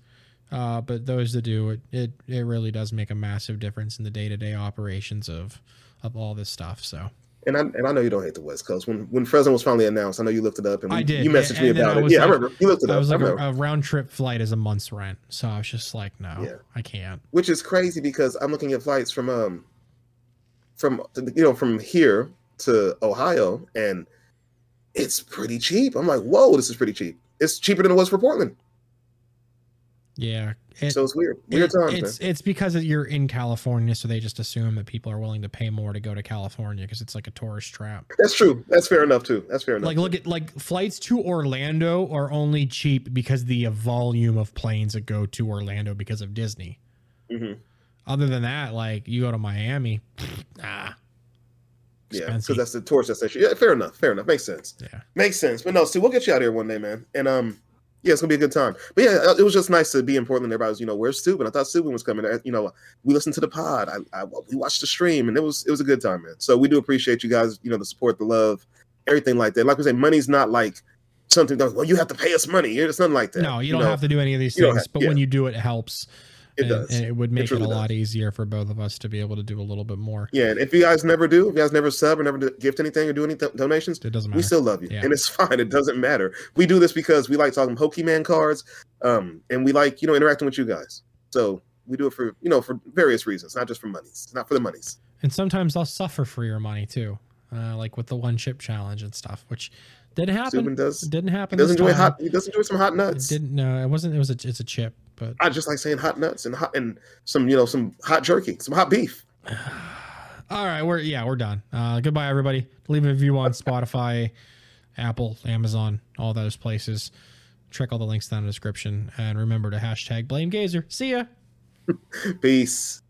Uh, but those that do it, it it really does make a massive difference in the day to day operations of of all this stuff. So. And I and I know you don't hate the West Coast. When when Fresno was finally announced, I know you looked it up and I did, you messaged and- me and about it. was Yeah, I remember. You looked it I up. was like, a, a round trip flight is a month's rent. So I was just like, no, Yeah. I can't. which is crazy because I'm looking at flights from um from you know from here to Ohio and it's pretty cheap. I'm like, whoa, this is pretty cheap. It's cheaper than it was for Portland. Yeah. It, so it's weird. Weird it- times, It's man. it's because you're in California, so they just assume that people are willing to pay more to go to California because it's like a tourist trap. That's true. That's fair enough too. That's fair enough. Like look at like flights to Orlando are only cheap because the volume of planes that go to Orlando because of Disney. hmm Other than that, like you go to Miami, [sniffs] ah, Yeah, because that's the tourist destination. Yeah, fair enough. Fair enough. Makes sense. yeah. Makes sense. But no, see, we'll get you out here one day, man. And um, yeah, it's gonna be a good time. But yeah, uh, it was just nice to be in Portland. Everybody was, you know, where's st00ben? I thought st00ben was coming. Uh, You know, we listened to the pod. I, I we watched the stream, and it was it was a good time, man. So we do appreciate you guys. You know, the support, the love, everything like that. Like we say, money's not like something that well, you have to pay us money. It's nothing like that. No, you don't know? have to do any of these you things, have- but yeah. when you do it, it helps. It and, does. and it would make it, really a does. lot easier for both of us to be able to do a little bit more. Yeah, and if you guys never do, if you guys never sub or never do- gift anything or do any th- donations, It doesn't matter. we still love you, Yeah. and it's [laughs] fine. It doesn't matter. We do this because we like talking Pokemon cards, um, and we like you know interacting with you guys. So we do it for you know for various reasons, not just for monies. It's not for the monies. and sometimes I'll suffer for your money too, uh, like with the one chip challenge and stuff, which didn't happen. st00ben does. Didn't happen. He does enjoy time. hot. He does enjoy some hot It nuts. didn't. No, it wasn't. It was a. It's a chip, but I just like saying hot nuts and hot and some you know some hot jerky, some hot beef. [sighs] all right. We're yeah, we're done. Uh, goodbye, everybody. Leave a review on Spotify, [laughs] Apple, Amazon, all those places. Check all the links down in the description, and remember to hashtag blame Gazer. See ya. [laughs] Peace.